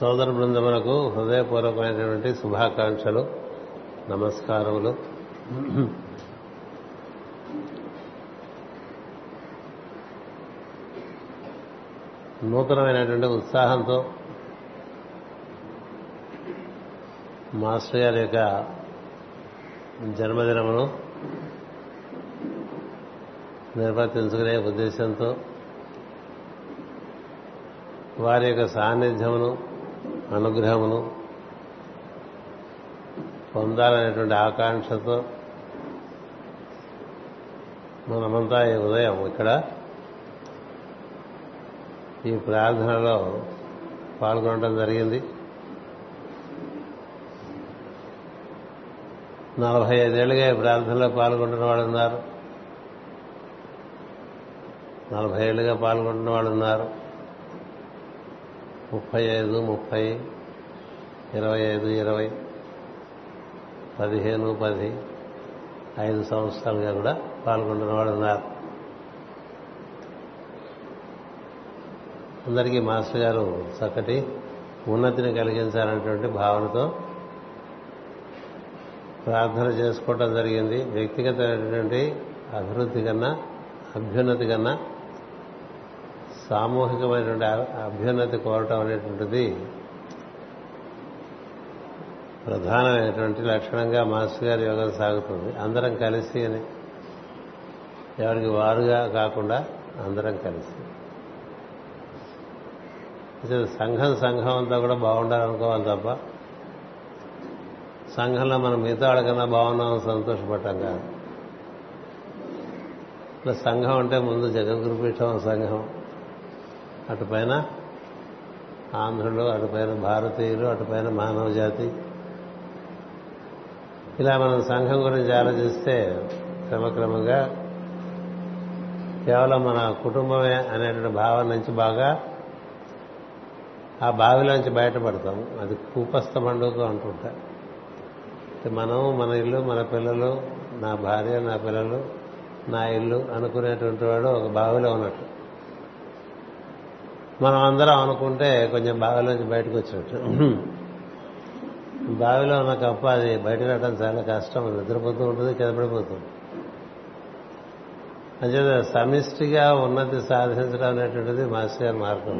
సోదర బృందమునకు హృదయపూర్వకమైనటువంటి శుభాకాంక్షలు నమస్కారములు. నూతనమైనటువంటి ఉత్సాహంతో మాస్టర్ గారి యొక్క జన్మదినమును నిర్వర్తించుకునే ఉద్దేశంతో వారి యొక్క సాన్నిధ్యమును అనుగ్రహమును పొందాలనేటువంటి ఆకాంక్షతో మనమంతా ఈ ఉదయం ఇక్కడ ఈ ప్రార్థనలో పాల్గొనడం జరిగింది. నలభై ఐదేళ్ళుగా ఈ ప్రార్థనలో పాల్గొంటున్న వాళ్ళు ఉన్నారు. నలభై ఏళ్ళుగా పాల్గొంటున్న వాళ్ళు ఉన్నారు. ముప్పై ఐదు ముప్పై ఇరవై ఐదు ఇరవై పదిహేను పది ఐదు సంవత్సరాలుగా కూడా పాల్గొంటున్న వాడు ఉన్నారు. అందరికీ మాస్టర్ గారు చక్కటి ఉన్నతిని కలిగించాలనేటువంటి భావనతో ప్రార్థన చేసుకోవటం జరిగింది. వ్యక్తిగతమైనటువంటి అభివృద్ధి కన్నా అభ్యున్నతి కన్నా సామూహికమైనటువంటి అభ్యున్నతి కోరటం అనేటువంటిది ప్రధానమైనటువంటి లక్షణంగా మాస్టర్ గారి యోగం సాగుతుంది. అందరం కలిసి అని. ఎవరికి వారుగా కాకుండా అందరం కలిసి. సంఘం సంఘం అంతా కూడా బాగుండాలనుకోవాలి తప్ప సంఘంలో మనం మిగతా వాళ్ళకన్నా బాగున్నామని సంతోషపడ్డాం కాదు. ఇట్లా సంఘం అంటే ముందు జగద్గురుపీఠం సంఘం. అటుపైన ఆంధ్రులు అటుపైన భారతీయులు అటుపైన మానవ జాతి ఇలా మనం సంఘం గురించి ఆలోచిస్తే క్రమక్రమంగా కేవలం మన కుటుంబమే అనేటువంటి భావం నుంచి బాగా ఆ బావిలోంచి బయటపడతాం. అది కూపస్థ మండుకు అంటుంటా మనం మన ఇల్లు మన పిల్లలు నా భార్య నా పిల్లలు నా ఇల్లు అనుకునేటువంటి వాడు ఒక బావిలో ఉన్నట్టు. మనం అందరం అనుకుంటే కొంచెం బావిలోంచి బయటకు వచ్చినట్టు. బావిలో ఉన్న కప్ప అది బయట రావడం చాలా కష్టం. నిద్రపోతూ ఉంటుంది కిందపడిపోతుంది అంచేత సమిష్టిగా ఉన్నతి సాధించడం అనేటువంటిది మాస్టర్ గారి మార్గం.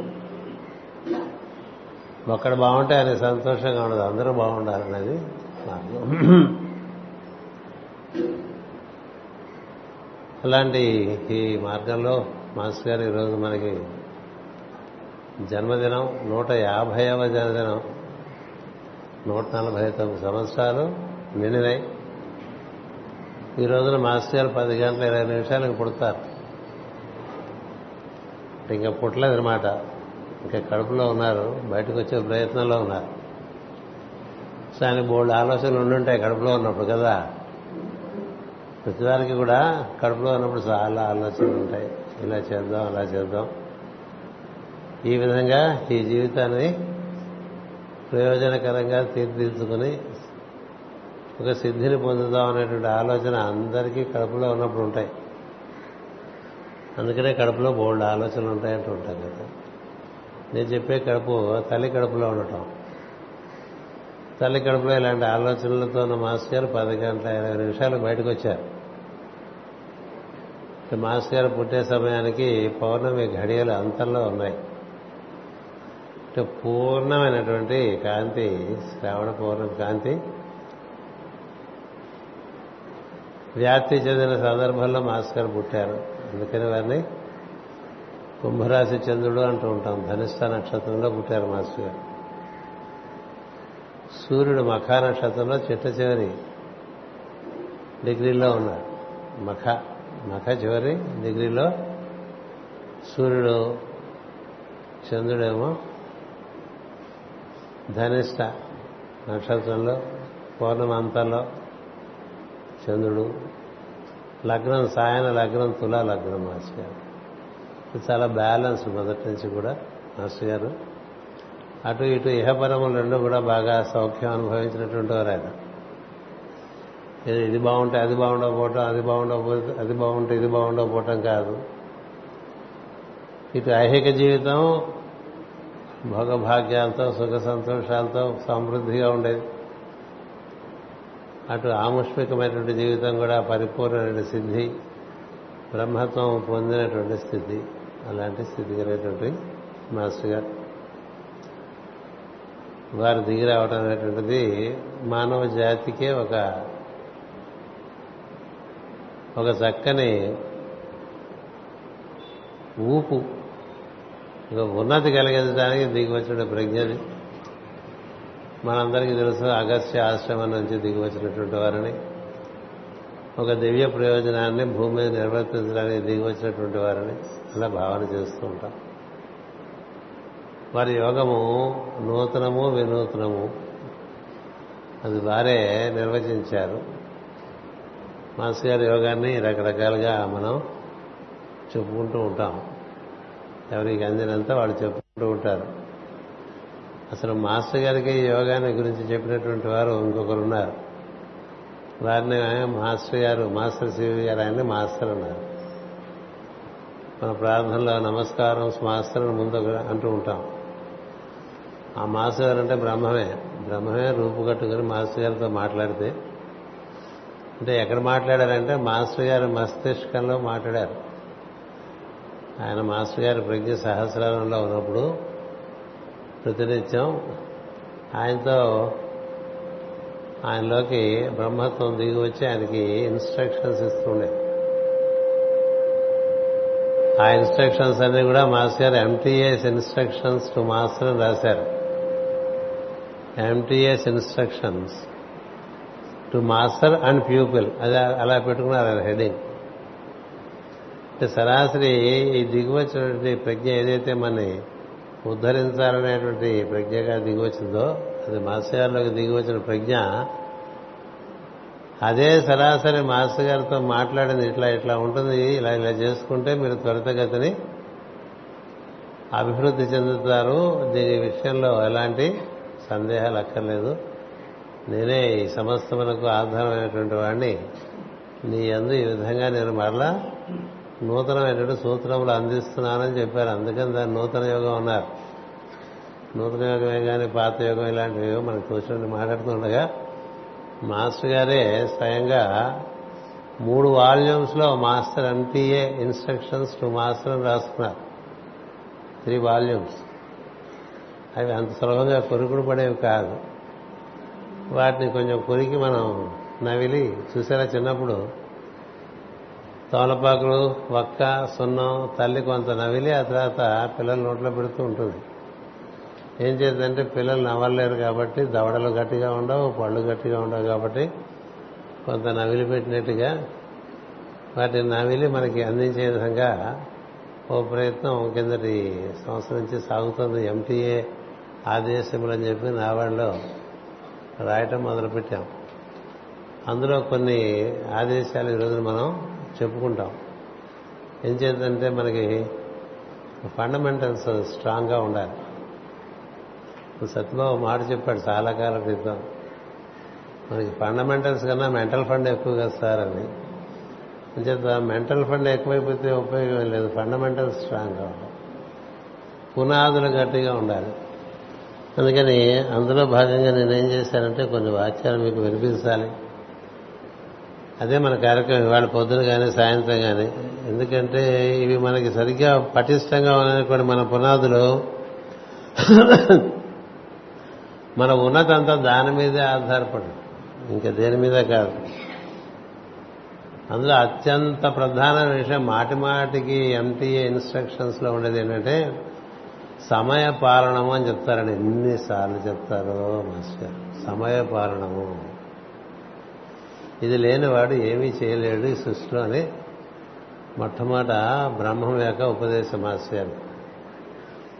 ఒక్కడ బాగుంటే ఆయన సంతోషంగా ఉండదు. అందరూ బాగుండాలనేది మార్గం. అలాంటి ఈ మార్గంలో మాస్టర్ గారు ఈరోజు మనకి జన్మదినం నూట యాభైవ జన్మదినం. నూట నలభై తొమ్మిది సంవత్సరాలు నిండినాయి ఈ రోజున మాస్టర్ గారు పది గంటల ఇరవై నిమిషాలకు పుడతారు. ఇంకా పుట్టలేదనమాట ఇంకా కడుపులో ఉన్నారు బయటకు వచ్చే ప్రయత్నంలో ఉన్నారు. దానికి బోల్డ్ ఆలోచనలు ఉండుంటాయి కడుపులో ఉన్నప్పుడు కదా. ప్రతిదానికి కూడా కడుపులో ఉన్నప్పుడు చాలా ఆలోచనలు ఉంటాయి. ఇలా చేద్దాం అలా చేద్దాం. ఈ విధంగా ఈ జీవితాన్ని ప్రయోజనకరంగా తీర్చిదిద్దుకుని ఒక సిద్ధిని పొందుదాం అనేటువంటి ఆలోచన అందరికీ కడుపులో ఉన్నప్పుడు ఉంటాయి. అందుకనే కడుపులో బోల్డ్ ఆలోచనలు ఉంటాయంటూ ఉంటాం కదా. నేను చెప్పే కడుపు తల్లి కడుపులో ఉండటం. తల్లి కడుపులో ఇలాంటి ఆలోచనలతో ఉన్న మాస్టర్ గారు పది గంటల ఇరవై నిమిషాలు బయటకు వచ్చారు మాస్టర్ గారు పుట్టే సమయానికి పౌర్ణమి ఘడియలు అంతంలో ఉన్నాయి. పూర్ణమైనటువంటి కాంతి శ్రావణ పూర్ణం కాంతి. వ్యాప్తి చెందిన సందర్భంలో మాస్కర్ పుట్టారు. అందుకని వారిని కుంభరాశి చంద్రుడు అంటూ ఉంటాం. ధనిష్ట నక్షత్రంలో పుట్టారు మాస్టర్ గారు. సూర్యుడు మఖా నక్షత్రంలో చిట్ట చివరి డిగ్రీలో ఉన్నాడు మఖ మఖ చివరి డిగ్రీలో సూర్యుడు చంద్రుడేమో ధనిష్ట నక్షత్రంలో పౌర్ణమంతంలో చంద్రుడు లగ్నం సాయన లగ్నం తులా లగ్నం మాస్టర్ గారు. చాలా బ్యాలెన్స్ మొదటి నుంచి కూడా మాస్టర్ గారు. అటు ఇటు ఇహపరములు రెండు కూడా బాగా సౌఖ్యం అనుభవించినటువంటి వారు ఆయన. ఇది బాగుంటే అది బాగుండకపోవటం అది బాగుండకపోతే అది బాగుంటే ఇది బాగుండకపోవటం కాదు. ఇటు ఐహిక జీవితం భోగభాగ్యాలతో సుఖ సంతోషాలతో సమృద్ధిగా ఉండేది. అటు ఆముష్మికమైనటువంటి జీవితం కూడా పరిపూర్ణమైన సిద్ధి బ్రహ్మత్వం పొందినటువంటి స్థితి అలాంటి స్థితి కలిగినటువంటి మాస్టర్ గారు. వారు దిగి రావడం అనేటువంటిది మానవ జాతికే ఒక ఒక చక్కని ఊపు. ఒక ఉన్నతి కలిగించడానికి దిగివచ్చిన ప్రజ్ఞని మనందరికీ తెలుసు అగస్త్య ఆశ్రమం నుంచి దిగివచ్చినటువంటి వారిని. ఒక దివ్య ప్రయోజనాన్ని భూమి మీద నిర్వర్తించడానికి దిగివచ్చినటువంటి వారిని అలా భావన చేస్తూ ఉంటాం. వారి యోగము నూతనము వినూతనము. అది వారే నిర్వచించారు. మాస్ గారి యోగాన్ని రకరకాలుగా మనం చెప్పుకుంటూ ఉంటాం. ఎవరికి అందినంత వాళ్ళు చెప్పుకుంటూ ఉంటారు. అసలు మాస్టర్ గారికి యోగాన్ని గురించి చెప్పినటువంటి వారు ఇంకొకరు ఉన్నారు. వారిని మాస్టర్ గారు మాస్టర్ శివి గారు ఆయన మాస్టర్ ఉన్నారు మన ప్రార్థనలో నమస్కారం మాస్టర్ ముందు అంటూ ఉంటాం. ఆ మాస్టర్ గారు అంటే బ్రహ్మమే. బ్రహ్మమే రూపుకట్టుకుని మాస్టర్ గారితో మాట్లాడితే అంటే ఎక్కడ మాట్లాడారంటే మాస్టర్ గారు మస్తిష్కంలో మాట్లాడారు. ఆయన మాస్టర్ గారి ప్రజ్ఞ సహస్రాలంలో ఉన్నప్పుడు ప్రతినిత్యం ఆయనతో ఆయనలోకి బ్రహ్మత్వం దిగి వచ్చి ఆయనకి ఇన్స్ట్రక్షన్స్ ఇస్తుండే. ఆ ఇన్స్ట్రక్షన్స్ అన్ని కూడా మాస్టర్ గారు ఎంటీఎస్ ఇన్స్ట్రక్షన్స్ టు మాస్టర్ అని రాశారు. MTS instructions to master and pupil అది అలా పెట్టుకున్నారు ఆయన హెడింగ్ సరాసరి ఈ దిగువచ్చినటువంటి ప్రజ్ఞ ఏదైతే మనని ఉద్ధరించాలనేటువంటి ప్రజ్ఞగా దిగువచ్చిందో అది మాస్టర్ గారిలోకి దిగివచ్చిన ప్రజ్ఞ అదే సరాసరి మాస్టర్ గారితో మాట్లాడింది ఇట్లా ఇట్లా ఉంటుంది ఇలా ఇలా చేసుకుంటే మీరు త్వరితగతిని అభివృద్ధి చెందుతారు. దీని విషయంలో ఎలాంటి సందేహాలు అక్కర్లేదు. నేనే ఈ సమస్తమునకు ఆధారమైనటువంటి వాడిని నీ అందు ఈ విధంగా నేను మరలా నూతనమైనటువంటి సూత్రములు అందిస్తున్నానని చెప్పారు. అందుకని దాన్ని నూతన యోగం అన్నారు. నూతన యోగమే కానీ పాత యోగం ఇలాంటివి మనకు కూర్చొని మాట్లాడుతుండగా మాస్టర్ గారే స్వయంగా మూడు వాల్యూమ్స్లో master MPA instructions to master అని రాసుకున్నారు. Three volumes. అవి అంత సులభంగా కొరుకుడు పడేవి కాదు. వాటిని కొంచెం కొరికి మనం నవిలి చూసారా చిన్నప్పుడు? తోలపాకులు వక్క సున్నం తల్లి కొంత నవిలి ఆ తర్వాత పిల్లలు నోట్లో పెడుతూ ఉంటుంది. ఏం చేద్దంటే పిల్లలు నవ్వలేరు కాబట్టి దవడలు గట్టిగా ఉండవు పళ్ళు గట్టిగా ఉండవు కాబట్టి కొంత నవిలి పెట్టినట్టుగా వాటిని నవిలి మనకి అందించే విధంగా ఓ ప్రయత్నం కిందటి సంవత్సరం నుంచి సాగుతుంది ఎంటీఏ ఆదేశములు అని చెప్పి నావాడలో రాయటం మొదలుపెట్టాం. అందులో కొన్ని ఆదేశాలు ఈరోజు మనం చెప్పుకుంటాం. ఏం చేద్దంటే మనకి ఫండమెంటల్స్ స్ట్రాంగ్గా ఉండాలి. సత్యబాబు మాట చెప్పాడు చాలా కాలం క్రితం. మనకి ఫండమెంటల్స్ కన్నా మెంటల్ ఫండ్ ఎక్కువ కదా సార్ అని అంచేత మెంటల్ ఫండ్ ఎక్కువైపోతే ఉపయోగం లేదు ఫండమెంటల్స్ స్ట్రాంగ్గా ఉండాలి. పునాదులు గట్టిగా ఉండాలి. అందుకని అందులో భాగంగా నేనేం చేశానంటే కొన్ని వాక్యాలు మీకు వినిపించాలి. అదే మన కార్యక్రమం ఇవాళ పొద్దున కానీ సాయంత్రం కానీ ఎందుకంటే ఇవి మనకి సరిగ్గా పటిష్టంగా ఉన్నటువంటి మన పునాదులు మన ఉన్నతంతా దాని మీదే ఆధారపడి ఇంకా దేని మీద కాదు. అందులో అత్యంత ప్రధాన విషయం మాటి మాటికి ఎంటీఏ ఇన్స్ట్రక్షన్స్లో ఉండేది ఏంటంటే సమయ పాలనము అని చెప్తారని ఎన్నిసార్లు చెప్తారో మాస్టర్ సమయ పాలనము. ఇది లేనివాడు ఏమీ చేయలేడు ఈ సృష్టిలో అని మొట్టమొదట బ్రహ్మం యొక్క ఉపదేశ మాస్టర్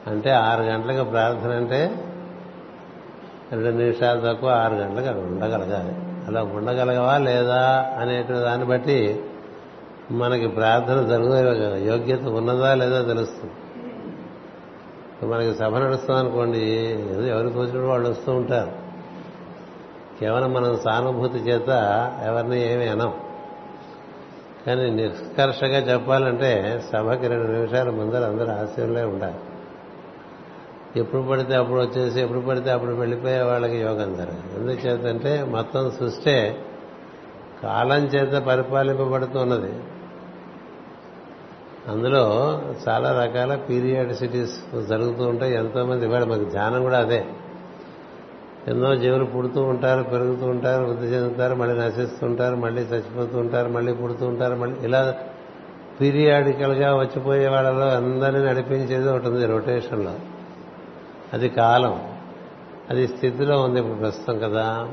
అంటే ఆరు గంటలకు ప్రార్థన అంటే రెండు నిమిషాలు తక్కువ ఆరు గంటలకు అక్కడ ఉండగలగాలి. అలా ఉండగలగవా లేదా అనేటి దాన్ని బట్టి మనకి ప్రార్థన జరుగుతుంది యోగ్యత ఉన్నదా లేదా తెలుస్తుంది. మనకి సభ నడుస్తుందనుకోండి ఎవరికి వచ్చినప్పుడు వాళ్ళు వస్తూ ఉంటారు. కేవలం మనం సానుభూతి చేత ఎవరిని ఏమి అనం కానీ నిష్కర్షగా చెప్పాలంటే సభకి రెండు నిమిషాల ముందర అందరూ ఆశయంలో ఉండాలి. ఎప్పుడు పడితే అప్పుడు వచ్చేసి ఎప్పుడు పడితే అప్పుడు వెళ్ళిపోయే వాళ్ళకి యోగం జరగదు. ఎందుచేతంటే మొత్తం సృష్టే కాలం చేత పరిపాలింపబడుతున్నది. అందులో చాలా రకాల పీరియాడిసిటీస్ జరుగుతూ ఉంటాయి. ఎంతోమంది ఇవాళ మనకు ధ్యానం కూడా అదే. ఎన్నో జీవులు పుడుతూ ఉంటారు పెరుగుతూ ఉంటారు వృద్ధి చెందుతారు మళ్ళీ నశిస్తుంటారు మళ్ళీ చచ్చిపోతూ ఉంటారు మళ్ళీ పుడుతూ ఉంటారు మళ్ళీ ఇలా పీరియాడికల్గా వచ్చిపోయే వాళ్ళలో అందరినీ నడిపించేది ఒకటి ఉంది రొటేషన్లో అది కాలం. అది స్థితిలో ఉంది ఇప్పుడు ప్రస్తుతం కదా.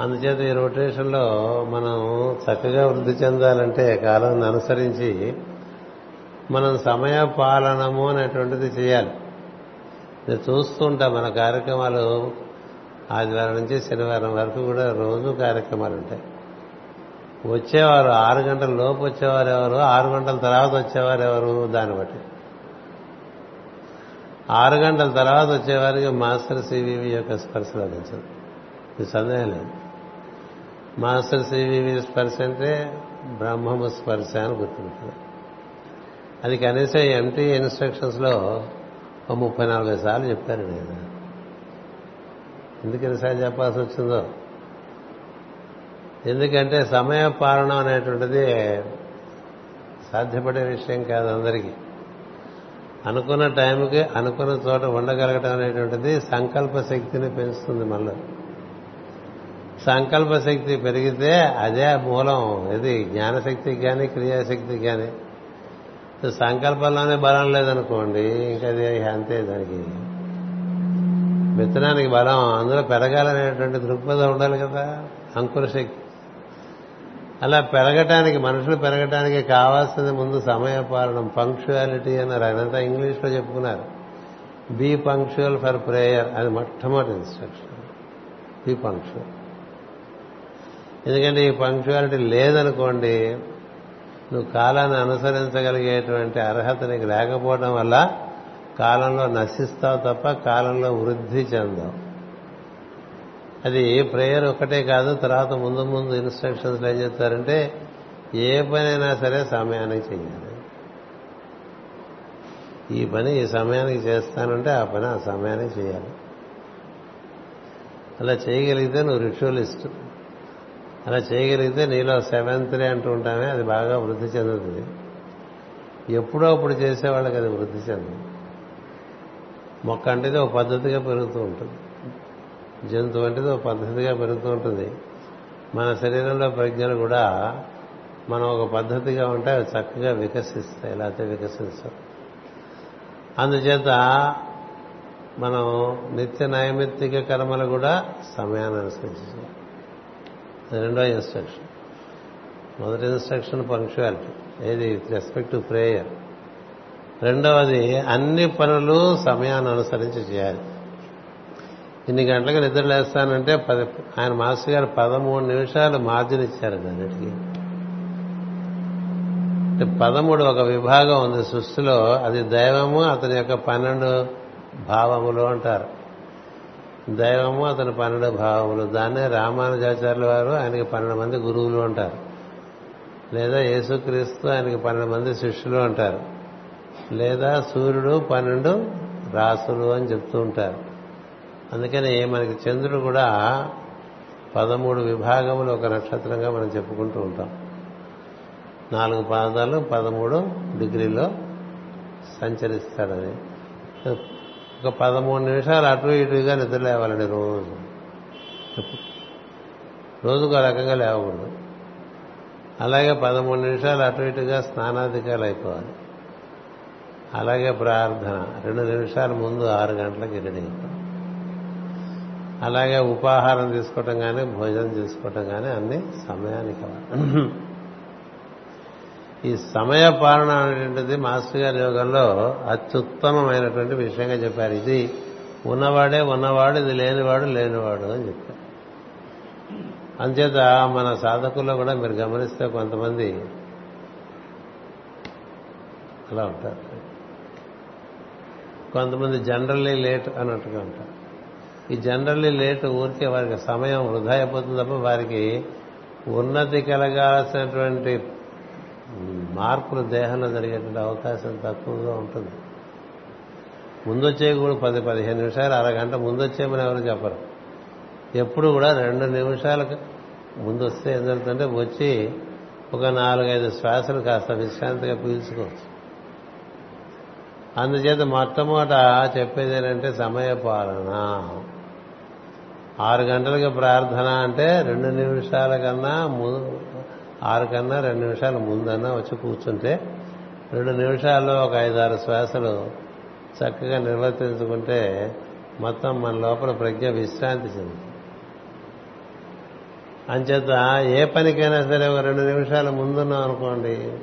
అందుచేత ఈ రొటేషన్లో మనం చక్కగా వృద్ధి చెందాలంటే కాలాన్ని అనుసరించి మనం సమయ పాలనము అనేటువంటిది చేయాలి. నేను చూస్తూ ఉంటాం మన కార్యక్రమాలు ఆదివారం నుంచి శనివారం వరకు కూడా రోజు కార్యక్రమాలు ఉంటాయి. వచ్చేవారు ఆరు గంటల లోపు వచ్చేవారు ఎవరు? ఆరు గంటల తర్వాత వచ్చేవారు ఎవరు? దాన్ని బట్టి. ఆరు గంటల తర్వాత వచ్చేవారికి మాస్టర్ సివివి యొక్క స్పర్శ లభించదు. ఇది సందేహం లేదు. మాస్టర్ సివివి స్పర్శ అంటే బ్రహ్మము స్పర్శ అని గుర్తుంటుంది. అది కనీసం ఎంటీ ఇన్స్ట్రక్షన్స్లో ఒక ముప్పై నలభై సార్లు చెప్పారు నేను ఎందుకు ఎన్నిసార్లు చెప్పాల్సి వచ్చిందో ఎందుకంటే సమయ పాలన అనేటువంటిది సాధ్యపడే విషయం కాదు అందరికీ. అనుకున్న టైంకి అనుకున్న చోట ఉండగలగటం అనేటువంటిది సంకల్ప శక్తిని పెంచుతుంది మనలో. సంకల్ప శక్తి పెరిగితే అదే మూలం. ఇది జ్ఞానశక్తికి కానీ క్రియాశక్తికి కానీ సంకల్పంలోనే బలం లేదనుకోండి ఇంకా అది అంతే దానికి. విత్తనానికి బలం అందులో పెరగాలనేటువంటి దృక్పథం ఉండాలి కదా అంకుర శక్తి. అలా పెరగటానికి మనుషులు పెరగటానికి కావాల్సింది ముందు సమయపాలనం పంక్చువాలిటీ అన్నారు. ఆయనంతా ఇంగ్లీష్లో చెప్పుకున్నారు. బీ పంక్చువల్ ఫర్ ప్రేయర్ అది మొట్టమొదటి ఇన్స్ట్రక్షన్ బీ పంక్చువల్ ఎందుకంటే ఈ పంక్చువాలిటీ లేదనుకోండి నువ్వు కాలాన్ని అనుసరించగలిగేటువంటి అర్హత నీకు లేకపోవడం వల్ల కాలంలో నశిస్తావు తప్ప కాలంలో వృద్ధి చెందావు. అది ప్రేయర్ ఒకటే కాదు తర్వాత ముందు ముందు ఇన్స్ట్రక్షన్స్ ఏం చెప్తారంటే ఏ పనైనా సరే సమయానికి చేయాలి ఈ పని ఈ సమయానికి చేస్తానంటే ఆ పని ఆ సమయానికి చేయాలి అలా చేయగలిగితే నువ్వు రిచువలిస్ట్ అలా చేయగలిగితే నీలో సెవెంత్ రే అంటూ ఉంటామే అది బాగా వృద్ధి చెందుతుంది. ఎప్పుడో అప్పుడు చేసేవాళ్ళకి అది వృద్ధి చెందదు. మొక్క అంటే ఒక పద్ధతిగా పెరుగుతూ ఉంటుంది. జంతువు అంటే ఒక పద్ధతిగా పెరుగుతూ ఉంటుంది. మన శరీరంలో ప్రజ్ఞలు కూడా మనం ఒక పద్ధతిగా ఉంటే అవి చక్కగా వికసిస్తాయి లేకపోతే వికసిస్తాం అందుచేత మనం నిత్య నైమిత్తిక కర్మలు కూడా సమయాన్ని అనుసరించి రెండో ఇన్స్ట్రక్షన్ మొదటి ఇన్స్ట్రక్షన్ పంక్చువాలిటీ ఏది? రెస్పెక్ట్ టు ప్రేయర్ రెండవది అన్ని పనులు సమయాన్ని అనుసరించి చేయాలి. ఇన్ని గంటలకు నిద్ర లేస్తానంటే పది ఆయన మాస్టర్ గారు పదమూడు నిమిషాలు మార్జిన్ ఇచ్చారు అన్నిటికీ పదమూడు ఒక విభాగం ఉంది సృష్టిలో అది దైవము అతని యొక్క పన్నెండు భావములు అంటారు. దైవము అతని పన్నెండు భావములు. దాన్నే రామానుజాచార్యుల వారు ఆయనకి పన్నెండు మంది గురువులు అంటారు. లేదా యేసుక్రీస్తు ఆయనకి పన్నెండు మంది శిష్యులు అంటారు. లేదా సూర్యుడు పన్నెండు రాసులు అని చెప్తూ ఉంటారు. అందుకని మనకి చంద్రుడు కూడా పదమూడు విభాగములు ఒక నక్షత్రంగా మనం చెప్పుకుంటూ ఉంటాం. నాలుగు పాదాలు పదమూడు డిగ్రీలో సంచరిస్తాడని. ఒక పదమూడు నిమిషాలు అటు ఇటుగా నిద్ర లేవాలండి రోజు. రోజుకు ఆ రకంగా లేవకూడదు. అలాగే పదమూడు నిమిషాలు అటు ఇటుగా స్నానాధికారులు అయిపోవాలి. అలాగే ప్రార్థన. రెండు నిమిషాల ముందు ఆరు గంటలకు రెడీ అలాగే ఉపాహారం తీసుకోవటం కానీ భోజనం తీసుకోవటం కానీ అన్ని సమయానికి ఈ సమయ పాలన అనేటువంటిది మాస్టర్ గారి యోగంలో అత్యుత్తమమైనటువంటి విషయంగా చెప్పారు. ఇది ఉన్నవాడే ఉన్నవాడు ఇది లేనివాడు లేనివాడు అని చెప్పారు. అంచేత మన సాధకుల్లో కూడా మీరు గమనిస్తే కొంతమంది అలా ఉంటారు. కొంతమంది జనరల్లీ లేట్ అన్నట్టుగా ఉంటారు. ఈ జనరల్లీ లేట్ ఊరికే వారికి సమయం వృధా అయిపోతుంది తప్ప వారికి ఉన్నతి కలగాల్సినటువంటి మార్పులు దేహంలో జరిగేటువంటి అవకాశం తక్కువగా ఉంటుంది. ముందొచ్చే కూడా పది పదిహేను నిమిషాలు అరగంట ముందొచ్చేయమని ఎవరు చెప్పరు. ఎప్పుడు కూడా రెండు నిమిషాలకు ముందు వస్తే ఏం జరుగుతుందంటే వచ్చి ఒక నాలుగైదు శ్వాసలు కాస్త విశ్రాంతిగా పీల్చుకోవచ్చు. అందుచేత మొట్టమొదట చెప్పేది ఏంటంటే సమయపాలన. ఆరు గంటలకి ప్రార్థన అంటే రెండు నిమిషాల కన్నా ఆరు కన్నా రెండు నిమిషాల ముందన్నా వచ్చి కూర్చుంటే రెండు నిమిషాల్లో ఒక ఐదారు శ్వాసలు చక్కగా నిర్వర్తించుకుంటే మొత్తం మన లోపల ప్రజ్ఞ విశ్రాంతి చెందుతుంది. అంచేత ఏ పనికైనా సరే ఒక రెండు నిమిషాల ముందున్నాం అనుకోండి.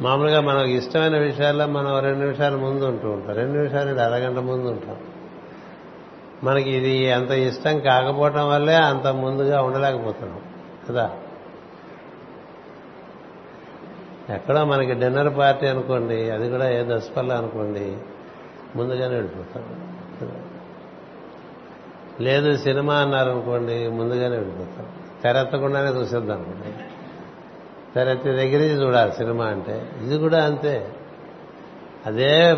మామూలుగా మనకు ఇష్టమైన విషయాల్లో మనం రెండు నిమిషాల ముందు ఉంటూ ఉంటాం. రెండు నిమిషాలు అరగంట ముందు ఉంటాం. మనకి ఇది అంత ఇష్టం కాకపోవటం వల్లే అంత ముందుగా ఉండలేకపోతున్నాం. కదా? ఎక్కడో మనకి డిన్నర్ పార్టీ అనుకోండి అది కూడా ఏ దశపల్ల అనుకోండి ముందుగానే వెళ్ళిపోతాం. లేదు సినిమా అన్నారనుకోండి ముందుగానే వెళ్ళిపోతాం. తెరెత్తకుండానే చూసేద్దాం అనుకోండి. తెరెత్తి దగ్గర చూడాలి సినిమా అంటే. ఇది కూడా అంతే. అదే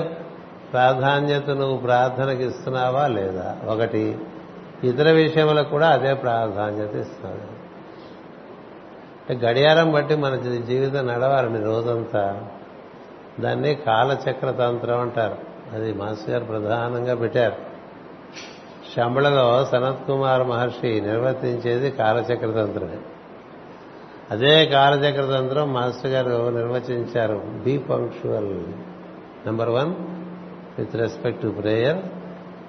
ప్రాధాన్యత నువ్వు ప్రార్థనకి ఇస్తున్నావా లేదా? ఒకటి. ఇతర విషయములకు కూడా అదే ప్రాధాన్యత ఇస్తున్నావు గడియారం బట్టి మన జీవితం నడవాలని రోజంతా. దాన్ని కాలచక్ర తంత్రం అంటారు. అది మాస్టర్ గారు ప్రధానంగా పెట్టారు. శంబళలో సనత్ కుమార్ మహర్షి నిర్వర్తించేది కాలచక్ర తంత్రమే. అదే కాలచక్ర తంత్రం మాస్టర్ గారు నిర్వచించారు. Be punctual number one with respect to prayer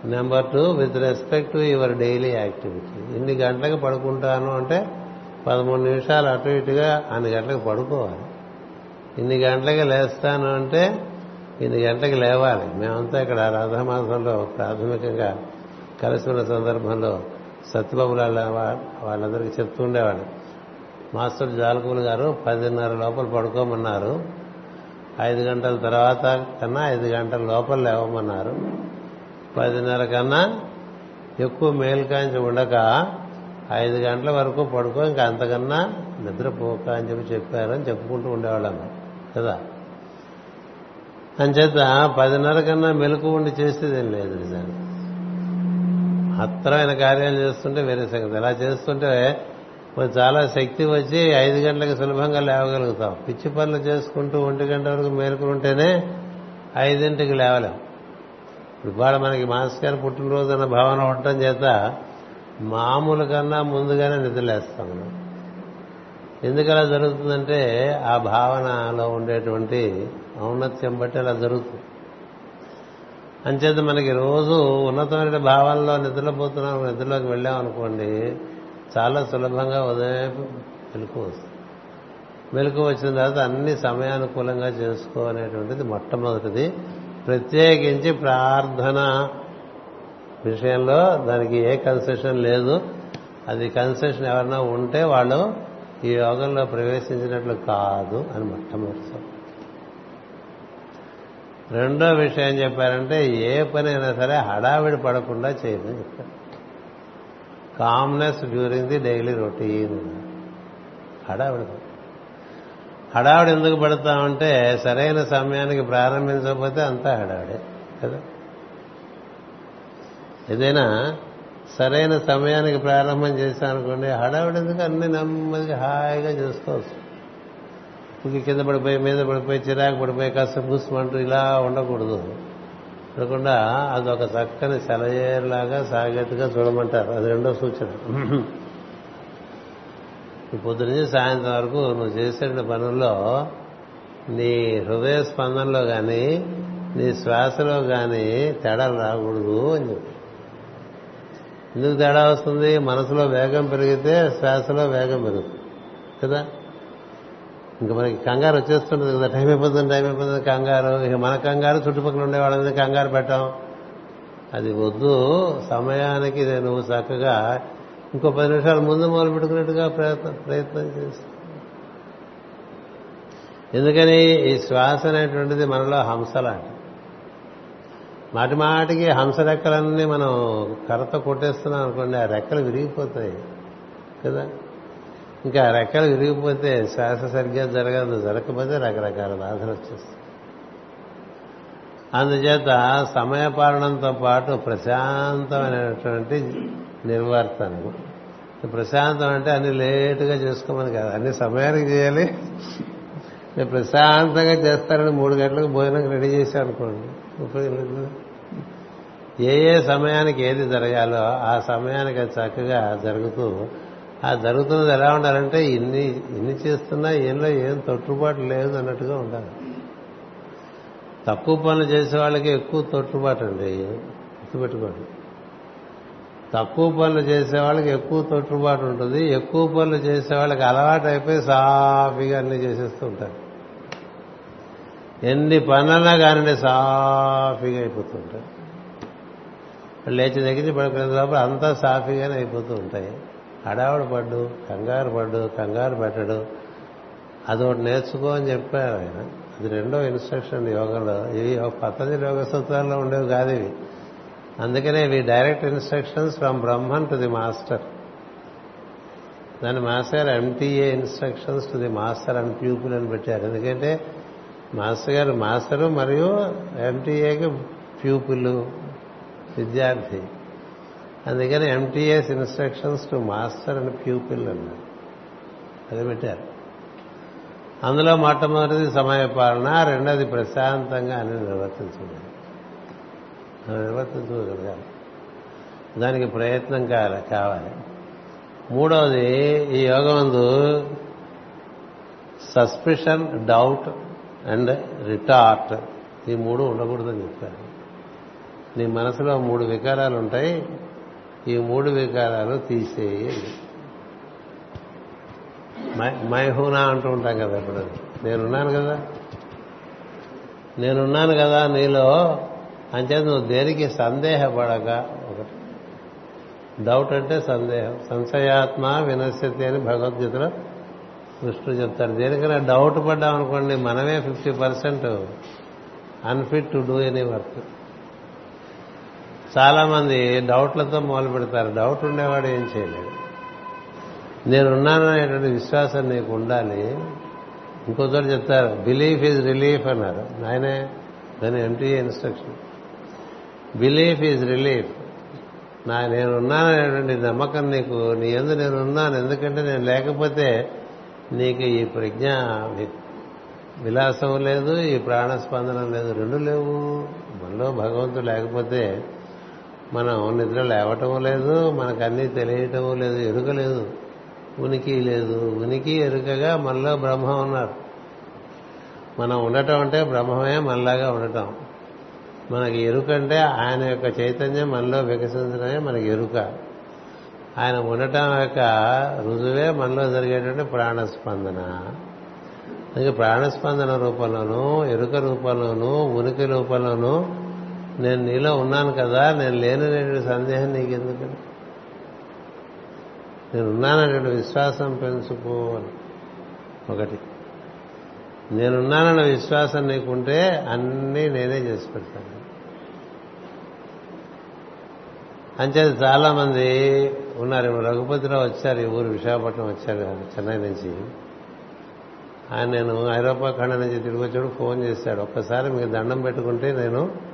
number two with respect to your daily activity ఇన్ని గంటలకు పడుకుంటాను అంటే పదమూడు నిమిషాలు అటు ఇటుగా అన్ని గంటలకు పడుకోవాలి. ఇన్ని గంటలకి లేస్తాను అంటే ఇన్ని గంటలకు లేవాలి? మేమంతా ఇక్కడ రాధామాసంలో ప్రాథమికంగా కలిసి ఉన్న సందర్భంలో సత్యబాబు వాళ్ళందరికీ చెప్తూ మాస్టర్ జాలకులు గారు పదిన్నర లోపల పడుకోమన్నారు. ఐదు గంటల తర్వాత కన్నా ఐదు గంటల లోపల లేవమన్నారు. పదిన్నర కన్నా ఎక్కువ మేల్కాంచి ఉండక ఐదు గంటల వరకు పడుకో ఇంకా అంతకన్నా నిద్రపోక అని చెప్పి చెప్పారని చెప్పుకుంటూ ఉండేవాళ్ళం కదా. అంచేత పదిన్నర కన్నా మెలకు ఉండి చేసేదేం లేదు నిజానికి. అత్తరమైన కార్యాలు చేస్తుంటే వేరే సంగతి. ఇలా చేస్తుంటే చాలా శక్తి వచ్చి ఐదు గంటలకు సులభంగా లేవగలుగుతాం. పిచ్చి పనులు చేసుకుంటూ ఒంటి గంట వరకు మేలుకుంటేనే ఐదింటికి లేవలేం. ఇవాళ మనకి మాస్ గారి పుట్టినరోజు అన్న భావన ఉండటం చేత మామూలు కన్నా ముందుగానే నిద్రలేస్తాం ఎందుకు అలా జరుగుతుందంటే ఆ భావనలో ఉండేటువంటి ఔన్నత్యం బట్టి అలా జరుగుతుంది. అంచేత మనకి రోజు ఉన్నతమైన భావనలో నిద్రపోతున్నాం నిద్రలోకి వెళ్ళాం అనుకోండి చాలా సులభంగా ఉదయం మెలకు వస్తుంది. మెలకు వచ్చిన తర్వాత అన్ని సమయానుకూలంగా చేసుకోనేటువంటిది మొట్టమొదటిది. ప్రత్యేకించి ప్రార్థన విషయంలో దానికి ఏ కన్సెషన్ లేదు. అది కన్సెషన్ ఎవరన్నా ఉంటే వాళ్ళు ఈ యోగంలో ప్రవేశించినట్లు కాదు అని మొట్టమొదటి రెండో విషయం చెప్పారంటే ఏ పనైనా సరే హడావిడి పడకుండా చేయమని చెప్పారు. Calmness during the daily routine. హడావిడి హడావిడి ఎందుకు పడతామంటే సరైన సమయానికి ప్రారంభించకపోతే అంతా హడావిడే కదా? ఏదైనా సరైన సమయానికి ప్రారంభం చేశామనుకోండి హడావిడి ఎందుకు? అన్ని నెమ్మదిగా హాయిగా చేసుకోవచ్చు. ఇంక కింద పడిపోయి మీద పడిపోయి చిరాకు పడిపోయి కాస్త కూసుమంటూ ఇలా ఉండకూడదు. ఉండకుండా అదొక చక్కని సెలయేరులాగా సాగేట్టుగా చూడమంటారు. అది రెండో సూచన. ఈ పొద్దునుంచి సాయంత్రం వరకు నువ్వు చేసే పనుల్లో నీ హృదయ స్పందనలో కానీ నీ శ్వాసలో కానీ తేడాలు రాకూడదు అని చెప్పి. ఎందుకు తేడా వస్తుంది? మనసులో వేగం పెరిగితే శ్వాసలో వేగం పెరుగుతుంది. కదా? ఇంకా మనకి కంగారు వచ్చేస్తుంటుంది కదా టైం అయిపోతుంది టైం అయిపోతుంది కంగారు. ఇక మన కంగారు చుట్టుపక్కల ఉండే వాళ్ళని కంగారు పెట్టాం. అది వద్దు సమయానికి నేను చక్కగా ఇంకో పది నిమిషాలు ముందు మొదలు పెట్టుకున్నట్టుగా ప్రయత్నం ప్రయత్నం చేస్తాం ఎందుకని ఈ శ్వాస అనేటువంటిది మనలో హంసలాంటి మాటి మాటికి హంస రెక్కలన్నీ మనం కర్రతో కొట్టేస్తున్నాం అనుకోండి ఆ రెక్కలు విరిగిపోతాయి కదా. ఇంకా రెక్కలు విరిగిపోతే శ్వాస సరిగ్గా జరగదు జరగకపోతే రకరకాల బాధలు వచ్చేస్తాయి. అందుచేత సమయపాలనంతో పాటు ప్రశాంతమైనటువంటి నిర్వర్తన ప్రశాంతం అంటే అన్ని లేటుగా చేసుకోమని కాదు అన్ని సమయానికి చేయాలి. నేను ప్రశాంతంగా చేస్తారని మూడు గంటలకు భోజనం రెడీ చేశాను అనుకోండి ఉపయోగం ఏ ఏ సమయానికి ఏది జరగాలో ఆ సమయానికి అది చక్కగా జరుగుతూ ఆ జరుగుతున్నది ఎలా ఉండాలంటే ఇన్ని ఇన్ని చేస్తున్నా ఏలో ఏం తొట్టుబాటు లేదు అన్నట్టుగా ఉండాలి. తక్కువ పనులు చేసే వాళ్ళకి ఎక్కువ తొట్టుబాటు అండి. గుర్తుపెట్టుకోండి. తక్కువ పనులు చేసే వాళ్ళకి ఎక్కువ తొట్టుబాటు ఉంటుంది. ఎక్కువ పనులు చేసే వాళ్ళకి అలవాటు అయిపోయి సాఫీగా అన్ని చేసేస్తూ ఉంటారు. ఎన్ని పనులన్నా కానీ సాఫీగా అయిపోతూ ఉంటాయి లేచి దగ్గర పడుకునే లోపల అంతా సాఫీగానే అయిపోతూ ఉంటాయి. హడావుడు పడ్డు కంగారు పడ్డు కంగారు పెట్టడు. అదొకటి నేర్చుకో అని చెప్పారు ఆయన. అది రెండో ఇన్స్ట్రక్షన్ యోగంలో. ఇవి పతంజలి యోగ సూత్రాల్లో ఉండేవి కాదు ఇవి. అందుకనే ఇవి direct instructions from Brahman to the master. దాని master MTA instructions to the master and pupil అని పెట్టారు. ఎందుకంటే మాస్టర్ గారు మాస్టరు మరియు ఎంటీఏకి ప్యూపుల్ విద్యార్థి. అందుకని MTS instructions to master and pupil అన్నారు. అది పెట్టారు. అందులో మొట్టమొదటిది సమయపాలన రెండోది ప్రశాంతంగా అని నిర్వర్తించగలగాలి నిర్వర్తించగలగాలి దానికి ప్రయత్నం కావాలి కావాలి. మూడవది ఈ యోగమందు సస్పిషన్ డౌట్ అండ్ రిటార్ట్ ఈ మూడు ఉండకూడదని చెప్పారు. నీ మనసులో మూడు వికారాలు ఉంటాయి ఈ మూడు వికారాలు తీసేయండి మైహూనా అంటూ ఉంటాం కదా ఇప్పుడు. నేనున్నాను కదా. నేనున్నాను కదా నీలో. అంచేత నువ్వు దేనికి సందేహపడక? ఒకటి. డౌట్ అంటే సందేహం. సంశయాత్మ వినశ్యతి అని భగవద్గీతలో కృష్ణుడు చెప్తాడు దేనికైనా డౌట్ పడ్డాం అనుకోండి మనమే fifty percent unfit to do any work. చాలా మంది డౌట్లతో మొదలు పెడతారు. డౌట్ ఉండేవాడు ఏం చేయలేడు. నేనున్నాననేటువంటి విశ్వాసం నీకు ఉండాలి. ఇంకో చోట చెప్తారు బిలీఫ్ ఈజ్ రిలీఫ్ అన్నారు. ఆయనే దాని MT instruction. Belief is relief నా నేనున్నాననేటువంటి నమ్మకం నీకు నీ ఎందు నేనున్నాను. ఎందుకంటే నేను లేకపోతే నీకు ఈ ప్రజ్ఞ విలాసం లేదు ఈ ప్రాణస్పందనం లేదు. రెండు లేవు. మనలో భగవంతుడు లేకపోతే మనం నిద్ర లేవటం లేదు మనకు అన్నీ తెలియటం లేదు ఎరుక లేదు ఉనికి లేదు. ఉనికి ఎరుకగా మనలో బ్రహ్మ ఉన్నారు. మనం ఉండటం అంటే బ్రహ్మమే మనలాగా ఉండటం. మనకి ఎరుక అంటే ఆయన యొక్క చైతన్యం మనలో వికసించడమే మనకి ఎరుక. ఆయన ఉండటం యొక్క రుజువే మనలో జరిగేటువంటి ప్రాణస్పందన. అందుకే ప్రాణస్పందన రూపంలోనూ ఎరుక రూపంలోనూ ఉనికి రూపంలోనూ నేను నీలో ఉన్నాను కదా నేను లేననేటువంటి సందేహం నీకు ఎందుకంటే నేను ఉన్నాననేటువంటి విశ్వాసం పెంచుకో అని. ఒకటి. నేనున్నానన్న విశ్వాసం నీకుంటే అన్నీ నేనే చేసి పెడతాను. అంచేది చాలా మంది ఉన్నారు రఘుపతిరావు వచ్చారు ఈ ఊరు విశాఖపట్నం వచ్చారు చెన్నై నుంచి. ఆయన నేను ఐరోపా ఖండ నుంచి తిరిగి వచ్చాడు ఫోన్ చేశాడు. ఒక్కసారి మీకు దండం పెట్టుకుంటే నేను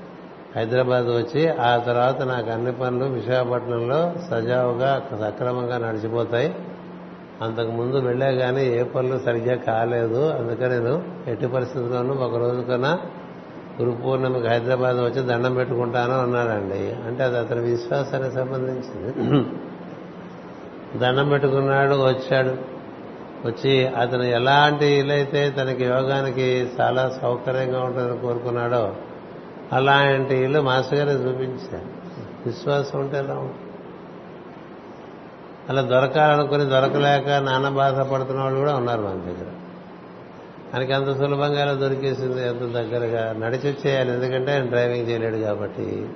హైదరాబాద్ వచ్చి ఆ తర్వాత నాకు అన్ని పనులు విశాఖపట్నంలో సజావుగా సక్రమంగా నడిచిపోతాయి. అంతకు ముందు వెళ్ళా కానీ ఏ పనులు సరిగ్గా కాలేదు. అందుకని నేను ఎట్టి పరిస్థితుల్లోనూ ఒక రోజు కన్నా గురు పూర్ణిమకి హైదరాబాద్ వచ్చి దండం పెట్టుకుంటాను అన్నాడండి అంటే అది అతని విశ్వాసానికి సంబంధించింది. దండం పెట్టుకున్నాడు వచ్చాడు. వచ్చి అతను ఎలాంటి ఇల్లైతే తనకి యోగానికి చాలా సౌకర్యంగా ఉంటుందని కోరుకున్నాడో అలాంటి ఇల్లు మాస్టర్ గారే చూపించారు. విశ్వాసం ఉంటే ఎలా ఉంటుంది? అలా దొరకాలనుకుని దొరకలేక నాన్న బాధపడుతున్న వాళ్ళు కూడా ఉన్నారు మన దగ్గర. ఆయనకి అంత సులభంగా ఇలా దొరికేసింది ఎంత దగ్గరగా నడిచి వచ్చేయాలి. ఎందుకంటే ఆయన డ్రైవింగ్ చేయలేడు కాబట్టి.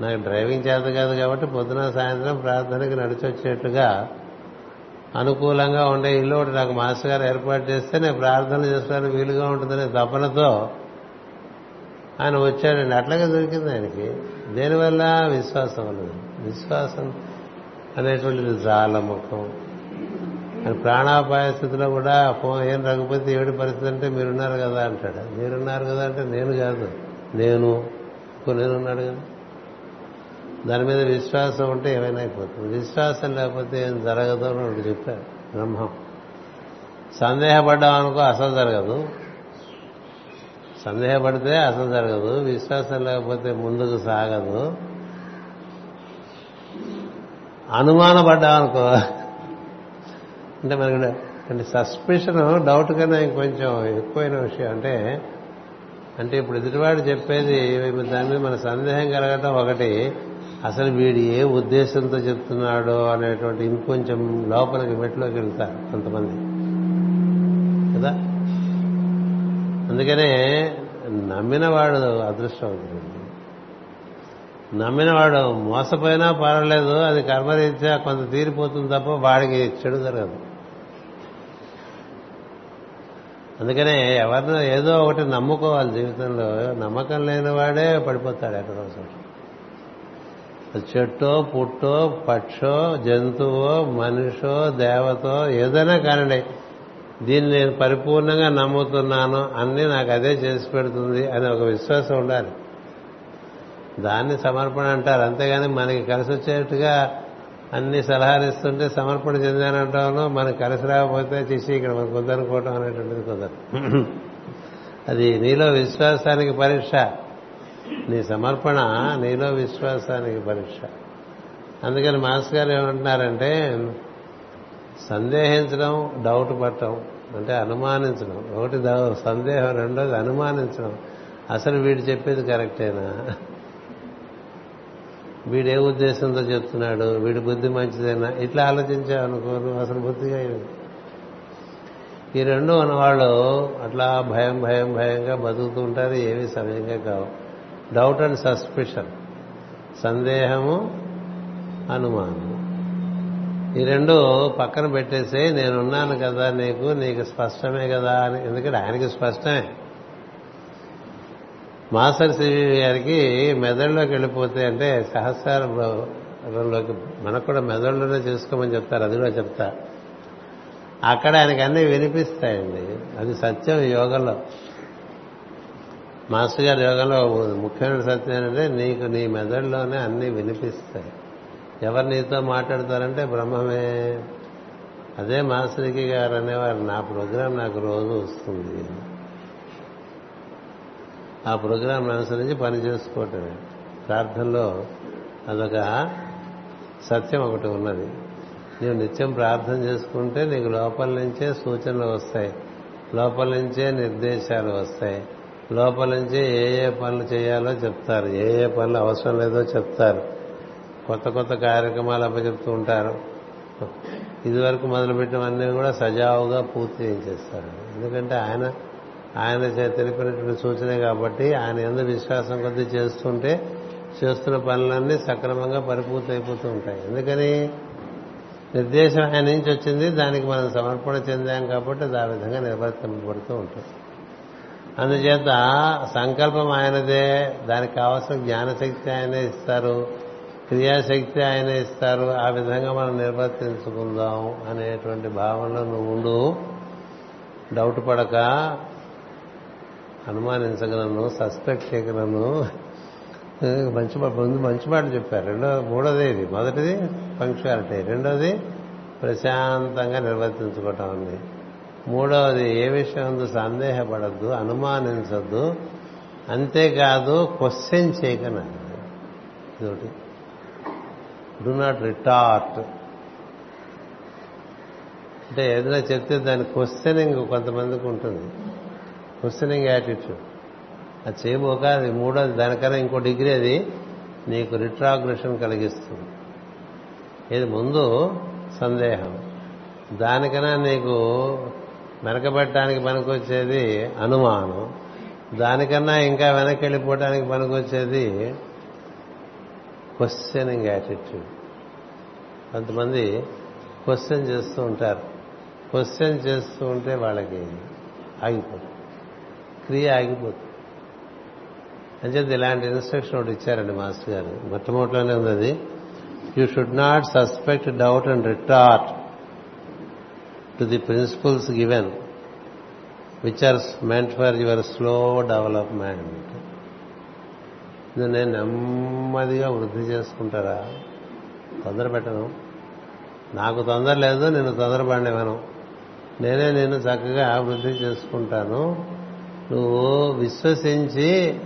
నాకు డ్రైవింగ్ చేత కాదు కాబట్టి పొద్దున సాయంత్రం ప్రార్థనకి నడిచి వచ్చేట్టుగా అనుకూలంగా ఉండే ఇల్లు ఒకటి నాకు మాస్టర్ గారు ఏర్పాటు చేస్తే నేను ప్రార్థన చేసుకోవడానికి వీలుగా ఉంటుందనే తపనతో ఆయన వచ్చాడండి. అట్లాగే దొరికింది ఆయనకి. దేనివల్ల? విశ్వాసం ఉన్నది విశ్వాసం అనేటువంటిది జాలముఖం అని ప్రాణాపాయ స్థితిలో కూడా ఫోన్ ఏం రఘుపతి ఏడు పరిస్థితి అంటే మీరున్నారు కదా అంటాడు. మీరున్నారు కదా అంటే నేను కాదు. నేను. నేనున్నాడు కదా. దాని మీద విశ్వాసం ఉంటే ఏమైనా అయిపోతుంది. విశ్వాసం లేకపోతే ఏం జరగదు అని ఒకటి చెప్పారు బ్రహ్మం. సందేహపడ్డాం అనుకో అసలు జరగదు. సందేహపడితే అసలు జరగదు విశ్వాసం లేకపోతే ముందుకు సాగదు. అనుమానపడ్డామనుకో అంటే మనకి అంటే సస్పిషన్ డౌట్ కన్నా ఇంకొంచెం ఎక్కువైన విషయం అంటే అంటే ఇప్పుడు ఎదుటివాడు చెప్పేది దాని మీద మన సందేహం కలగటం ఒకటి అసలు వీడు ఏ ఉద్దేశంతో చెప్తున్నాడో అనేటువంటి ఇంకొంచెం లోపలికి మెట్లోకి వెళ్తారు కొంతమంది. కదా? అందుకనే నమ్మినవాడు అదృష్టవంతుడు నమ్మినవాడు మోసపోయినా పర్వాలేదు అది కర్మరీత్యా కొంత తీరిపోతుంది తప్ప వాడికి చెడు జరగదు. అందుకనే ఎవరినో ఏదో ఒకటి నమ్ముకోవాలి జీవితంలో. నమ్మకం లేని వాడే పడిపోతాడు ఎక్కడో చెట్టో పుట్టో పక్షో జంతువో మనిషో దేవతో ఏదైనా కానండి దీన్ని నేను పరిపూర్ణంగా నమ్ముతున్నాను అన్ని నాకు అదే చేసి పెడుతుంది అని ఒక విశ్వాసం ఉండాలి. దాన్ని సమర్పణ అంటారు. అంతేగాని మనకి కలిసి వచ్చేట్టుగా అన్ని సలహాలు ఇస్తుంటే సమర్పణ చెందానంటాను మనకి కలిసి రాకపోతే చేసి ఇక్కడ మనకు వద్దనుకోవటం అనేటువంటిది కుదరదు. అది నీలో విశ్వాసానికి పరీక్ష. నీ సమర్పణ నీలో విశ్వాసానికి పరీక్ష. అందుకని మాస్ గారు ఏమంటున్నారంటే సందేహించడం డౌట్ పట్టడం అంటే అనుమానించడం. ఒకటి సందేహం రెండోది అనుమానించడం. అసలు వీడు చెప్పేది కరెక్టేనా? వీడు ఏ ఉద్దేశంతో చెప్తున్నాడు? వీడి బుద్ధి మంచిదేనా? ఇట్లా ఆలోచించావు అనుకో అసలు బుద్ధిగా ఈ రెండు ఉన్నవాళ్ళు అట్లా భయం భయం భయంగా బతుకుతూ ఉంటారు ఏవి సమయంగా కావు. డౌట్ అండ్ సస్పిషన్ సందేహము అనుమానం. ఈ రెండు పక్కన పెట్టేసి నేనున్నాను కదా నీకు నీకు స్పష్టమే కదా అని. ఎందుకంటే ఆయనకి స్పష్టమే. మాస్టర్ సివి గారికి మెదడులోకి వెళ్ళిపోతే అంటే సహస్రంలోకి మనకు కూడా మెదడులోనే చేసుకోమని చెప్తారు అది కూడా చెప్తా. అక్కడ ఆయనకి అన్నీ వినిపిస్తాయండి. అది సత్యం యోగంలో. మాస్టర్ గారి యోగంలో ముఖ్యమైన సత్యం ఏంటంటే నీకు నీ మెదడులోనే అన్నీ వినిపిస్తాయి. ఎవరు నీతో మాట్లాడతారంటే బ్రహ్మమే. అదే మాస్టర్కి గారు అనేవారు నా ప్రోగ్రాం నాకు రోజు వస్తుంది. ఆ ప్రోగ్రాం అనుసరించి పని చేసుకోవటమే. ప్రార్థనలో అదొక సత్యం ఒకటి ఉన్నది. నీవు నిత్యం ప్రార్థన చేసుకుంటే నీకు లోపల నుంచే సూచనలు వస్తాయి. లోపల నుంచే నిర్దేశాలు వస్తాయి. లోపల నుంచే ఏ ఏ పనులు చేయాలో చెప్తారు. ఏ ఏ పనులు అవసరం లేదో చెప్తారు. కొత్త కొత్త కార్యక్రమాలు అప్పచెప్తూ ఉంటారు. ఇదివరకు మొదలుపెట్టినవన్నీ కూడా సజావుగా పూర్తి చేయించేస్తారు. ఎందుకంటే ఆయన ఆయన తెలిపినటువంటి సూచనే కాబట్టి ఆయన ఎందు విశ్వాసం కొద్దీ చేస్తుంటే చేస్తున్న పనులన్నీ సక్రమంగా పరిపూర్తి అయిపోతూ ఉంటాయి. ఎందుకని? నిర్దేశం ఆయన నుంచి వచ్చింది దానికి మనం సమర్పణ చెందాం కాబట్టి ఆ విధంగా నిర్వర్తింపబడుతూ ఉంటుంది. అందుచేత సంకల్పం ఆయనదే దానికి కావాల్సిన జ్ఞానశక్తి ఆయనే ఇస్తారు. క్రియాశక్తి ఆయన ఇస్తారు. ఆ విధంగా మనం నిర్వర్తించుకుందాం అనేటువంటి భావనలో నువ్వు ఉండు. డౌట్ పడక. అనుమానించగలను. సస్పెక్ట్ చేయగలను. మంచి ముందు మంచి మాట చెప్పారు. రెండో మూడోది ఇది. మొదటిది పంక్చువాలిటీ రెండోది ప్రశాంతంగా నిర్వర్తించుకోవటం ఉంది మూడవది ఏ విషయం సందేహపడద్దు అనుమానించద్దు. అంతేకాదు క్వశ్చన్ చేయకనండి. ఇదొకటి. డు నాట్ రిటార్ట్ అంటే ఏదైనా చెప్తే దాని క్వశ్చనింగ్ కొంతమందికి ఉంటుంది. క్వశ్చనింగ్ యాటిట్యూడ్ అది చేయబోక అది మూడోది దానికన్నా ఇంకో డిగ్రీ అది నీకు రిట్రాగ్రెషన్ కలిగిస్తుంది. ఇది ముందు? సందేహం. దానికన్నా నీకు వెనకబెట్టడానికి పనికొచ్చేది అనుమానం. దానికన్నా ఇంకా వెనక్కి వెళ్ళిపోవడానికి పనికొచ్చేది క్వశ్చనింగ్ యాటిట్యూడ్ కొంతమంది క్వశ్చన్ చేస్తూ ఉంటారు. క్వశ్చన్ చేస్తూ ఉంటే వాళ్ళకి ఆగిపోతుంది. క్రియ ఆగిపోతుంది. అంచేది ఇలాంటి ఇన్స్ట్రక్షన్ ఒకటి ఇచ్చారండి మాస్టర్ గారు. మొట్టమొదటిలోనే ఉంది అది. You should not suspect doubt and retort to the principles given which are meant for your slow development నేను నెమ్మదిగా వృద్ధి చేసుకుంటారా? తొందర పెట్టను. నాకు తొందర లేదు నేను తొందరపడినవను నేనే నేను చక్కగా వృద్ధి చేసుకుంటాను. నువ్వు విశ్వసించి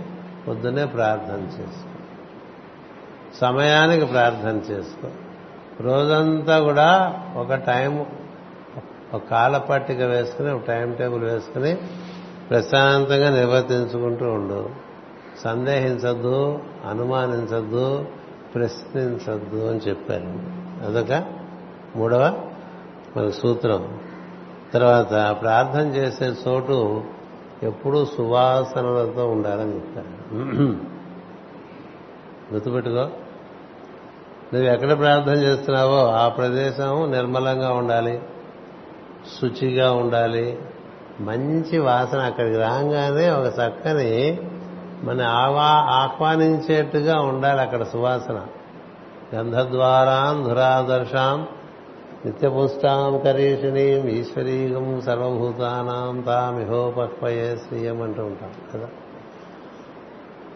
పొద్దునే ప్రార్థన చేసుకో. సమయానికి ప్రార్థన చేసుకో. రోజంతా కూడా ఒక టైం ఒక కాల పట్టిక వేసుకుని ఒక టైం టేబుల్ వేసుకుని ప్రశాంతంగా నిర్వర్తించుకుంటూ ఉండు. సందేహించద్దు అనుమానించద్దు ప్రశ్నించద్దు అని చెప్పారు. అదొక మూడవ మన సూత్రం. తర్వాత ప్రార్థన చేసే చోటు ఎప్పుడూ సువాసనలతో ఉండాలని చెప్పారు. గుర్తుపెట్టుకో. నువ్వు ఎక్కడ ప్రార్థన చేస్తున్నావో ఆ ప్రదేశం నిర్మలంగా ఉండాలి శుచిగా ఉండాలి మంచి వాసన అక్కడికి రాగానే ఒక చక్కని మన ఆవా ఆహ్వానించేట్టుగా ఉండాలి అక్కడ సువాసన. గంధద్వారాం ధురాదర్శాం నిత్యపుష్టాం కరీషిణీం ఈశ్వరీగం సర్వభూతానాం తామిహోపక్వయే శ్రీయం అంటూ ఉంటాం కదా.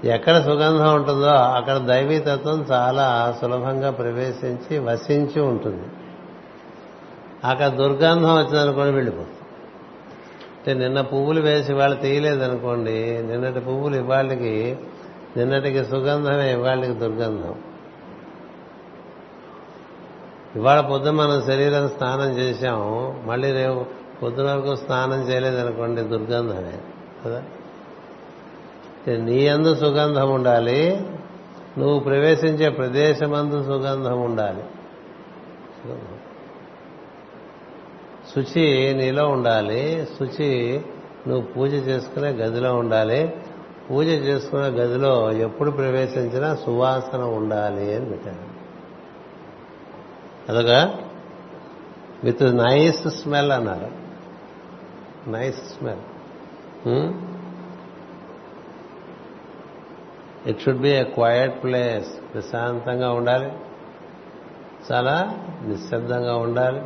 ఎక్కడ సుగంధం ఉంటుందో అక్కడ దైవీతత్వం చాలా సులభంగా ప్రవేశించి వసించి ఉంటుంది. అక్కడ దుర్గంధం వచ్చిందనుకోండి వెళ్ళిపోతుంది. అంటే నిన్న పువ్వులు వేసి వాళ్ళు తీయలేదనుకోండి నిన్నటి పువ్వులు ఇవాళకి నిన్నటికి సుగంధమే ఇవాళకి దుర్గంధం. ఇవాళ పొద్దున మనం శరీరం స్నానం చేశాం మళ్ళీ రేపు పొద్దున వరకు స్నానం చేయలేదనుకోండి దుర్గంధమే కదా? నీ అందు సుగంధం ఉండాలి నువ్వు ప్రవేశించే ప్రదేశమందు సుగంధం ఉండాలి. శుచి నీలో ఉండాలి. శుచి నువ్వు పూజ చేసుకునే గదిలో ఉండాలి. పూజ చేసుకునే గదిలో ఎప్పుడు ప్రవేశించినా సువాసన ఉండాలి అని పెట్టాను అదొక విత్ నైస్ స్మెల్ అన్నారు. Nice smell. It should be a quiet place ప్రశాంతంగా ఉండాలి. చాలా నిశ్శబ్దంగా ఉండాలి.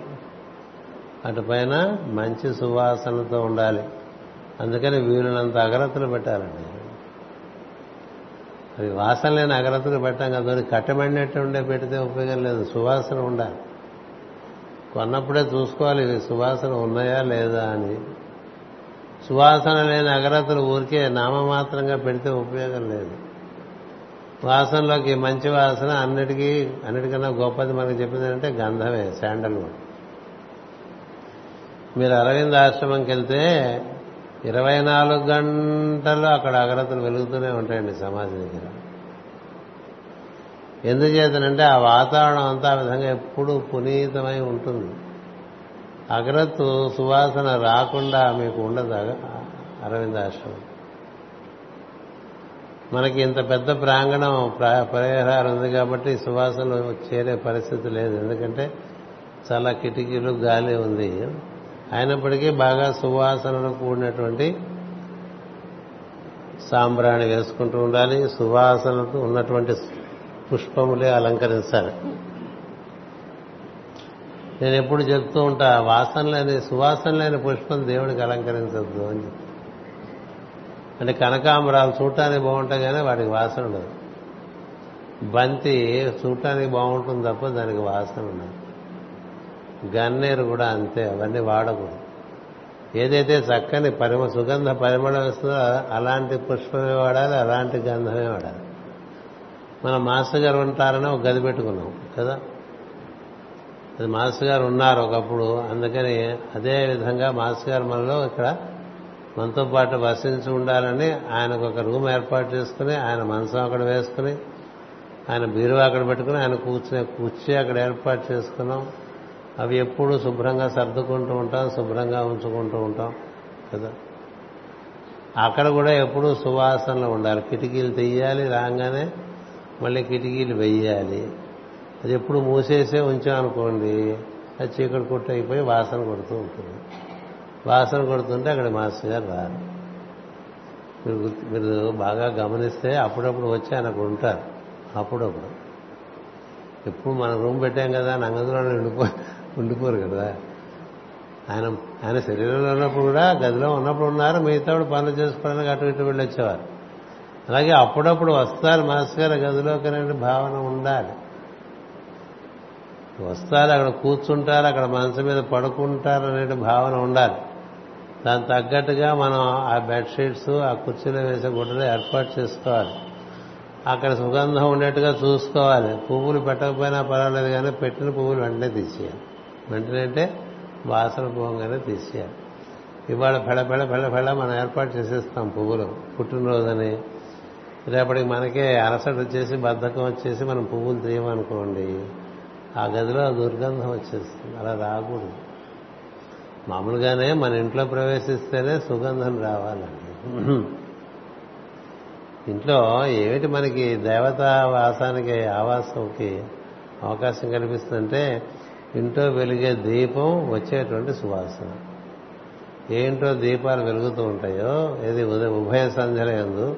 అటుపైన మంచి సువాసనతో ఉండాలి. అందుకని వీలునంత అగరత్తులు పెట్టాలండి. అవి వాసన లేని అగరత్తులు పెట్టాం కదా కట్టబడినట్టు ఉండే పెడితే ఉపయోగం లేదు. సువాసన ఉండాలి. కొన్నప్పుడే చూసుకోవాలి ఇవి సువాసన ఉన్నాయా లేదా అని. సువాసన లేని అగరత్తులు ఊరికే నామమాత్రంగా పెడితే ఉపయోగం లేదు. వాసనలోకి మంచి వాసన అన్నిటికీ అన్నిటికన్నా గొప్పది మనకు చెప్పింది అంటే గంధమే శాండల్వుడ్ మీరు అరవింద్ ఆశ్రమంకి వెళ్తే ఇరవై నాలుగు గంటలు అక్కడ అగరత్తులు వెలుగుతూనే ఉంటాయండి సమాజం దగ్గర. ఎందుచేతనంటే ఆ వాతావరణం అంతా ఆ విధంగా ఎప్పుడూ పునీతమై ఉంటుంది. అగ్రత్తు సువాసన రాకుండా మీకు ఉండదు అరవింద్ ఆశ్రమం. మనకి ఇంత పెద్ద ప్రాంగణం పరిహారం ఉంది కాబట్టి సువాసనలు చేరే పరిస్థితి లేదు. ఎందుకంటే చాలా కిటికీలు గాలి ఉంది. అయినప్పటికీ బాగా సువాసనలు కూడినటువంటి సాంబ్రాణి వేసుకుంటూ ఉండాలి. సువాసనకు ఉన్నటువంటి పుష్పములే అలంకరించాలి. నేను ఎప్పుడు చెప్తూ ఉంటా వాసన లేని సువాసన లేని పుష్పం దేవుడికి అలంకరించద్దు అని చెప్తా. అంటే కనకాంబరాలు చూడటానికి బాగుంటాయి కానీ వాటికి వాసన ఉండదు. బంతి చూడటానికి బాగుంటుంది తప్ప దానికి వాసన ఉండదు. గన్నేరు కూడా అంతే అవన్నీ వాడకూడదు. ఏదైతే చక్కని పరిమ సుగంధ పరిమళం ఇస్తుందో అలాంటి పుష్పమే వాడాలి అలాంటి గంధమే వాడాలి. మన మాస్టర్ గారు ఉంటారని ఒక గది పెట్టుకున్నాం కదా? అది మాస్టర్ గారు ఉన్నారు ఒకప్పుడు అందుకని అదే విధంగా మాస్టర్ గారు మనలో ఇక్కడ మనతో పాటు వసించి ఉండాలని ఆయనకు ఒక రూమ్ ఏర్పాటు చేసుకుని ఆయన మనసం అక్కడ వేసుకుని ఆయన బీరువా అక్కడ పెట్టుకుని ఆయన కూర్చునే కుర్చీ అక్కడ ఏర్పాటు చేసుకున్నాం. అవి ఎప్పుడు శుభ్రంగా సర్దుకుంటూ ఉంటాం శుభ్రంగా ఉంచుకుంటూ ఉంటాం కదా? అక్కడ కూడా ఎప్పుడూ సువాసనలు ఉండాలి. కిటికీలు తెయ్యాలి రాగానే మళ్ళీ కిటికీలు వెయ్యాలి. అది ఎప్పుడు మూసేసే ఉంచామనుకోండి అది చీకటి కొట్టు అయిపోయి వాసన కొడుతూ ఉంటుంది. వాసన కొడుతుంటే అక్కడ మాస్టర్ గారు రారు. మీరు మీరు బాగా గమనిస్తే అప్పుడప్పుడు వచ్చి ఆయనకు ఉంటారు. అప్పుడప్పుడు. ఎప్పుడు మనం రూమ్ పెట్టాం కదా నంగదులో నిండిపో ఉండిపోరు కదా. ఆయన ఆయన శరీరంలో ఉన్నప్పుడు కూడా గదిలో ఉన్నప్పుడు ఉన్నారు మిగతా పనులు చేసుకోవడానికి అటు ఇటు వెళ్ళొచ్చేవారు. అలాగే అప్పుడప్పుడు వస్తారు మాస్టర్ గారు గదిలోకి అనే భావన ఉండాలి. వస్తారు అక్కడ కూర్చుంటారు అక్కడ మనసు మీద పడుకుంటారు అనే భావన ఉండాలి. దానికి తగ్గట్టుగా మనం ఆ బెడ్షీట్స్ ఆ కుర్చీలో వేసే గుడ్డలు ఏర్పాటు చేసుకోవాలి. అక్కడ సుగంధం ఉండేట్టుగా చూసుకోవాలి. పువ్వులు పెట్టకపోయినా పర్వాలేదు కానీ పెట్టిన పువ్వులు వెంటనే తీసేయాలి. వెంటనే అంటే వాసన పోగానే తీసేయాలి. ఇవాళ ఫెళ ఫెళ ఫెళ ఫెళ మనం ఏర్పాటు చేసేస్తాం పువ్వులు. పుట్టినరోజని రేపటికి మనకే అలసట వచ్చేసి బద్ధకం వచ్చేసి మనం పువ్వులు తీయమనుకోండి ఆ గదిలో ఆ దుర్గంధం వచ్చేస్తుంది. అలా రాకూడదు. మామూలుగానే మన ఇంట్లో ప్రవేశిస్తేనే సుగంధం రావాలండి. ఇంట్లో ఏమిటి మనకి దేవతా వాసానికి ఆవాసంకి అవకాశం కనిపిస్తుందంటే ఇంట్లో వెలిగే దీపం వచ్చేటువంటి సువాసన. ఏ ఇంట్లో దీపాలు వెలుగుతూ ఉంటాయో ఏది ఉదయ ఉభయ సంధ్యల ఎందు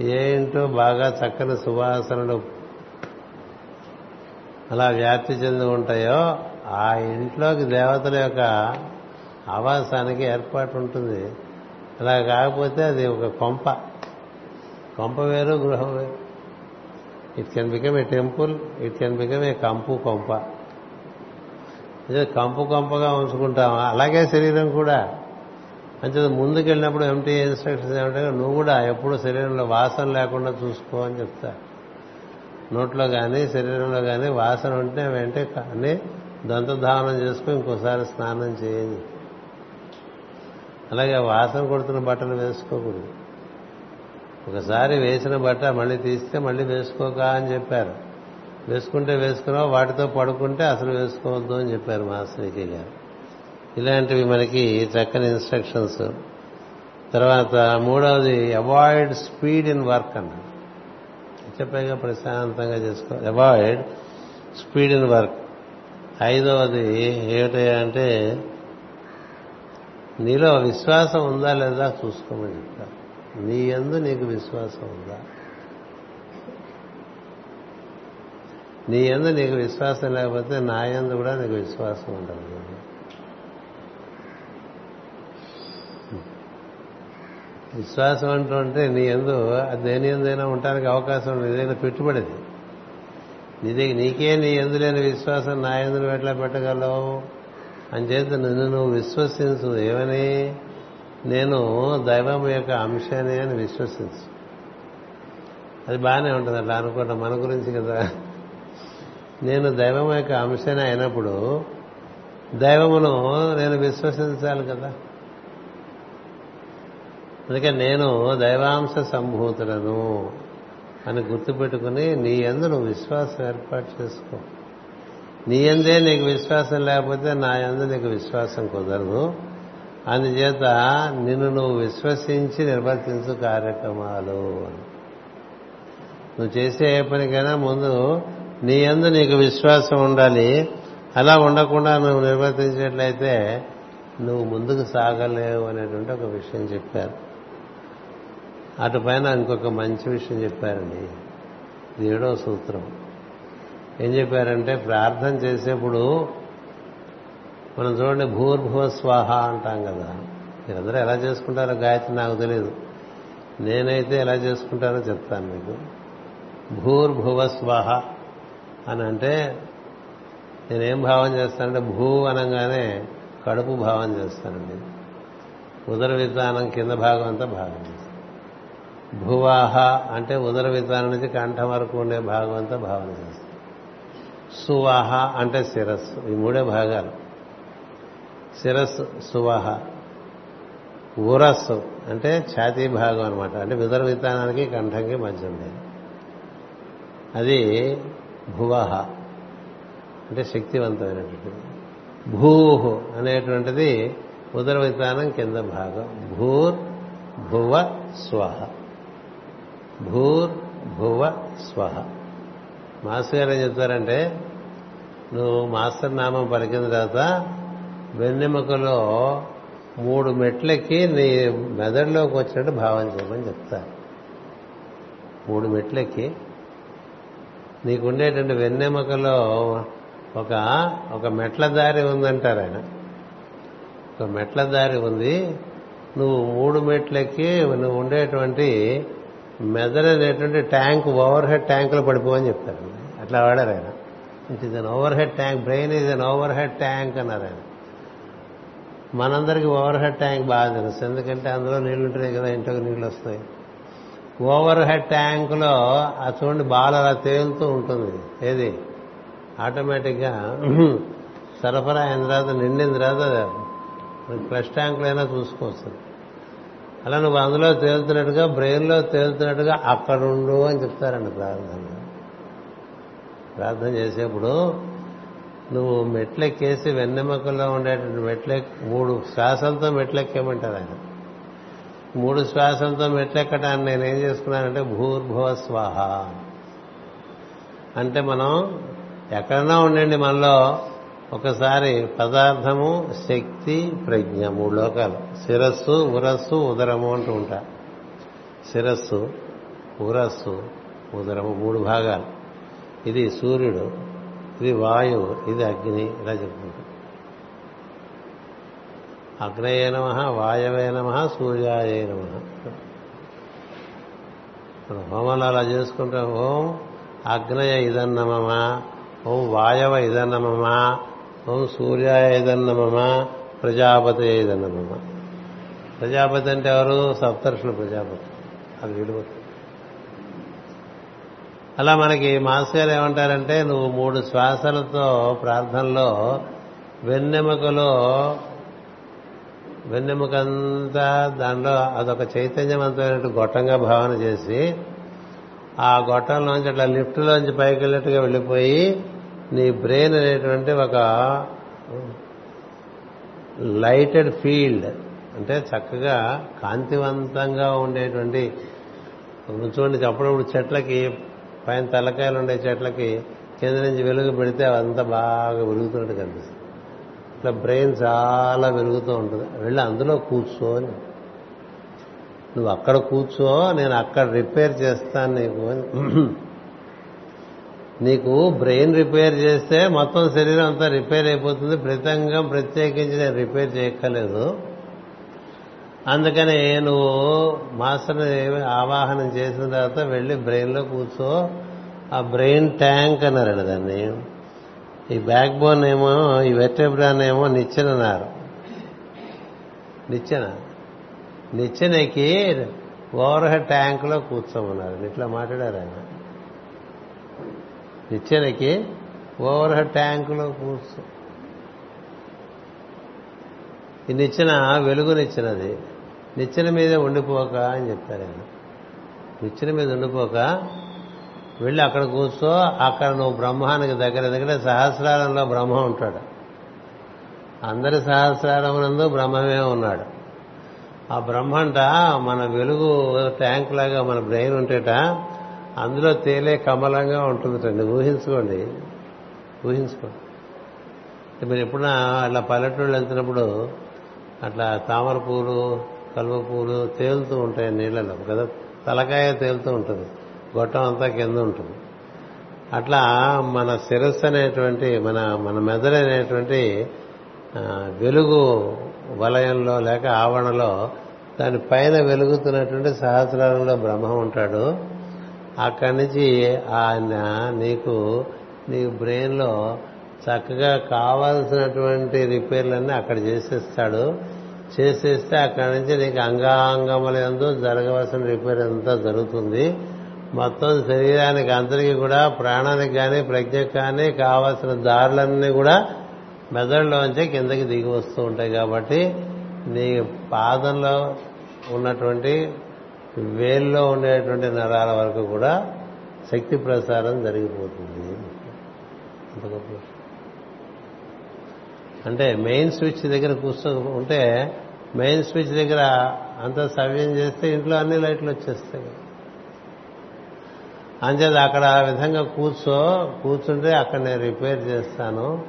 ఏ ఇంట్లో బాగా చక్కని సువాసనలు అలా వ్యాప్తి చెంది ఉంటాయో ఆ ఇంట్లోకి దేవతల యొక్క ఆవాసానికి ఏర్పాటు ఉంటుంది అలా కాకపోతే అది ఒక కొంప. కొంప వేరు గృహం వేరు. It can become a temple it can become a కంపు కొంప. ఏదో కంపు కంపగా ఉంచుకుంటాం. అలాగే శరీరం కూడా. అంటే ముందుకెళ్ళినప్పుడు ఎంటీ ఇన్స్ట్రక్షన్స్ ఏమంటే నువ్వు కూడా ఎప్పుడు శరీరంలో వాసన లేకుండా చూసుకో అని చెప్తా. నోట్లో కానీ శరీరంలో కానీ వాసన ఉంటే వెంటే కానీ దంతధావనం చేసుకుని ఇంకోసారి స్నానం చేయండి. అలాగే వాసన కొడుతున్న బట్టలు వేసుకోకూడదు. ఒకసారి వేసిన బట్ట మళ్ళీ తీస్తే మళ్ళీ వేసుకోక అని చెప్పారు. వేసుకుంటే వేసుకున్నావు వాటితో పడుకుంటే అసలు వేసుకోవద్దు అని చెప్పారు మాస్టర్కి గారు. ఇలాంటివి మనకి చక్కని ఇన్స్ట్రక్షన్స్ తర్వాత మూడవది అవాయిడ్ స్పీడ్ ఇన్ వర్క్ అన్నారు చెప్పాక ప్రశాంతంగా చేసుకో అవాయిడ్ స్పీడ్ ఇన్ వర్క్ ఐదవది ఏమిటంటే అంటే నీలో విశ్వాసం ఉందా లేదా చూసుకోమని చెప్తారు నీ ఎందు నీకు విశ్వాసం ఉందా? నీ ఎందు నీకు విశ్వాసం లేకపోతే నా ఎందు కూడా నీకు విశ్వాసం ఉండదు. విశ్వాసం అంటూ నీ ఎందు దేని ఎందైనా ఉండడానికి అవకాశం ఉంది ఏదైనా పెట్టుబడిది. నీదే నీకే నీ ఎందు లేని విశ్వాసం నా ఎందు ఎట్లా పెట్టగలవు? అంచేత నిన్ను నువ్వు విశ్వసించు. ఏమని? నేను దైవం యొక్క అంశాన్ని అని విశ్వసించు. అది బాగానే ఉంటుంది అట్లా అనుకుంటా మన గురించి కదా. నేను దైవం యొక్క అంశాన్ని అయినప్పుడు దైవమును నేను విశ్వసించాలి కదా. అందుకే నేను దైవాంశ సంభూతులను అని గుర్తుపెట్టుకుని నీ ఎందు నువ్వు విశ్వాసం ఏర్పాటు చేసుకో. నీ ఎందే నీకు విశ్వాసం లేకపోతే నా ఎందు నీకు విశ్వాసం కుదరదు. అందుచేత నిన్ను నువ్వు విశ్వసించి నిర్వర్తించు కార్యక్రమాలు నువ్వు చేసే ఏ పనికైనా ముందు నీ అందు నీకు విశ్వాసం ఉండాలి. అలా ఉండకుండా నువ్వు నిర్వర్తించినట్లయితే నువ్వు ముందుకు సాగలేవు అనేటువంటి ఒక విషయం చెప్పారు. అటు పైన ఇంకొక మంచి విషయం చెప్పారండి. ఏడో సూత్రం. ఏం చెప్పారంటే ప్రార్థన చేసేప్పుడు మనం చూడండి భూర్భువ స్వాహ అంటాం కదా. మీరందరూ ఎలా చేసుకుంటారో గాయత్రి నాకు తెలియదు నేనైతే ఎలా చేసుకుంటానో చెప్తాను మీకు. భూర్భువ స్వాహ. అని అంటే నేనేం భావం చేస్తానంటే భూ అనగానే కడుపు భావం చేస్తానండి. ఉదర విధానం కింద భాగం అంతా భాగం చేస్తాను. భువాహ అంటే ఉదర విధానం నుంచి కంఠం వరకు ఉండే భాగం అంతా భావన చేస్తాను. సువాహ అంటే శిరస్సు ఈ మూడే భాగాలు. శిరస్సు సువాహ. ఉరస్సు అంటే ఛాతీ భాగం అనమాట అంటే విదర విధానానికి కంఠంకి మధ్య ఉండేది. అది భువహ. అంటే శక్తివంతమైనటువంటిది. భూ అనేటువంటిది ఉదర విధానం కింద భాగం. భూర్ భువ స్వహ. భూర్ భువ స్వహ. మాస్టర్ గారు ఏం చెప్తారంటే నువ్వు మాస్టర్ నామం పలికిన తర్వాత వెన్నెముకలో మూడు మెట్లకి నీ మెదడులోకి వచ్చినట్టు భావం చేయమని చెప్తారు. మూడు మెట్లకి నీకుండేటువంటి వెన్నెముకలో ఒక ఒక మెట్ల దారి ఉందంటారు ఆయన. ఒక మెట్ల దారి ఉంది. నువ్వు మూడు మెట్లకి నువ్వు ఉండేటువంటి మెదడనేటువంటి ట్యాంక్ ఓవర్ హెడ్ ట్యాంకులో పడిపోవని చెప్తారు. అట్లా వాడారు ఆయన. It is an overhead tank brain is an overhead tank అన్నారు ఆయన. మనందరికీ ఓవర్ హెడ్ ట్యాంక్ బాగా తెలుసు. ఎందుకంటే అందులో నీళ్ళు ఉంటున్నాయి కదా ఇంట్లోకి నీళ్ళు వస్తాయి. ఓవర్ హెడ్ ట్యాంకులో ఆ చూడండి బాల్ అలా తేలుతూ ఉంటుంది. ఏది? ఆటోమేటిక్గా సరఫరా అయిన తర్వాత నిండిన తర్వాత ఫ్లష్ ట్యాంకులు అయినా చూసుకోవచ్చు. అలా నువ్వు అందులో తేలుతున్నట్టుగా బ్రెయిన్లో తేలుతున్నట్టుగా అక్కడుండు అని చెప్తారండి ప్రార్థన. ప్రార్థన చేసేప్పుడు నువ్వు మెట్లెక్కేసి వెన్నెమ్మకల్లో ఉండేటువంటి మెట్లెక్ మూడు శ్వాసలతో మెట్లెక్కేమంటారు ఆయన. మూడు శ్వాసంతో మెట్లెక్కటాన్ని నేనేం చేసుకున్నానంటే భూర్భువ స్వాహ. అంటే మనం ఎక్కడన్నా ఉండండి మనలో ఒకసారి పదార్థము శక్తి ప్రజ్ఞ మూడు లోకాలు. శిరస్సు ఉరస్సు ఉదరము అంటూ ఉంటా. శిరస్సు ఉరస్సు ఉదరము మూడు భాగాలు. ఇది సూర్యుడు ఇది వాయువు ఇది అగ్ని ఇలా చెప్పుకుంటాం అగ్నయే నమ వాయవే నమ సూర్యాయ నమ. మనం హోమంలో అలా చేసుకుంటాం ఓం అగ్నయ ఇదన్నమమా ఓం వాయవ ఇదన్నమమా ఓం సూర్యాయ ఇదన్నమమా ప్రజాపతి ఇదన్నమమా ప్రజాపతి అంటే ఎవరు? సప్తర్షులు ప్రజాపతి. అది విలువ అలా మనకి మాస్ గారు ఏమంటారంటే నువ్వు మూడు శ్వాసలతో ప్రార్థనలో వెన్నెముకలో వెన్నెముకంతా దానిలో అదొక చైతన్యవంతమైన గొట్టంగా భావన చేసి ఆ గొట్టంలోంచి అట్లా లిఫ్ట్లోంచి పైకి వెళ్ళినట్టుగా వెళ్ళిపోయి నీ బ్రెయిన్ అనేటువంటి ఒక లైటెడ్ ఫీల్డ్ అంటే చక్కగా కాంతివంతంగా ఉండేటువంటి చూడండి అప్పుడప్పుడు చెట్లకి పైన తలకాయలు ఉండే చెట్లకి కింద నుంచి వెలుగు పెడితే అవంతా బాగా వెలుగుతున్నట్టు కనిపిస్తుంది. ఇట్లా బ్రెయిన్ చాలా వెలుగుతూ ఉంటుంది. వెళ్ళి అందులో కూర్చో అని. నువ్వు అక్కడ కూర్చో నేను అక్కడ రిపేర్ చేస్తాను నీకు నీకు బ్రెయిన్ రిపేర్ చేస్తే మొత్తం శరీరం అంతా రిపేర్ అయిపోతుంది. ప్రతంగం ప్రత్యేకించి నేను రిపేర్ చేయక్కర్లేదు. అందుకని నువ్వు మాస్టర్ని ఆవాహనం చేసిన తర్వాత వెళ్ళి బ్రెయిన్లో కూర్చో. ఆ బ్రెయిన్ ట్యాంక్ అన్నారండి దాన్ని. ఈ బ్యాక్ బోన్ ఏమో ఈ వెటెబ్రాన్ ఏమో నిచ్చెనన్నారు నిచ్చెన? నిచ్చెనకి ఓవర్ హెడ్ ట్యాంకులో కూర్చోమన్నారు. ఇట్లా మాట్లాడారు ఆయన. నిచ్చెనకి ఓవర్ హెడ్ ట్యాంకులో కూర్చో. ఈ నిచ్చెన వెలుగునిచ్చినది నిచ్చెన మీదే ఉండిపోక అని చెప్తారు ఆయన. నిచ్చెన మీద ఉండిపోక వెళ్ళి అక్కడ కూర్చో అక్కడ నువ్వు బ్రహ్మానికి దగ్గర దగ్గర సహస్రారంలో బ్రహ్మ ఉంటాడు. అందరి సహస్రారమునందు బ్రహ్మమే ఉన్నాడు. ఆ బ్రహ్మంట మన వెలుగు ట్యాంక్ లాగా మన బ్రెయిన్ ఉంటేట అందులో తేలే కమలంగా ఉంటుందండి ఊహించుకోండి. ఊహించుకోండి. మీరు ఎప్పుడన్నా అట్లా పల్లెటూళ్ళు వెళ్తున్నప్పుడు అట్లా తామర పూలు కలువ పూలు తేలుతూ ఉంటాయి నీళ్ళలో కదా? తలకాయ తేలుతూ ఉంటుంది. గొట్టం అంతా కింద ఉంటుంది. అట్లా మన శిరస్సు అనేటువంటి మన మన మెదడు అనేటువంటి వెలుగు వలయంలో లేక ఆవరణలో దాని పైన వెలుగుతున్నటువంటి సహస్రారంలో బ్రహ్మ ఉంటాడు. అక్కడి నుంచి ఆయన నీకు నీ బ్రెయిన్లో చక్కగా కావాల్సినటువంటి రిపేర్లన్నీ అక్కడ చేసేస్తాడు. చేసేస్తే అక్కడి నుంచి నీకు అంగాంగముల ఎందు జరగవలసిన రిపేర్ అంతా జరుగుతుంది. మొత్తం శరీరానికి అందరికీ కూడా ప్రాణానికి కానీ ప్రజ్ఞకు కానీ కావాల్సిన దారులన్నీ కూడా మెదడులోంచి కిందకి దిగి వస్తూ ఉంటాయి కాబట్టి నీ పాదంలో ఉన్నటువంటి వేల్లో ఉండేటువంటి నరాల వరకు కూడా శక్తి ప్రసారం జరిగిపోతుంది. అంటే మెయిన్ స్విచ్ దగ్గర కూర్చో ఉంటే మెయిన్ స్విచ్ దగ్గర అంత సవ్యం చేస్తే ఇంట్లో అన్ని లైట్లు వచ్చేస్తాయి. అంచేది అక్కడ ఆ విధంగా కూర్చో కూర్చుంటే అక్కడ నేను రిపేర్ చేస్తాను.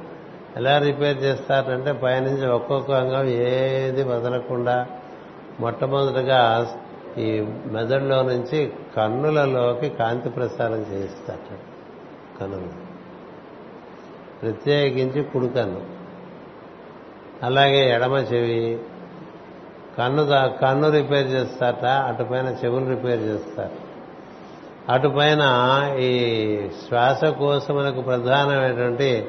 ఎలా రిపేర్ చేస్తారంటే పైనుంచి ఒక్కొక్క అంగం ఏది వదలకుండా మొట్టమొదటిగా ఈ మెదడులో నుంచి కన్నులలోకి కాంతి ప్రసారం చేయిస్తాట కన్నులు. ప్రత్యేకించి కుడుకన్ను. అలాగే ఎడమ చెవి. కన్ను కన్ను రిపేర్ చేస్తారట అటుపైన చెవులు రిపేర్ చేస్తారు అటుపైన ఈ శ్వాసకోశములకు ప్రధానమైనటువంటి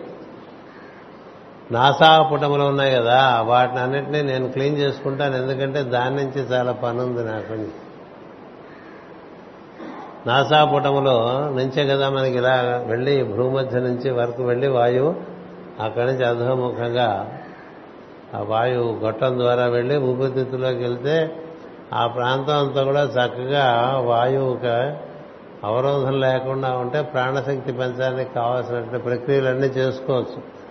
నాసాపుటములు ఉన్నాయి కదా వాటిని అన్నింటినీ నేను క్లీన్ చేసుకుంటాను ఎందుకంటే దాని నుంచి చాలా పని ఉంది నాకు నాసాపుటములో నుంచే కదా మనకి ఇలా వెళ్ళి భూమధ్య నుంచి వరకు వెళ్ళి వాయువు అక్కడి నుంచి అధోముఖంగా ఆ వాయువు గొట్టం ద్వారా వెళ్ళి ఊపిరితిత్తులోకి వెళ్తే ఆ ప్రాంతం అంతా కూడా చక్కగా వాయువుకి అవరోధం లేకుండా ఉంటే ప్రాణశక్తి పెంచడానికి కావాల్సినటువంటి ప్రక్రియలన్నీ చేసుకోవచ్చు.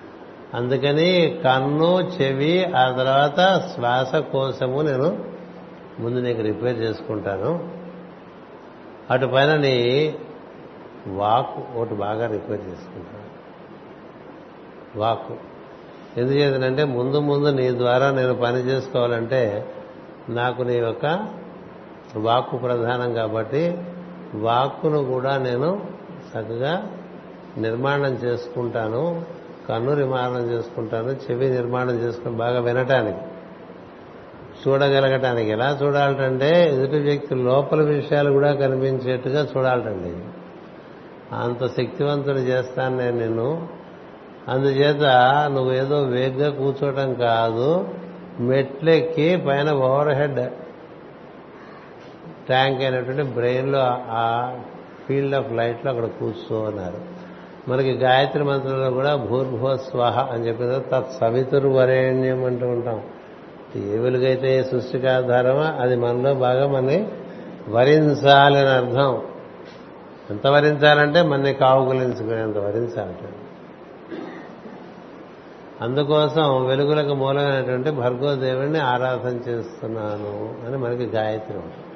అందుకని కన్ను చెవి ఆ తర్వాత శ్వాసకోశము నేను ముందు నీకు రిపేర్ చేసుకుంటాను. అటు పైన నీ వాక్ ఒకటి బాగా రిపేర్ చేసుకుంటాను. వాక్. ఎందుచేతనంటే ముందు ముందు నీ ద్వారా నేను పని చేసుకోవాలంటే నాకు నీ యొక్క వాక్కు ప్రధానం కాబట్టి వాక్కును కూడా నేను చక్కగా నిర్మాణం చేసుకుంటాను కన్ను నిర్మాణం చేసుకుంటాను చెవి నిర్మాణం చేసుకుని బాగా వినటానికి. చూడగలగటానికి. ఎలా చూడాలంటే ఎదుటి వ్యక్తి లోపల విషయాలు కూడా కనిపించేట్టుగా చూడాలటండి అంత శక్తివంతుడు చేస్తాను నేను నిన్ను. అందుచేత నువ్వేదో వేగ్గా కూర్చోవటం కాదు మెట్లెక్కి పైన ఓవర్ హెడ్. ట్యాంక్ అయినటువంటి బ్రెయిన్లో ఆ ఫీల్డ్ ఆఫ్ లైట్లో అక్కడ కూర్చో అన్నారు. మనకి గాయత్రి మంత్రంలో కూడా భూర్భువ స్వాహ అని చెప్పిన తత్ సవితురు వరేణ్యం అంటూ ఉంటాం. ఏ వెలుగైతే సృష్టికి ఆధారమో అది మనలో బాగా మనని వరించాలని అర్థం. ఎంత వరించాలంటే మనని కావుగులించుకునేంత వరించాలంటే. అందుకోసం వెలుగులకు మూలమైనటువంటి భర్గోదేవుణ్ణి ఆరాధన చేస్తున్నాను అని మనకి గాయత్రి ఉంటుంది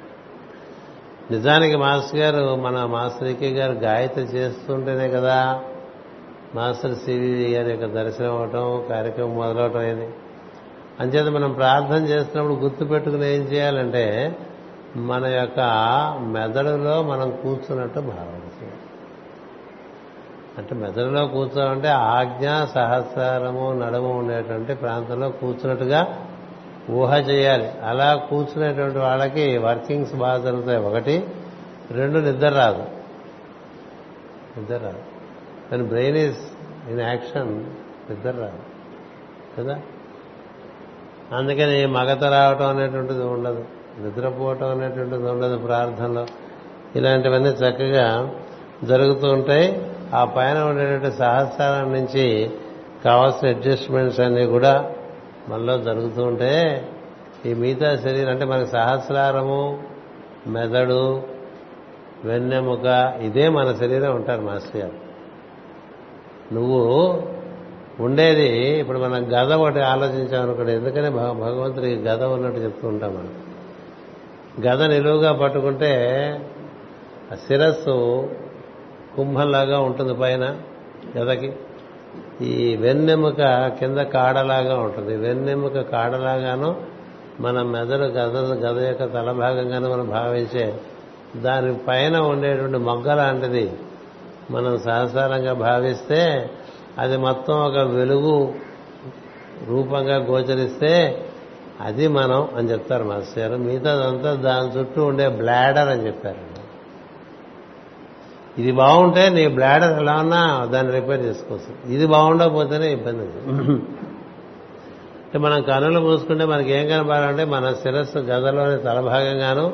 నిజానికి మాస్టర్ గారు మన మాస్టర్ ఈకే గారు గాయత్రి చేస్తుంటేనే కదా మాస్టర్ సివి గారి యొక్క దర్శనం అవటం కార్యక్రమం మొదలవటం అయింది. అంచేత మనం ప్రార్థన చేస్తున్నప్పుడు గుర్తు పెట్టుకుని ఏం చేయాలంటే మన యొక్క మెదడులో మనం కూర్చున్నట్టు భావన అంటే మెదడులో కూర్చోమంటే ఆజ్ఞ సహస్రము నడుము ఉండేటువంటి ప్రాంతంలో కూర్చున్నట్టుగా ఊహ చేయాలి. అలా కూర్చునేటువంటి వాళ్ళకి వర్కింగ్స్ బాగా జరుగుతాయి. ఒకటి రెండు నిద్ర రాదు. నిద్ర రాదు. కానీ బ్రెయిన్ ఈజ్ ఇన్ యాక్షన్ నిద్ర రాదు. కదా? అందుకని మగత రావటం అనేటువంటిది ఉండదు. నిద్రపోవటం అనేటువంటిది ఉండదు ప్రార్థనలో. ఇలాంటివన్నీ చక్కగా జరుగుతూ ఉంటాయి. ఆ పైన ఉండేటువంటి సహస్రాల నుంచి కావాల్సిన అడ్జస్ట్మెంట్స్ అన్నీ కూడా మనలో జరుగుతూ ఉంటే ఈ మిగతా శరీరం అంటే మనకి సహస్రారము మెదడు వెన్నెముక ఇదే మన శరీరం ఉంటారు మాస్టర్ గారు. నువ్వు ఉండేది ఇప్పుడు మనం గద ఒకటి ఆలోచించామనుకోండి ఎందుకనే భగ- భగవంతుడికి గద ఉన్నట్టు చెప్తూ ఉంటాం మనం. గద నిలువుగా పట్టుకుంటే ఆ శిరస్సు కుంభంలాగా ఉంటుంది పైన గదకి. ఈ వెన్నెముక కింద కాడలాగా ఉంటుంది. వెన్నెముక కాడలాగాను మన మెదడు గద గద యొక్క తల భాగంగాను మనం భావించే దాని పైన ఉండేటువంటి మొగ్గ లాంటిది. మనం సహసారంగా భావిస్తే అది మొత్తం ఒక వెలుగు రూపంగా గోచరిస్తే అది మనం అని చెప్తారు మాస్టర్ గారు. మిగతాదంతా దాని చుట్టూ ఉండే బ్లాడర్ అని చెప్పారు ఇది బాగుంటే నీ బ్లాడర్ ఎలా ఉన్నా దాన్ని రిపేర్ చేసుకోవచ్చు. ఇది బాగుండకపోతేనే ఇబ్బంది అంటే మనం కనులు మూసుకుంటే మనకి ఏం కనపడాలంటే మన శిరస్సు గదలోని తలభాగంగాను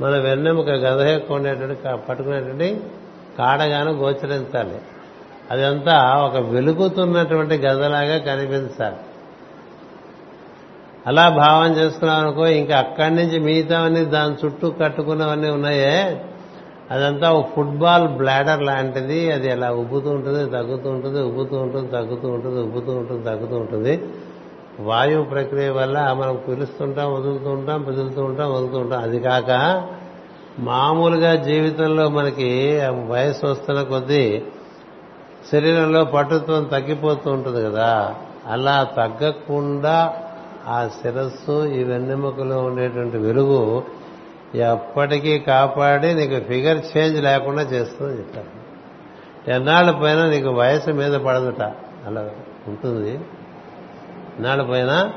మన వెన్నెముక గద యొక్క ఉండేటువంటి పట్టుకునేటువంటి కాడగాను గోచరించాలి. అదంతా ఒక వెలుగుతున్నటువంటి గదలాగా కనిపించాలి. అలా భావం చేసుకున్నాం అనుకో ఇంకా అక్కడి నుంచి మిగతావన్నీ దాని చుట్టూ కట్టుకున్నవన్నీ ఉన్నాయే అదంతా ఒక ఫుట్బాల్ బ్లాడర్ లాంటిది. అది అలా ఉబ్బుతూ ఉంటుంది తగ్గుతూ ఉంటుంది ఉబ్బుతూ ఉంటుంది తగ్గుతూ ఉంటుంది ఉబ్బుతూ ఉంటుంది తగ్గుతూ ఉంటుంది. వాయువు ప్రక్రియ వల్ల మనం పిలుస్తుంటాం వదులుతూ ఉంటాం పిదులుతూ ఉంటాం వదులుతూ ఉంటాం. అది కాక మామూలుగా జీవితంలో మనకి వయసు వస్తున్న కొద్దీ శరీరంలో పటుత్వం తగ్గిపోతూ ఉంటుంది కదా. అలా తగ్గకుండా ఆ శిరస్సు ఈ వెన్నెముకలో ఉండేటువంటి వెలుగు ఎప్పటికీ కాపాడి నీకు ఫిగర్ చేంజ్ లేకుండా చేస్తుందని చెప్పారు. ఎన్నాళ్ళ పైన నీకు వయసు మీద పడదుట అలా ఉంటుంది. ఎన్నాళ్ళ పైన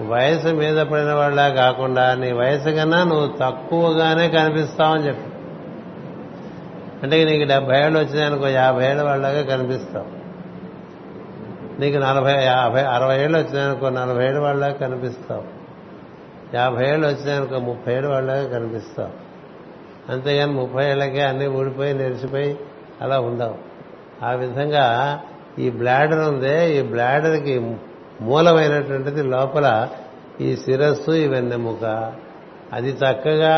వయసు మీద పడిన వాళ్ళ కాకుండా నీ వయసు కన్నా నువ్వు తక్కువగానే కనిపిస్తావని చెప్పి. అంటే నీకు డెబ్బై ఏళ్ళు వచ్చినాయనుకో యాభై ఏళ్ళ వాళ్ళగా కనిపిస్తావు. నీకు నలభై యాభై అరవై ఏళ్ళు వచ్చినాయనుకో నలభై ఏళ్ళ వాళ్ళగా కనిపిస్తావు. యాభై ఏళ్ళు వచ్చినాయనుకో ముప్పై ఏళ్ళు వాళ్ళగా కనిపిస్తావు. అంతేగాని ముప్పై ఏళ్ళకే అన్నీ ఊడిపోయి నెరిసిపోయి అలా ఉండవు. ఆ విధంగా ఈ బ్లాడర్ ఉందే. ఈ బ్లాడర్కి మూలమైనటువంటిది లోపల ఈ శిరస్సు ఈ వెన్నెముక అది చక్కగా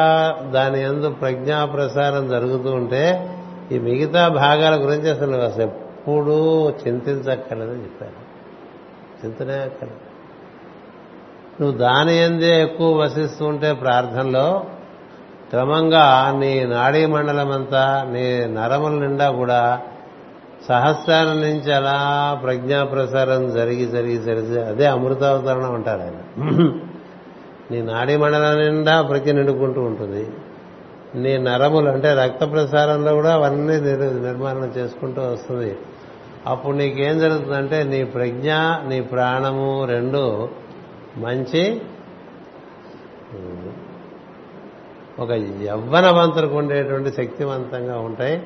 దాని ఎందు ప్రజ్ఞా ప్రసారం జరుగుతూ ఉంటే ఈ మిగతా భాగాల గురించి అసలు అసలు ఎప్పుడూ చింతించక్కర్లేదని చెప్పారు. చింతనే అక్కర్లేదు. నువ్వు దాని ఎందే ఎక్కువ వసిస్తూ ఉంటే ప్రార్థనలో క్రమంగా నీ నాడీ మండలం అంతా నీ నరముల నిండా కూడా సహస్రాల నుంచి అలా ప్రజ్ఞా ప్రసారం జరిగి జరిగి జరిగి అదే అమృతావతరణం అంటారు ఆయన. నీ నాడీ మండలం నిండా ప్రజ్ఞ నిండుకుంటూ ఉంటుంది. నీ నరములు అంటే రక్త ప్రసారంలో కూడా అవన్నీ నిర్- నిర్మాణం చేసుకుంటూ వస్తుంది. అప్పుడు నీకేం జరుగుతుందంటే నీ ప్రజ్ఞ నీ ప్రాణము రెండు మంచి ఒక యవ్వనవంతులకు ఉండేటువంటి శక్తివంతంగా ఉంటాయి.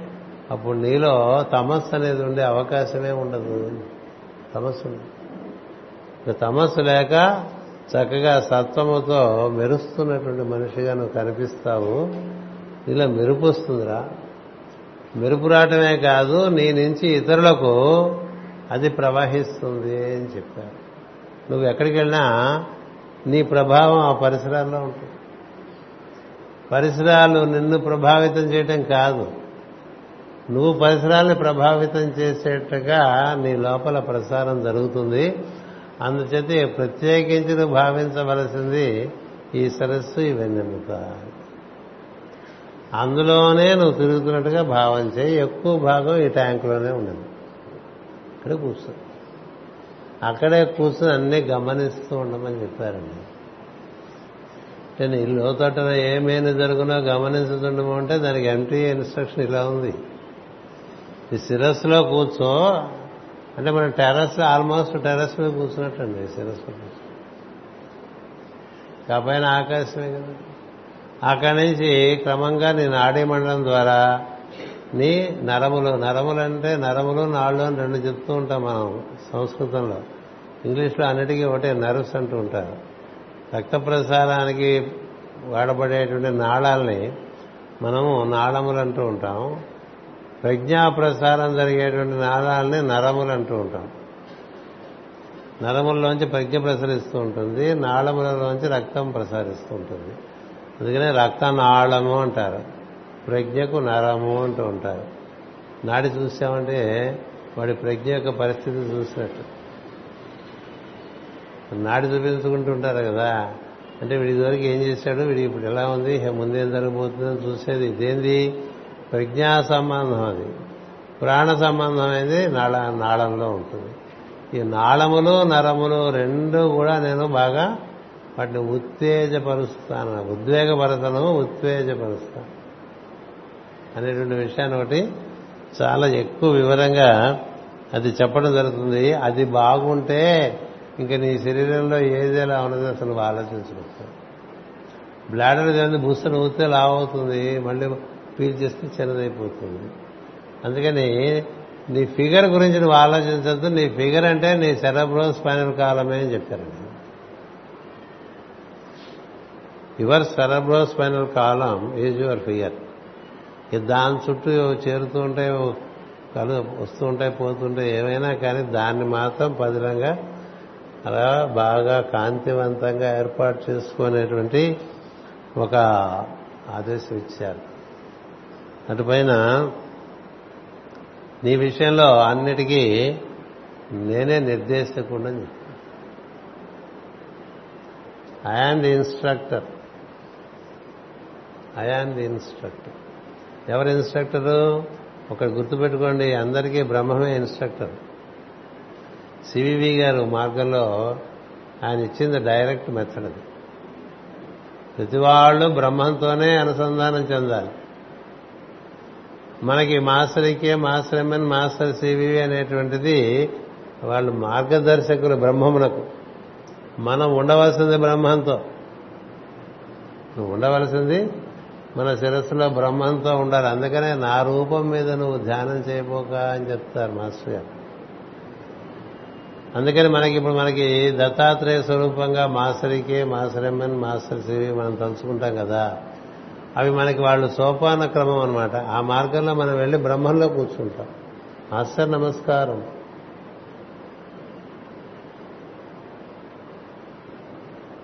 అప్పుడు నీలో తమస్సు అనేది ఉండే అవకాశమే ఉండదు. తమస్సు తమస్సు లేక చక్కగా సత్వముతో మెరుస్తున్నటువంటి మనిషిగా నువ్వు కనిపిస్తావు. ఇలా మెరుపు వస్తుందిరా. మెరుపు రావటమే కాదు నీ నుంచి ఇతరులకు అది ప్రవహిస్తుంది అని చెప్పారు. నువ్వు ఎక్కడికి వెళ్ళినా నీ ప్రభావం ఆ పరిసరాల్లో ఉంటుంది. పరిసరాలు నిన్ను ప్రభావితం చేయటం కాదు. నువ్వు పరిసరాల్ని ప్రభావితం చేసేట్టుగా నీ లోపల ప్రసారం జరుగుతుంది. అందుచేత ప్రత్యేకించి నువ్వు భావించవలసింది ఈ సరస్సు ఇవన్నీ అందులోనే నువ్వు తిరుగుతున్నట్టుగా భావం చేయి. ఎక్కువ భాగం ఈ ట్యాంకులోనే ఉండదు. ఇక్కడ కూర్చో. అక్కడే కూర్చొని అన్నీ గమనిస్తూ ఉండమని చెప్పారండి. నేను ఈ లోతట్టున ఏమేమి జరుగునో గమనించుతుండము అంటే దానికి ఎంట్రీ ఇన్స్ట్రక్షన్ ఇలా ఉంది. ఈ శిరస్సులో కూర్చో అంటే మనం టెరస్ ఆల్మోస్ట్ టెరస్ మీద కూర్చున్నట్టండి శిరస్సులో కూర్చో. కాపైన ఆకాశమే కదా. అక్కడి నుంచి క్రమంగా నేను ఆడే మండలం ద్వారా నీ నరములు నరములు అంటే నరములు నాళ్ళు అని రెండు చెప్తూ ఉంటాం మనం సంస్కృతంలో. ఇంగ్లీష్లో అన్నిటికీ ఒకటే నర్వ్స్ అంటూ ఉంటారు. రక్త ప్రసారానికి వాడబడేటువంటి నాళాలని మనము నాళములు అంటూ ఉంటాం. ప్రజ్ఞా ప్రసారం జరిగేటువంటి నాళాలని నరములు అంటూ ఉంటాం. నరముల్లోంచి ప్రజ్ఞ ప్రసరిస్తూ ఉంటుంది నాళములలోంచి రక్తం ప్రసరిస్తూ ఉంటుంది. అందుకనే రక్తనాళము అంటారు. ప్రజ్ఞకు నరము అంటూ ఉంటారు. నాడి చూసామంటే వాడి ప్రజ్ఞ యొక్క పరిస్థితి చూసినట్టు. నాడి చూపించుకుంటూ ఉంటారు కదా. అంటే వీడి ఇదివరకు ఏం చేశాడు? వీడి ఇప్పుడు ఎలా ఉంది? ముందేం జరగబోతుందని చూసేది ఇదేంది? ప్రజ్ఞా సంబంధం అది. ప్రాణ సంబంధమైనది నాళ నాళంలో ఉంటుంది. ఈ నాళములు నరములు రెండు కూడా నేను బాగా వాటిని ఉత్తేజపరుస్తాను. ఉద్వేగపరచను ఉత్తేజపరుస్తాను. అనేటువంటి విషయాన్ని ఒకటి. చాలా ఎక్కువ వివరంగా అది చెప్పడం జరుగుతుంది. అది బాగుంటే ఇంకా నీ శరీరంలో ఏది ఎలా ఉన్నదో అసలు నువ్వు ఆలోచించుకుంటావు బ్లాడర్ కానీ బూస్టర్ ఊతే లావవుతుంది మళ్ళీ పీల్చేస్తే చిన్నదైపోతుంది అందుకని నీ ఫిగర్ గురించి నువ్వు ఆలోచించద్దు. నీ ఫిగర్ అంటే నీ సెరబ్రో స్పైనల్ కాలమే అని చెప్పారండి your cerebrospinal column is your figure దాని చుట్టూ చేరుతూ ఉంటాయి కలు వస్తూ ఉంటాయి పోతుంటాయి ఏమైనా కానీ దాన్ని మాత్రం పదిలంగా అలా బాగా కాంతివంతంగా ఏర్పాటు చేసుకునేటువంటి ఒక ఆదేశం ఇచ్చారు. అటుపైన నీ విషయంలో అన్నిటికీ నేనే నిర్దేశకుండా I am the instructor I am the instructor ఎవరు ఇన్స్ట్రక్టరు? ఒకటి గుర్తుపెట్టుకోండి అందరికీ బ్రహ్మమే ఇన్స్ట్రక్టర్. సివివి గారు మార్గంలో ఆయన ఇచ్చింది డైరెక్ట్ మెథడ్ అది. ప్రతి వాళ్ళు బ్రహ్మంతోనే అనుసంధానం చెందాలి. మనకి మాస్టర్ ఇకే మాస్టర్ ఎంఎన్ మాస్టర్ సివివి అనేటువంటిది వాళ్ళు మార్గదర్శకులు బ్రహ్మమునకు. మనం ఉండవలసింది బ్రహ్మంతో. నువ్వు ఉండవలసింది మన శిరస్సులో బ్రహ్మంతో ఉండాలి. అందుకనే నా రూపం మీద నువ్వు ధ్యానం చేయబోక అని చెప్తారు మాస్టర్ గారు. అందుకని మనకి ఇప్పుడు మనకి దత్తాత్రేయ స్వరూపంగా మాస్టర్కి మాస్టర్ ఎంఎన్ మాస్టర్ సివి మనం తలుచుకుంటాం కదా. అవి మనకి వాళ్ళు సోపాన క్రమం అనమాట ఆ మార్గంలో మనం వెళ్ళి బ్రహ్మంలో కూర్చుంటాం. మాస్టర్ నమస్కారం.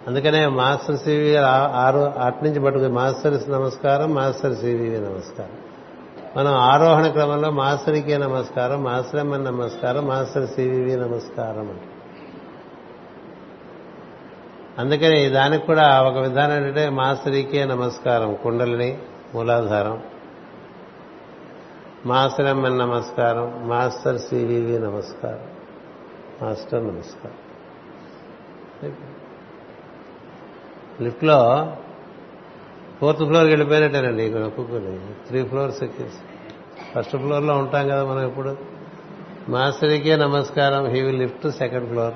అందుకనే మాస్టర్ సివి ఆరు అటు నుంచి పట్టుకుని మాస్టర్ నమస్కారం మాస్టర్ సివి నమస్కారం. మనం ఆరోహణ క్రమంలో మాస్టర్కే నమస్కారం మాస్టర్ నమస్కారం మాస్టర్ సివివి నమస్కారం అంటే. అందుకని దానికి కూడా ఒక విధానం ఏంటంటే మాస్టరీకే నమస్కారం కుండలిని మూలాధారం. మాస్టర్ నమస్కారం మాస్టర్ సివివి నమస్కారం మాస్టర్ నమస్కారం. లిఫ్ట్లో ఫోర్త్ ఫ్లోర్కి వెళ్ళిపోయినట్టేనండి ఇక్కడ ఒక్కొక్కరి త్రీ ఫ్లోర్స్ ఎక్కేసి. ఫస్ట్ ఫ్లోర్లో ఉంటాం కదా మనం ఇప్పుడు మాస్టర్కే నమస్కారం he will lift second floor.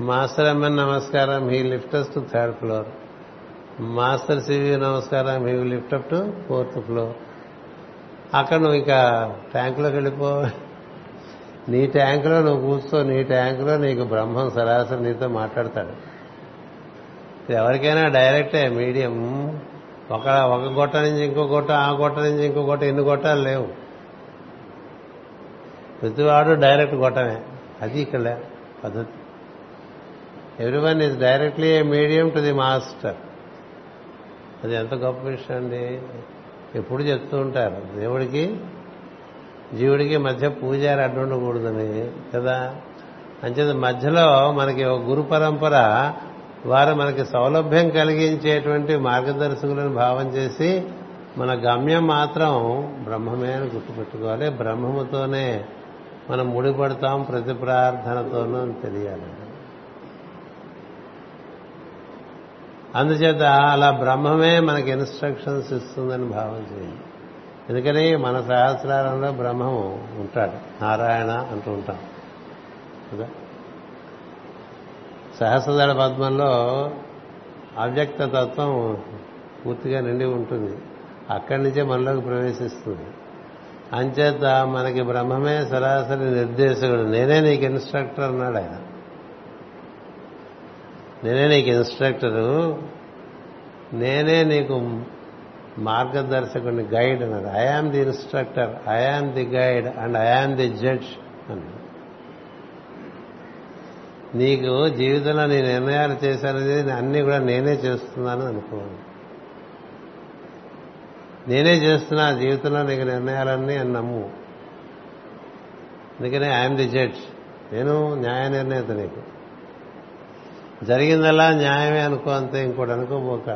Master MN నమస్కారం he lifters to third floor. Master CV నమస్కారం he will lift up to fourth floor. అక్కడ నువ్వు ఇంకా ట్యాంకులోకి వెళ్ళిపో. నీ ట్యాంకులో నువ్వు కూర్చో నీ ట్యాంకులో నీకు బ్రహ్మం సరాసరి నీతో మాట్లాడతాడు. ఎవరికైనా డైరెక్టే మీడియం. ఒక ఒక గొట్ట నుంచి ఇంకో గొట్ట ఆ గొట్ట నుంచి ఇంకో గొట్ట ఎన్ని గొట్టాలు లేవు. ప్రతివాడు డైరెక్ట్ గొట్టమే. అది ఇక్కడ పద్ధతి. Everyone is directly a medium to the master అది ఎంత గొప్ప విషయం అండి. ఎప్పుడు చెప్తూ ఉంటారు దేవుడికి జీవుడికి మధ్య పూజారి అడ్డుండకూడదని కదా? అంచేది మధ్యలో మనకి ఒక గురు పరంపర వారు మనకి సౌలభ్యం కలిగించేటువంటి మార్గదర్శకులను భావం చేసి మన గమ్యం మాత్రం బ్రహ్మమే అని గుర్తుపెట్టుకోవాలి. బ్రహ్మముతోనే మనం ముడిపడతాం ప్రతి ప్రార్థనతోనూ అని తెలియాలి. అందుచేత అలా బ్రహ్మమే మనకి ఇన్స్ట్రక్షన్స్ ఇస్తుందని భావం చేయాలి ఎందుకని మన సహస్రారంలో బ్రహ్మము ఉంటాడు. నారాయణ అంటూ ఉంటాం. కదా? సహస్రదళ పద్మంలో అవ్యక్త తత్వం పూర్తిగా నిండి ఉంటుంది. అక్కడి నుంచే మనలోకి ప్రవేశిస్తుంది. అంచేత మనకి బ్రహ్మమే సరాసరి నిర్దేశకుడు. నేనే నీకు ఇన్స్ట్రక్టర్ అన్నాడు ఆయన. నేనే నీకు ఇన్స్ట్రక్టరు. నేనే నీకు మార్గదర్శకుని గైడ్ అన్నాడు. I am the instructor I am the guide and I am the judge అన్నాడు. నీకు జీవితంలో నీ నిర్ణయాలు చేశాననేది అన్నీ కూడా నేనే చేస్తున్నాను అనుకో. నేనే చేస్తున్నా జీవితంలో నీకు నిర్ణయాలన్నీ అని నమ్ము. అందుకనే ఐఎమ్ ది జడ్జ్ నేను న్యాయ నిర్ణేత నీకు. జరిగిందల్లా న్యాయమే అనుకో అంతే ఇంకోటి అనుకోబోక.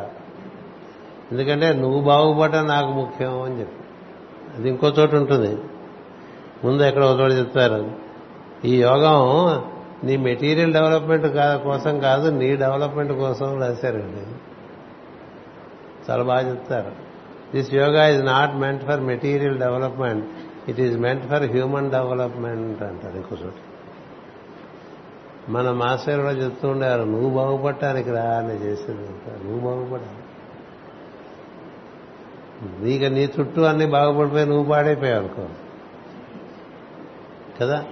ఎందుకంటే నువ్వు బాగుపడటం నాకు ముఖ్యం అని చెప్పి. అది ఇంకో చోటు ఉంటుంది. ముందు ఎక్కడ ఒక చోటు చెప్తారు ఈ యోగం నీ మెటీరియల్ డెవలప్మెంట్ కోసం కాదు నీ డెవలప్మెంట్ కోసం రాశారండి. చాలా బాగా చెప్తారు. This yoga is not meant for material development it is meant for human development అంటారు ఇంకో చోట. మన మాస్టర్ కూడా చెప్తూ ఉండేవారు నువ్వు బాగుపడటానికి రా అని చేసేది నువ్వు బాగుపడాలి. నీకు నీ చుట్టూ అన్ని బాగుపడిపోయి నువ్వు పాడైపోయావు అనుకో. కదా?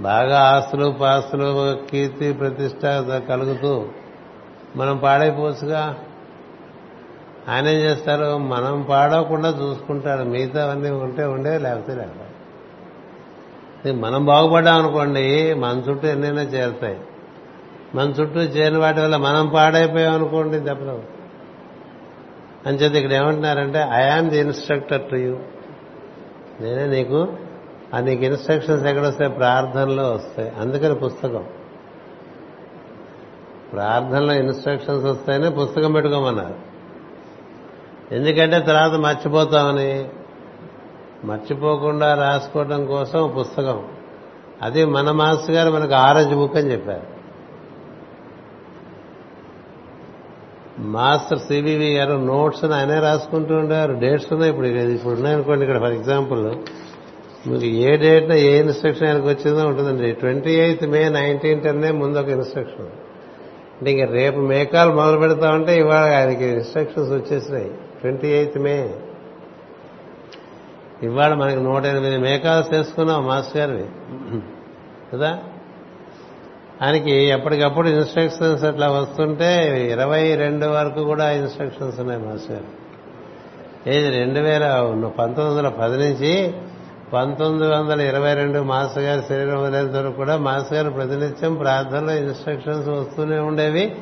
బాగా ఆస్తులు పాస్తులు కీర్తి ప్రతిష్ట కలుగుతూ మనం పాడైపోవచ్చుగా? ఆయన ఏం చేస్తారు మనం పాడవకుండా చూసుకుంటాడు. మిగతా అన్నీ ఉంటే ఉండే లేకపోతే లేకపోతే. మనం బాగుపడ్డాం అనుకోండి మన చుట్టూ ఎన్నైనా చేరుతాయి. మన చుట్టూ చేరిన వాటి వల్ల మనం పాడైపోయాం అనుకోండి దెబ్బలు అంచేది ఇక్కడ ఏమంటున్నారంటే I am the instructor to you నేనే నీకు అది నీకు ఇన్స్ట్రక్షన్స్ ఎక్కడొస్తాయి ప్రార్థనలో వస్తాయి. అందుకని పుస్తకం. ప్రార్థనలో ఇన్స్ట్రక్షన్స్ వస్తాయనే పుస్తకం పెట్టుకోమన్నారు. ఎందుకంటే తర్వాత మర్చిపోతామని. మర్చిపోకుండా రాసుకోవడం కోసం పుస్తకం. అది మన మాస్టర్ గారు మనకు ఆరెంజ్ బుక్ అని చెప్పారు. మాస్టర్ సివివి గారు నోట్స్ ఆయనే రాసుకుంటూ ఉండేవారు డేట్స్ ఉన్నాయి ఇప్పుడు. ఇప్పుడు ఉన్నాయనుకోండి ఇక్కడ ఫర్ ఎగ్జాంపుల్. మీకు ఏ డేట్న ఏ ఇన్స్ట్రక్షన్ ఆయనకు వచ్చిందో ఉంటుందండి. ట్వంటీ ఎయిత్ మే నైన్టీన్ అనే ముందు ఒక ఇన్స్ట్రక్షన్. అంటే ఇంక రేపు మేకాలు మొదలు పెడతామంటే ఇవాళ ఆయనకి ఇన్స్ట్రక్షన్స్ వచ్చేసినాయి. Twenty eighth May. ఇవాళ మనకి నూట ఎనిమిది మేకాలు చేసుకున్నాం మాస్టర్ గారిని కదా? ఆయనకి ఎప్పటికప్పుడు ఇన్స్ట్రక్షన్స్ అట్లా వస్తుంటే ఇరవై రెండు వరకు కూడా ఇన్స్ట్రక్షన్స్ ఉన్నాయి మాస్టర్ గారు. ఏది రెండు వేల పంతొమ్మిది వందల పది నుంచి పంతొమ్మిది వందల ఇరవై రెండు మాస్టర్ గారి శరీరం వదిలేంత వరకు కూడా మాస్టర్ గారు ప్రతినిత్యం ప్రార్థనలో ఇన్స్ట్రక్షన్స్ వస్తూనే ఉండేవి.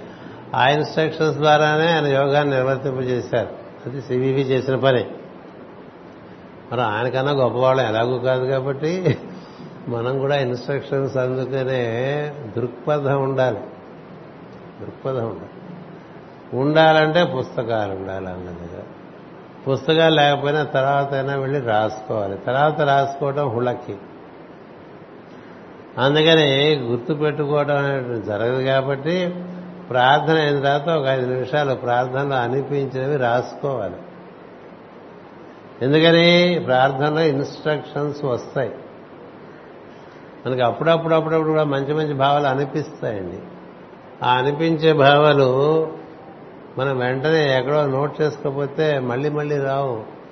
ఆ ఇన్స్ట్రక్షన్స్ ద్వారానే ఆయన యోగాన్ని నిర్వర్తింపజేశారు. అది సివివి చేసిన పని. మరి ఆయనకన్నా గొప్పవాళ్ళం ఎలాగూ కాదు కాబట్టి మనం కూడా ఇన్స్ట్రక్షన్స్ అందుకనే దృక్పథం ఉండాలి. దృక్పథం ఉండాలి. ఉండాలంటే పుస్తకాలు ఉండాలి అన్నదిగా పుస్తకాలు లేకపోయినా తర్వాత అయినా వెళ్ళి రాసుకోవాలి. తర్వాత రాసుకోవడం హుళక్కి అందుకని గుర్తు పెట్టుకోవడం అనేది జరగదు కాబట్టి ప్రార్థన అయిన తర్వాత ఒక ఐదు నిమిషాలు ప్రార్థనలో అనిపించినవి రాసుకోవాలి. ఎందుకని? ప్రార్థనలో ఇన్స్ట్రక్షన్స్ వస్తాయి. మనకి అప్పుడప్పుడు అప్పుడప్పుడు కూడా మంచి మంచి భావాలు అనిపిస్తాయండి. ఆ అనిపించే భావాలు మనం వెంటనే ఎక్కడో నోట్ చేసుకోకపోతే మళ్ళీ మళ్ళీ రావు.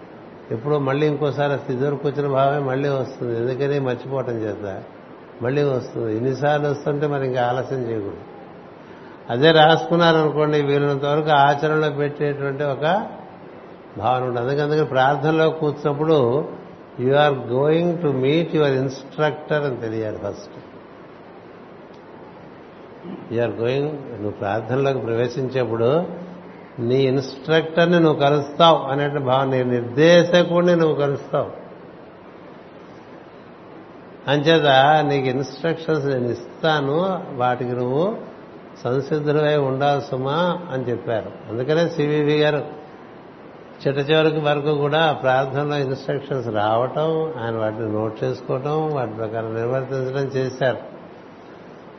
ఎప్పుడో మళ్ళీ ఇంకోసారి ఇదివరకు వచ్చిన భావమే మళ్ళీ వస్తుంది. ఎందుకని మర్చిపోవటం చేత. మళ్ళీ వస్తుంది. ఇన్నిసార్లు వస్తుంటే మరి ఇంకా ఆలస్యం చేయకూడదు. అదే రాసుకున్నారనుకోండి వీలున్నంత వరకు ఆచరణలో పెట్టేటువంటి ఒక భావన ఉంటుంది. అందుకే అందుకని ప్రార్థనలో కూర్చున్నప్పుడు you are going to meet your instructor అని తెలియాలి ఫస్ట్. ఆర్ గోయింగ్ నువ్వు ప్రార్థనలోకి ప్రవేశించేప్పుడు నీ ఇన్స్ట్రక్టర్ని నువ్వు కలుస్తావు అనే భావన నీ నిర్దేశకుడిని నువ్వు కలుస్తావు. అంచేత నీకు ఇన్స్ట్రక్షన్స్ నేను ఇస్తాను వాటికి నువ్వు సంసిద్ధులై ఉండాలి సుమా అని చెప్పారు. అందుకనే సివివి గారు చిట్ట చివరికి వరకు కూడా ప్రార్థనలో ఇన్స్ట్రక్షన్స్ రావటం ఆయన వాటిని నోట్ చేసుకోవటం వాటి ప్రకారం నిర్వర్తించడం చేశారు.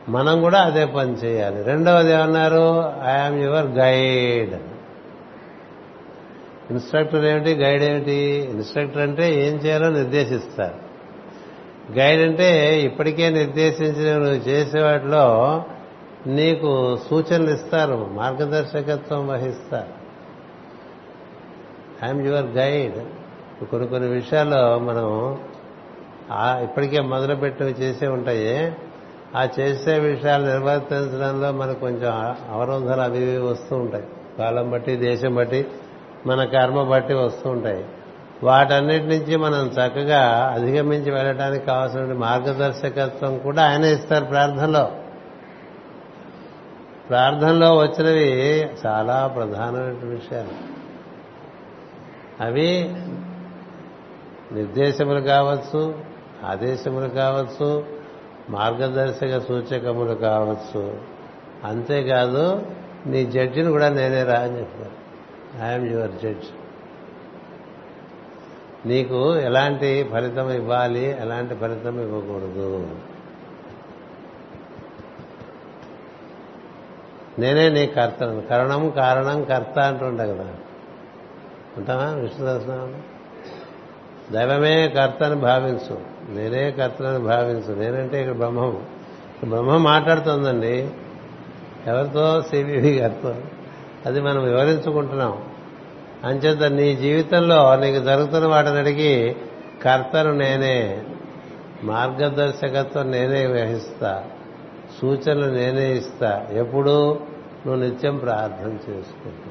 మనం కూడా అదే పని చేయాలి. రెండవది ఏమన్నారు? I am your guide instructor ఏమిటి? గైడ్ ఏమిటి? ఇన్స్ట్రక్టర్ అంటే ఏం చేయాలో నిర్దేశిస్తారు. గైడ్ అంటే ఇప్పటికే నిర్దేశించిన నువ్వు చేసే వాటిలో నీకు సూచనలు ఇస్తారు మార్గదర్శకత్వం వహిస్తారు. I am your guide. కొన్ని కొన్ని విషయాల్లో మనం ఇప్పటికే మొదలుపెట్టి చేసే ఉంటాయి. ఆ చేసే విషయాలు నిర్వర్తించడంలో మనకు కొంచెం అవరోధాలు అవి ఇవి వస్తూ ఉంటాయి. కాలం బట్టి దేశం బట్టి. మన కర్మ బట్టి వస్తూ ఉంటాయి. వాటన్నిటి నుంచి మనం చక్కగా అధిగమించి వెళ్ళడానికి కావాల్సిన మార్గదర్శకత్వం కూడా ఆయన ఇస్తారు ప్రార్థనలో. ప్రార్థనలో వచ్చినవి చాలా ప్రధానమైన విషయాలు. అవి నిర్దేశములు కావచ్చు ఆదేశములు కావచ్చు మార్గదర్శక సూచకములు కావచ్చు. అంతేకాదు నీ జడ్జిని కూడా నేనే రా అని చెప్పారు ఐఎమ్ యువర్ జడ్జ్ నీకు ఎలాంటి ఫలితం ఇవ్వాలి ఎలాంటి ఫలితం ఇవ్వకూడదు. నేనే నీ కర్త. కరణం కారణం కర్త అంటుంటా కదా. ఉంటావా విష్ణు దైవమే కర్తని భావించు. నేనే కర్తనని భావించు. నేనంటే ఇక్కడ బ్రహ్మం బ్రహ్మం మాట్లాడుతుందండి. ఎవరితో? సివివి గారితో. అది మనం వివరించుకుంటున్నాం. అంచేత నీ జీవితంలో నీకు జరుగుతున్న వాటిని అడిగి కర్తను నేనే మార్గదర్శకత్వం నేనే వహిస్తా సూచనలు నేనే ఇస్తా ఎప్పుడు నువ్వు నిత్యం ప్రార్థన చేసుకుంటా.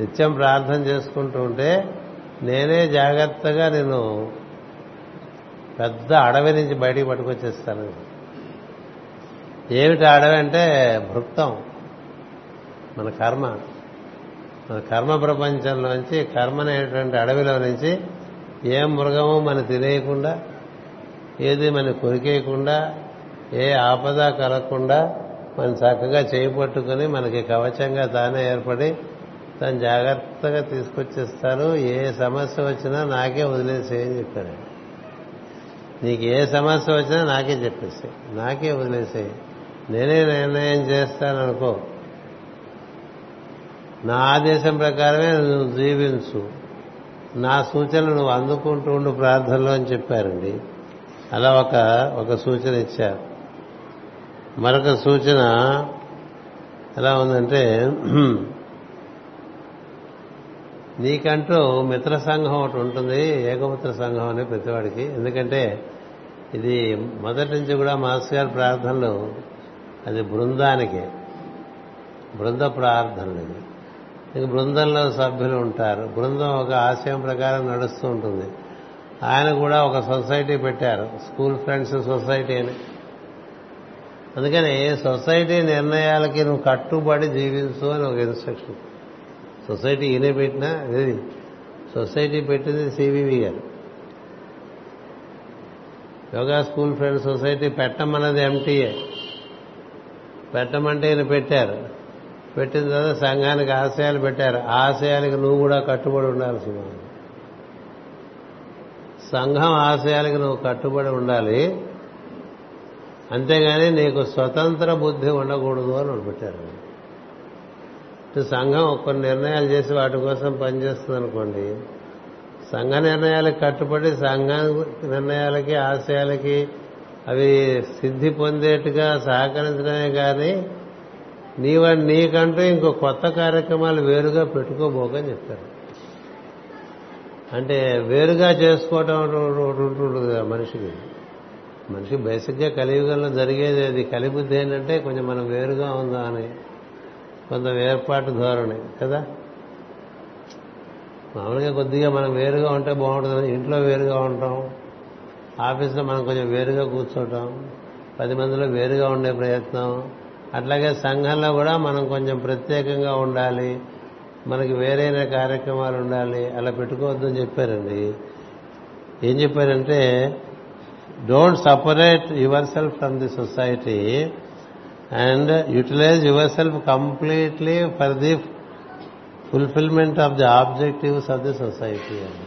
నిత్యం ప్రార్థన చేసుకుంటూ ఉంటే నేనే జాగ్రత్తగా నేను పెద్ద అడవి నుంచి బయటికి పట్టుకొచ్చేస్తాను. ఏమిటి అడవి అంటే భృక్తం మన కర్మ. మన కర్మ ప్రపంచంలోంచి కర్మ అనేటువంటి అడవిలో నుంచి ఏ మృగము మన తినేయకుండా ఏది మన కొరికేయకుండా ఏ ఆపద కలగకుండా మనం చక్కగా చేపట్టుకుని మనకి కవచంగా తానే ఏర్పడి తను జాగ్రత్తగా తీసుకొచ్చేస్తారు ఏ సమస్య వచ్చినా నాకే వదిలేసేయని చెప్పాడు. నీకు ఏ సమస్య వచ్చినా నాకే చెప్పేసి నాకే వదిలేసేయి. నేనే నిర్ణయం చేస్తాననుకో నా ఆదేశం ప్రకారమే నువ్వు జీవించు. నా సూచనలు నువ్వు అందుకుంటూ ఉండు ప్రార్థనలో అని చెప్పారండి. అలా ఒక ఒక సూచన ఇచ్చారు. మరొక సూచన ఎలా ఉందంటే నీకంటూ మిత్ర సంఘం ఒకటి ఉంటుంది ఏకమిత్ర సంఘం అని ప్రతివాడికి. ఎందుకంటే ఇది మొదటి నుంచి కూడా మాస్ గారి ప్రార్థనలు అది బృందానికి. బృంద ప్రార్థనలు ఇది. ఇంక బృందంలో సభ్యులు ఉంటారు. బృందం ఒక ఆశయం ప్రకారం నడుస్తూ ఉంటుంది. ఆయన కూడా ఒక సొసైటీ పెట్టారు. స్కూల్ ఫ్రెండ్స్ సొసైటీ అని. అందుకని సొసైటీ నిర్ణయాలకి నువ్వు కట్టుబడి జీవించు అని ఒక ఇన్స్ట్రక్షన్. సొసైటీ ఈయన పెట్టినా ఇది సొసైటీ పెట్టింది సివివి గారు. యోగా స్కూల్ ఫ్రెండ్స్ సొసైటీ పెట్టమన్నది ఎంటీఏ. పెట్టమంటే ఈయన పెట్టారు. పెట్టిన తర్వాత సంఘానికి ఆశయాలు పెట్టారు. ఆశయాలకు నువ్వు కూడా కట్టుబడి ఉండాల్సింది సంఘం ఆశయాలకు నువ్వు కట్టుబడి ఉండాలి. అంతేగాని నీకు స్వతంత్ర బుద్ధి ఉండకూడదు అని పెట్టారు. సంఘం కొన్ని నిర్ణయాలు చేసి వాటి కోసం పనిచేస్తుంది అనుకోండి సంఘ నిర్ణయాలకు కట్టుబడి సంఘ నిర్ణయాలకి ఆశయాలకి అవి సిద్ధి పొందేట్టుగా సహకరించడమే కానీ నీవ నీకంటూ ఇంకో కొత్త కార్యక్రమాలు వేరుగా పెట్టుకోబోకని చెప్తారు. అంటే వేరుగా చేసుకోవటం ఉంటుంది కదా మనిషికి. మనిషి బేసిక్గా కలియుగంలో జరిగేది అది. కలిబుద్ధి ఏంటంటే కొంచెం మనం వేరుగా ఉందా అని. కొంత వేర్పాటు ధోరణి కదా? మామూలుగా కొద్దిగా మనం వేరుగా ఉంటే బాగుంటుంది ఇంట్లో వేరుగా ఉంటాం. ఆఫీస్లో మనం కొంచెం వేరుగా కూర్చోవటం పది మందిలో వేరుగా ఉండే ప్రయత్నం. అట్లాగే సంఘంలో కూడా మనం కొంచెం ప్రత్యేకంగా ఉండాలి. మనకి వేరైన కార్యక్రమాలు ఉండాలి. అలా పెట్టుకోవద్దని చెప్పారండి. ఏం చెప్పారంటే don't separate yourself from the society and utilize yourself completely for the fulfilment of the objectives of the society అని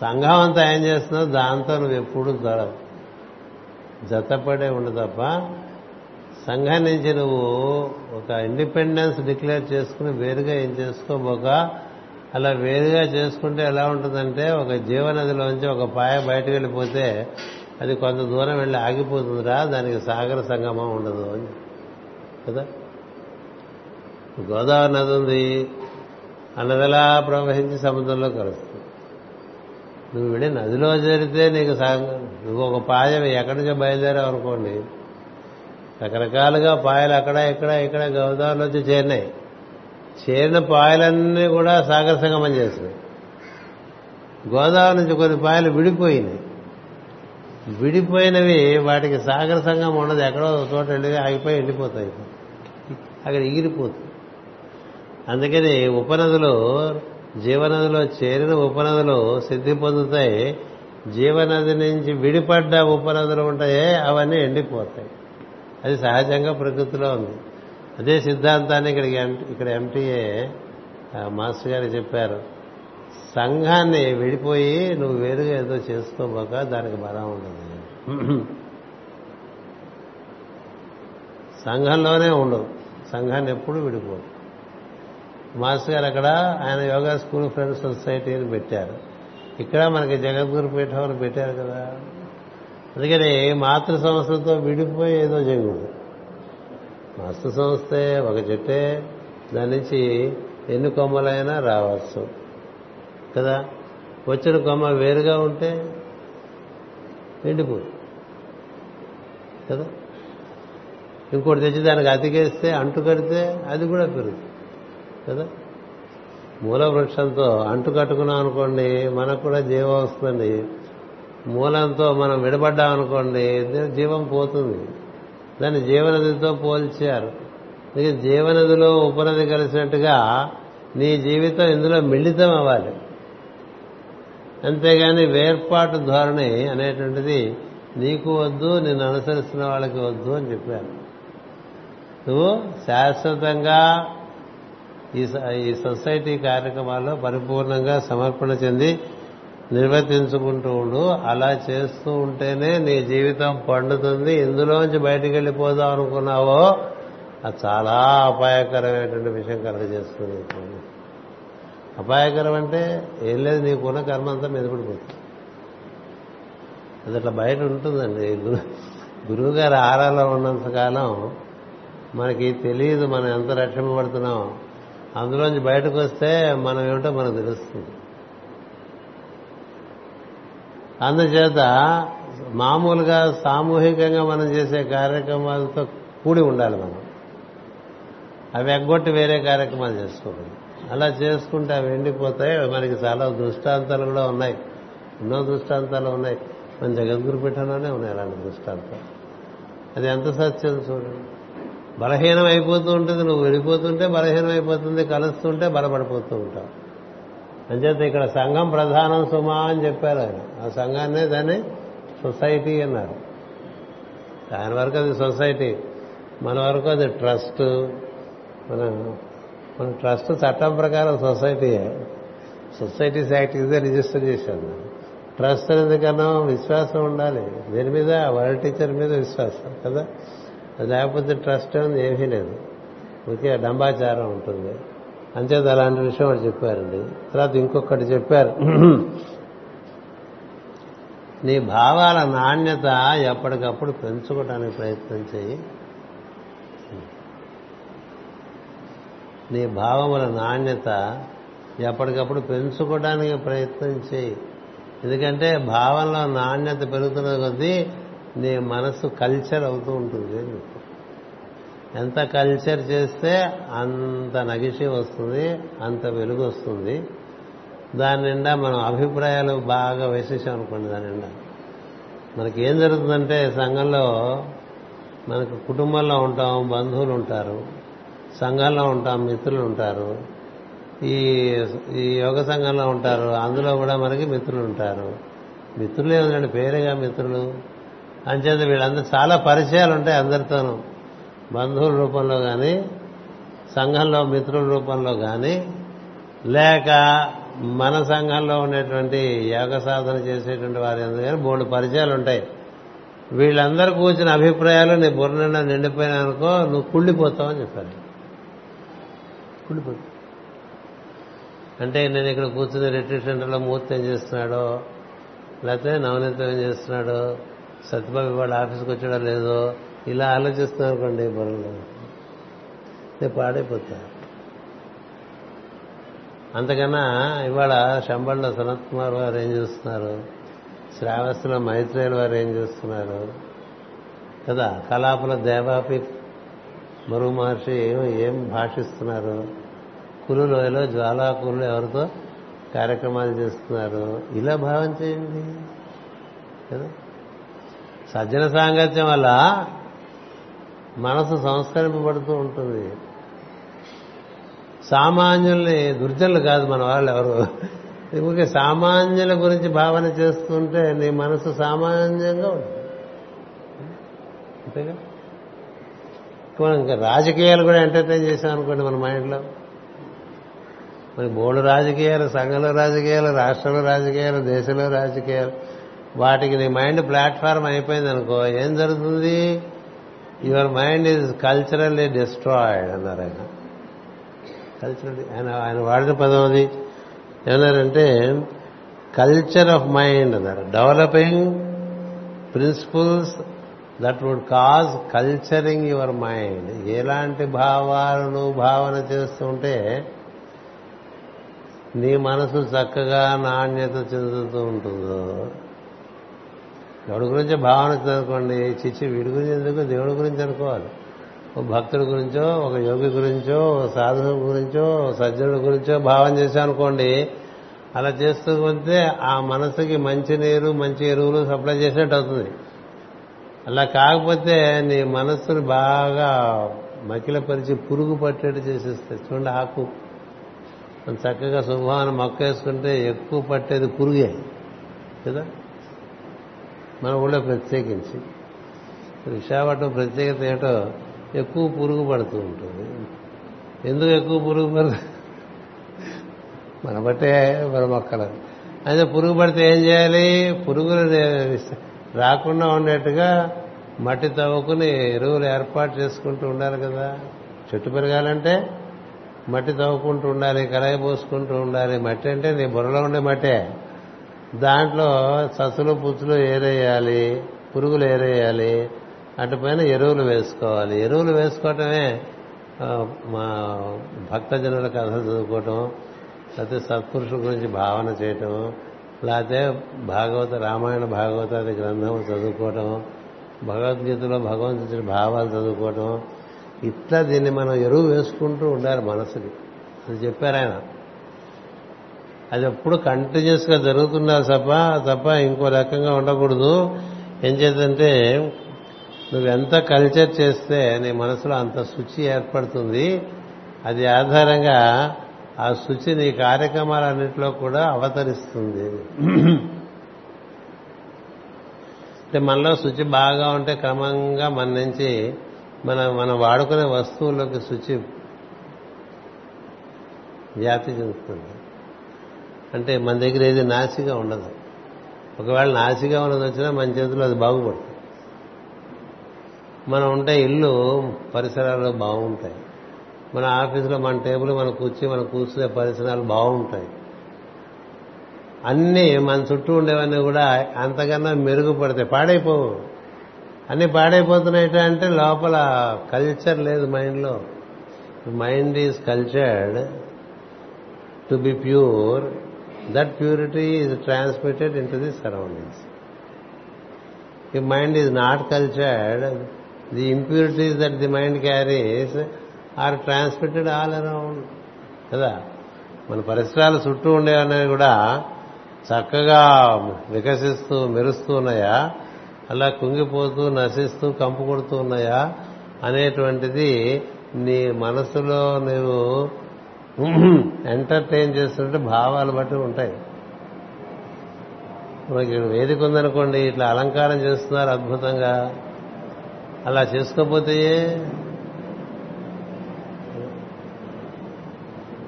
సంఘం అంతా ఏం చేస్తున్నావు దాంతో నువ్వు ఎప్పుడు జతపడే ఉండు తప్ప సంఘం నుంచి నువ్వు ఒక ఇండిపెండెన్స్ డిక్లేర్ చేసుకుని వేరుగా ఏం చేసుకోబోక? అలా వేరుగా చేసుకుంటే ఎలా ఉంటుందంటే ఒక జీవనదిలోంచి ఒక పాయ బయటకు వెళ్ళిపోతే అది కొంత దూరం వెళ్ళి ఆగిపోతుందిరా దానికి సాగర సంగమం ఉండదు అని కదా? గోదావరి నది ఉంది అన్నదలా ప్రవహించి సముద్రంలో కలుస్తుంది. నువ్వు వెళ్ళి నదిలో చేరితే నీకు నువ్వు ఒక పాయ ఎక్కడి నుంచో బయలుదేరావు అనుకోండి రకరకాలుగా పాయలు అక్కడ ఇక్కడ ఇక్కడ గోదావరిలో వచ్చి చేరినాయి. చేరిన పాయలన్నీ కూడా సాగర సంగమం చేసినాయి. గోదావరి నుంచి కొన్ని పాయలు విడిపోయినాయి. విడిపోయినవి వాటికి సాగర సంగమం ఉండదు. ఎక్కడో చోట వెళ్ళి ఆగిపోయి ఎండిపోతాయి. అక్కడ ఎగిరిపోతుంది అందుకని ఉపనదులు జీవనదిలో చేరిన ఉపనదులు సిద్ధి పొందుతాయి. జీవనది నుంచి విడిపడ్డ ఉపనదులు ఉంటాయే అవన్నీ ఎండిపోతాయి. అది సహజంగా ప్రకృతిలో ఉంది. అదే సిద్ధాంతాన్ని ఇక్కడికి ఇక్కడ ఎంటీఏ మాస్టర్ గారు చెప్పారు. సంఘాన్ని విడిపోయి నువ్వు వేరుగా ఏదో చేసుకోబోక దానికి బలం ఉండదు. సంఘంలోనే ఉండవు. సంఘాన్ని ఎప్పుడు విడిపో మాస్టర్ గారు అక్కడ ఆయన యోగా స్కూల్ ఫ్రెండ్స్ సొసైటీని పెట్టారు. ఇక్కడ మనకి జగద్గురు పీఠం అని పెట్టారు కదా. అందుకని మాతృ సంస్థతో విడిపోయి ఏదో చేయకూడదు. మాతృ సంస్థే ఒక చెట్టే దాని నుంచి ఎన్ని కొమ్మలైనా రావచ్చు. కదా? వచ్చిన కొమ్మ వేరుగా ఉంటే ఎండిపోదు కదా? ఇంకోటి తెచ్చి దానికి అతికేస్తే అంటు కడితే అది కూడా పెరుగుతుంది కదా? మూల వృక్షంతో అంటు కట్టుకున్నాం అనుకోండి మనకు కూడా జీవం వస్తుంది. మూలంతో మనం విడబడ్డాం అనుకోండి జీవం పోతుంది. దాన్ని జీవనదితో పోల్చారు. జీవనదిలో ఉపనది కలిసినట్టుగా నీ జీవితం ఇందులో మిళితం అవ్వాలి. అంతేగాని వేర్పాటు ధోరణి అనేటువంటిది నీకు వద్దు నిన్ను అనుసరిస్తున్న వాళ్ళకి వద్దు అని చెప్పారు. నువ్వు శాశ్వతంగా ఈ ఈ సొసైటీ కార్యక్రమాల్లో పరిపూర్ణంగా సమర్పణ చెంది నిర్వర్తించుకుంటూ ఉండు. అలా చేస్తూ ఉంటేనే నీ జీవితం పండుతుంది. ఇందులోంచి బయటికి వెళ్ళిపోదాం అనుకున్నావో అది చాలా అపాయకరమైనటువంటి విషయం కలగజేస్తుంది. అపాయకరం అంటే ఏం లేదు నీకున్న కర్మ అంతా మీద పడిపోతుంది. అది అట్లా బయట ఉంటుందండి. గురువు గురువుగారు ఆరాలో ఉన్నంతకాలం మనకి తెలియదు మనం ఎంత రక్షింపబడుతున్నాం. అందులోంచి బయటకు వస్తే మనం ఏమిటో మనకు తెలుస్తుంది. అందుచేత మామూలుగా సామూహికంగా మనం చేసే కార్యక్రమాలతో కూడి ఉండాలి మనం. అవి ఎగ్గొట్టి వేరే కార్యక్రమాలు చేసుకోకూడదు. అలా చేసుకుంటే అవి ఎండిపోతాయి మనకి చాలా దృష్టాంతాలు కూడా ఉన్నాయి. ఎన్నో దృష్టాంతాలు ఉన్నాయి. మన జగద్గురు పీఠంలోనే ఉన్నాయి అలాంటి దృష్టాంతాలు. అది ఎంత సత్యం చూడండి. బలహీనం అయిపోతూ ఉంటుంది నువ్వు వెళ్ళిపోతుంటే బలహీనం అయిపోతుంది కలుస్తుంటే బలపడిపోతూ ఉంటావు. అంచేత ఇక్కడ సంఘం ప్రధానం సుమా అని చెప్పారు ఆయన. ఆ సంఘాన్నే దాన్ని సొసైటీ అన్నారు. దాని వరకు అది సొసైటీ. మన వరకు అది ట్రస్ట్. మన మన ట్రస్ట్ చట్టం ప్రకారం సొసైటీయే సొసైటీస్ యాక్ట్ ఇదే రిజిస్టర్ చేశాను ట్రస్ట్ అనేది కన్నా విశ్వాసం ఉండాలి. దీని మీద వరల్డ్ టీచర్ మీద విశ్వాసం కదా? లేకపోతే ట్రస్ట్ అనేది ఏమీ లేదు. ఊరికే డంబాచారం ఉంటుంది. అంచేత అలాంటి విషయం వాడు చెప్పారండి. తర్వాత ఇంకొకటి చెప్పారు నీ భావాల నాణ్యత ఎప్పటికప్పుడు పెంచుకోవడానికి ప్రయత్నం చేయి. నీ భావముల నాణ్యత ఎప్పటికప్పుడు పెంచుకోవడానికి ప్రయత్నం చేయి. ఎందుకంటే భావంలో నాణ్యత పెరుగుతున్న కొద్దీ నీ మనసు కల్చర్ అవుతూ ఉంటుంది ఎంత కల్చర్ చేస్తే అంత నగిషి వస్తుంది అంత వెలుగు వస్తుంది. దాని నిండా మనం అభిప్రాయాలు బాగా వేసేసాం అనుకోండి దాని నిండా. మనకి ఏం జరుగుతుందంటే సంఘంలో మనకు కుటుంబంలో ఉంటాం బంధువులు ఉంటారు సంఘంలో ఉంటాం మిత్రులు ఉంటారు. ఈ ఈ యోగ సంఘంలో ఉంటారు అందులో కూడా మనకి మిత్రులు ఉంటారు. మిత్రులు ఉందండి పేరేగా మిత్రులు. అంచేత వీళ్ళందరూ చాలా పరిచయాలు ఉంటాయి అందరితోనూ. బంధువుల రూపంలో కానీ సంఘంలో మిత్రుల రూపంలో కానీ లేక మన సంఘంలో ఉండేటువంటి యోగ సాధన చేసేటువంటి వారి అందరూ కానీ మూడు పరిచయాలు ఉంటాయి. వీళ్ళందరూ కూర్చున్న అభిప్రాయాలు నీ బుర్ర నిండిపోయినా అనుకో నువ్వు కుళ్ళిపోతావు అని చెప్పారు కుళ్ళిపోతావు. అంటే నేను ఇక్కడ కూర్చుని రిట్రీట్ సెంటర్లో మూర్తి ఏం చేస్తున్నాడో లేకపోతే నవనీతం ఏం చేస్తున్నాడో సత్యబాబు వాళ్ళ ఆఫీస్కి వచ్చాడో లేదో ఇలా ఆలోచిస్తున్నారు అనుకోండి నేను పాడైపోతా. అంతకన్నా ఇవాళ శంబళ్ళ సనత్ కుమార్ వారు ఏం చేస్తున్నారు? శ్రావస్తుల మైత్రేయుల వారు ఏం చేస్తున్నారు? కదా కలాపుల దేవాపి మరుగు మహర్షి ఏం ఏం భాషిస్తున్నారు? కురులోయలో జ్వాలాకులు ఎవరితో కార్యక్రమాలు చేస్తున్నారు? ఇలా భావం చేయండి. కదా? సజ్జన సాంగత్యం వల్ల మనసు సంస్కరింపబడుతూ ఉంటుంది. సామాన్యుల్ని దుర్జనులు కాదు మన వాళ్ళు ఎవరు. ఊరికే సామాన్యుల గురించి భావన చేస్తుంటే నీ మనసు సామాన్యంగా ఉంటుంది. అంతేగా? మనం ఇంకా రాజకీయాలు కూడా ఎంటర్టైన్ చేసాం అనుకోండి మన మైండ్లో. మరి బోర్డు రాజకీయాలు సంఘంలో రాజకీయాలు రాష్ట్రంలో రాజకీయాలు దేశంలో రాజకీయాలు వాటికి నీ మైండ్ ప్లాట్ఫామ్ అయిపోయింది అనుకో ఏం జరుగుతుంది? Your mind is culturally destroyed అన్నారు ఆయన. కల్చరల్ ఆయన ఆయన వాడిన పదం అది. ఏమన్నారంటే కల్చర్ ఆఫ్ మైండ్ అన్నారు. Developing principles that would cause culturing your mind ఎలాంటి భావాలను భావన చేస్తుంటే నీ మనసు చక్కగా నాణ్యత చెందుతూ ఉంటుందో ఎవడి గురించి భావన అనుకోండి చిచ్చి వీడి గురించి ఎందుకు? దేవుడి గురించి అనుకోవాలి. ఒక భక్తుడి గురించో ఒక యోగి గురించో ఓ సాధువు గురించో ఒక సజ్జనుడి గురించో భావన చేశాం అనుకోండి అలా చేస్తూ ఉంటే ఆ మనసుకి మంచి నీరు మంచి ఎరువులు సప్లై చేసినట్టు అవుతుంది. అలా కాకపోతే నీ మనస్సుని బాగా మకిలపరిచి పురుగు పట్టేట్టు చేసేస్తాయి. చూడండి ఆకు. మనం చక్కగా శుభాన మొక్క వేసుకుంటే ఎక్కువ పట్టేది పురుగే. కదా? మన ఊళ్ళో ప్రత్యేకించి. విశాఖపట్నం ప్రత్యేకత ఏటో ఎక్కువ పురుగు పడుతూ ఉంటుంది. ఎందుకు ఎక్కువ పురుగు పడుతుంది మన బట్టే మన మొక్కలు. అయితే పురుగు పడితే ఏం చేయాలి? పురుగులు రాకుండా ఉండేట్టుగా మట్టి తవ్వుకుని ఎరువులు ఏర్పాటు చేసుకుంటూ ఉండాలి కదా. చెట్టు పెరగాలంటే మట్టి తవ్వుకుంటూ ఉండాలి కడాయి పోసుకుంటూ ఉండాలి. మట్టి అంటే నీ బుర్రలో ఉండే మట్టే. దాంట్లో ససులు పుచ్చులు ఏరేయాలి పురుగులు ఏరేయాలి అటుపైన ఎరువులు వేసుకోవాలి. ఎరువులు వేసుకోవటమే మా భక్తజనుల కథలు చదువుకోవటం లేకపోతే సత్పురుషుల గురించి భావన చేయటం లేకపోతే భాగవత రామాయణ భాగవతాది గ్రంథం చదువుకోవటం భగవద్గీతలో భగవంతుడి భావాలు చదువుకోవటం ఇట్లా దీన్ని మనం ఎరువు వేసుకుంటూ ఉండాలి మనసుకి. అది చెప్పారు ఆయన. అది ఎప్పుడు కంటిన్యూస్గా జరుగుతున్నా తప్ప తప్ప ఇంకో రకంగా ఉండకూడదు. ఏం చేద్దంటే నువ్వెంత కల్చర్ చేస్తే నీ మనసులో అంత శుచి ఏర్పడుతుంది. అది ఆధారంగా ఆ శుచి నీ కార్యక్రమాలన్నింటిలో కూడా అవతరిస్తుంది. అంటే మనలో శుచి బాగా ఉంటే క్రమంగా మన నుంచి మన మనం వాడుకునే వస్తువుల్లోకి శుచి వ్యాప్తి చెందుతుంది. అంటే మన దగ్గర ఏది నాసిగా ఉండదు. ఒకవేళ నాసిగా ఉన్నది వచ్చినా మన చేతిలో అది బాగుపడుతుంది మనం ఉంటే ఇల్లు పరిసరాలు బాగుంటాయి. మన ఆఫీసులో మన టేబుల్ మన కూర్చి మన కూర్చునే పరిసరాలు బాగుంటాయి. అన్నీ మన చుట్టూ ఉండేవన్నీ కూడా అంతకన్నా మెరుగుపడతాయి. పాడైపోవు. అన్నీ పాడైపోతున్నాయి అంటే లోపల కల్చర్ లేదు మైండ్లో mind is cultured to be pure that purity is transmitted into the surroundings ఈ mind is not cultured the impurities that the mind carries are transmitted all around కదా? మన పరిసరాలు చుట్టూ ఉండేవనేవి కూడా చక్కగా వికసిస్తూ మెరుస్తూ ఉన్నాయా? అలా కుంగిపోతూ నశిస్తూ కంపు కొడుతూ ఉన్నాయా? అనేటువంటిది నీ మనసులో నువ్వు ఎంటర్టైన్ చేస్తుంటే భావాలు బట్టి ఉంటాయి. మనకి ఇక్కడ వేదిక ఉందనుకోండి ఇట్లా అలంకారం చేస్తున్నారు అద్భుతంగా. అలా చేసుకోకపోతే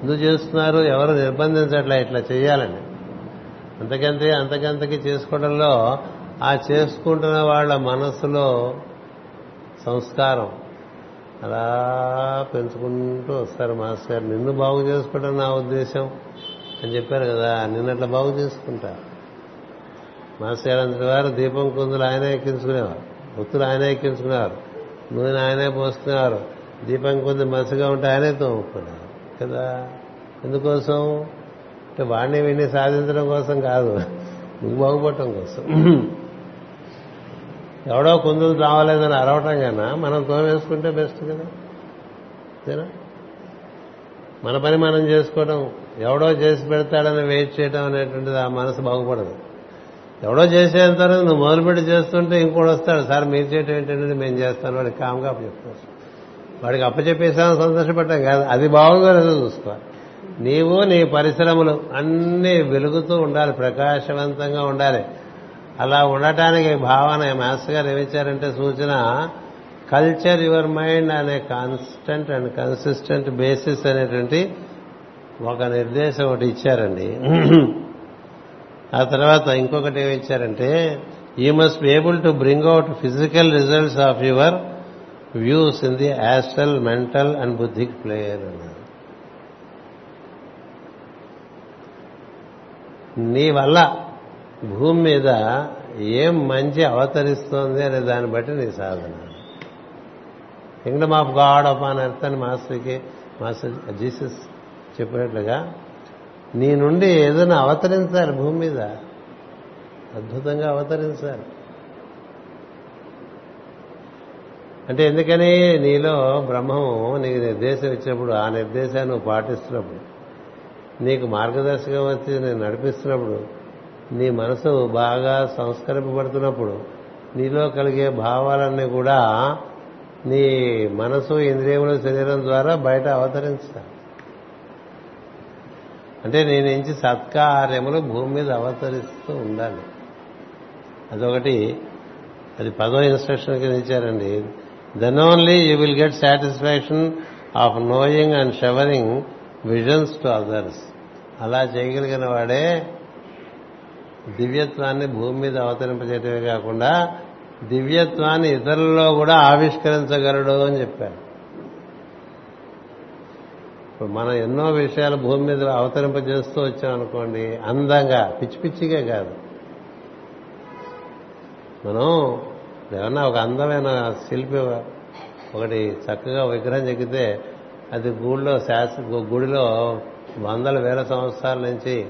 ఎందుకు చేస్తున్నారు? ఎవరు నిర్బంధించట్లా ఇట్లా చేయాలని. అంతకంతే అంతకంతకి చేసుకోవడంలో ఆ చేసుకుంటున్న వాళ్ళ మనస్సులో సంస్కారం. అలా పెంచుకుంటూ వస్తారు మాస్టర్ గారు. నిన్ను బాగు చేసుకోవడం నా ఉద్దేశం అని చెప్పారు కదా నిన్నట్లా బాగు చేసుకుంటా. మాస్టర్ గారు అంతటి వారు దీపం కుందులు ఆయనే ఎక్కించుకునేవారు. ఒత్తులు ఆయనే ఎక్కించుకునేవారు. నూనె ఆయనే పోస్తున్నారు దీపం కుంది మసిగా ఉంటే ఆయనే తోముకున్నారు కదా? ఎందుకోసం? అంటే వాడిని వీడిని సాధించడం కోసం కాదు. నువ్వు బాగుపడటం కోసం. ఎవడో కుందులు రావలేదని అరవటం కన్నా మనం తోమేసుకుంటే బెస్ట్ కదా? అంతేనా? మన పని మనం చేసుకోవడం ఎవడో చేసి పెడతాడని వెయిట్ చేయడం అనేటువంటిది ఆ మనసు బాగుపడదు. ఎవడో చేసేంత నువ్వు మొదలుపెట్టి చేస్తుంటే ఇంకోటి వస్తాడు. సార్ మీరు చేయటం ఏంటంటే మేము చేస్తాను వాడికి కామ్గా చెప్తాను వాడికి అప్పచెప్పేసాను సంతోషపడ్డాం కాదు. అది బాగుందో లేదో చూసుకోవాలి నీవు నీ పరిశ్రమలు అన్నీ వెలుగుతూ ఉండాలి. ప్రకాశవంతంగా ఉండాలి. అలా ఉండటానికి భావన మాస్టర్ గారు ఏమిచ్చారంటే సూచన కల్చర్ యువర్ మైండ్ అనే కాన్స్టెంట్ అండ్ కన్సిస్టెంట్ బేసిస్ అనేటువంటి ఒక నిర్దేశం ఒకటి ఇచ్చారండి. ఆ తర్వాత ఇంకొకటి ఏమి ఇచ్చారంటే you must be able to bring out physical results of your views in the astral mental and buddhic plane అన్నారు నీ వల్ల భూమి మీద ఏం మంచి అవతరిస్తోంది అనే దాన్ని బట్టి నీ సాధన. Kingdom of God of an earth అని మాస్టర్కి మాస్టర్ జీసస్ చెప్పినట్లుగా నీ నుండి ఏదైనా అవతరించాలి భూమి మీద. అద్భుతంగా అవతరించాలి. అంటే ఎందుకని నీలో బ్రహ్మము నీకు నిర్దేశం ఇచ్చినప్పుడు ఆ నిర్దేశాన్ని నువ్వు పాటిస్తున్నప్పుడు నీకు మార్గదర్శకం వచ్చి నేను నడిపిస్తున్నప్పుడు నీ మనసు బాగా సంస్కరింపబడుతున్నప్పుడు నీలో కలిగే భావాలన్నీ కూడా నీ మనసు ఇంద్రియముల శరీరం ద్వారా బయట అవతరించాలి అంటే నీ నుంచి సత్కార్యములు భూమి మీద అవతరిస్తూ ఉండాలి. అదొకటి. అది పదో ఇన్స్ట్రక్షన్ కింద ఇచ్చారండి. Then only you will get satisfaction of knowing and showering visions to others అలా చేయగలిగిన వాడే దివ్యత్వాన్ని భూమి మీద అవతరింపజేయటమే కాకుండా దివ్యత్వాన్ని ఇతరుల్లో కూడా ఆవిష్కరించగలడు అని చెప్పారు. ఇప్పుడు మనం ఎన్నో విషయాలు భూమి మీద అవతరింపజేస్తూ వచ్చామనుకోండి అందంగా పిచ్చి పిచ్చిగా కాదు. మనం ఏమన్నా ఒక అందమైన శిల్పి ఒకటి చక్కగా విగ్రహం చెక్కితే అది గుడిలో శాస్త్ర గుడిలో వందల వేల సంవత్సరాల నుంచి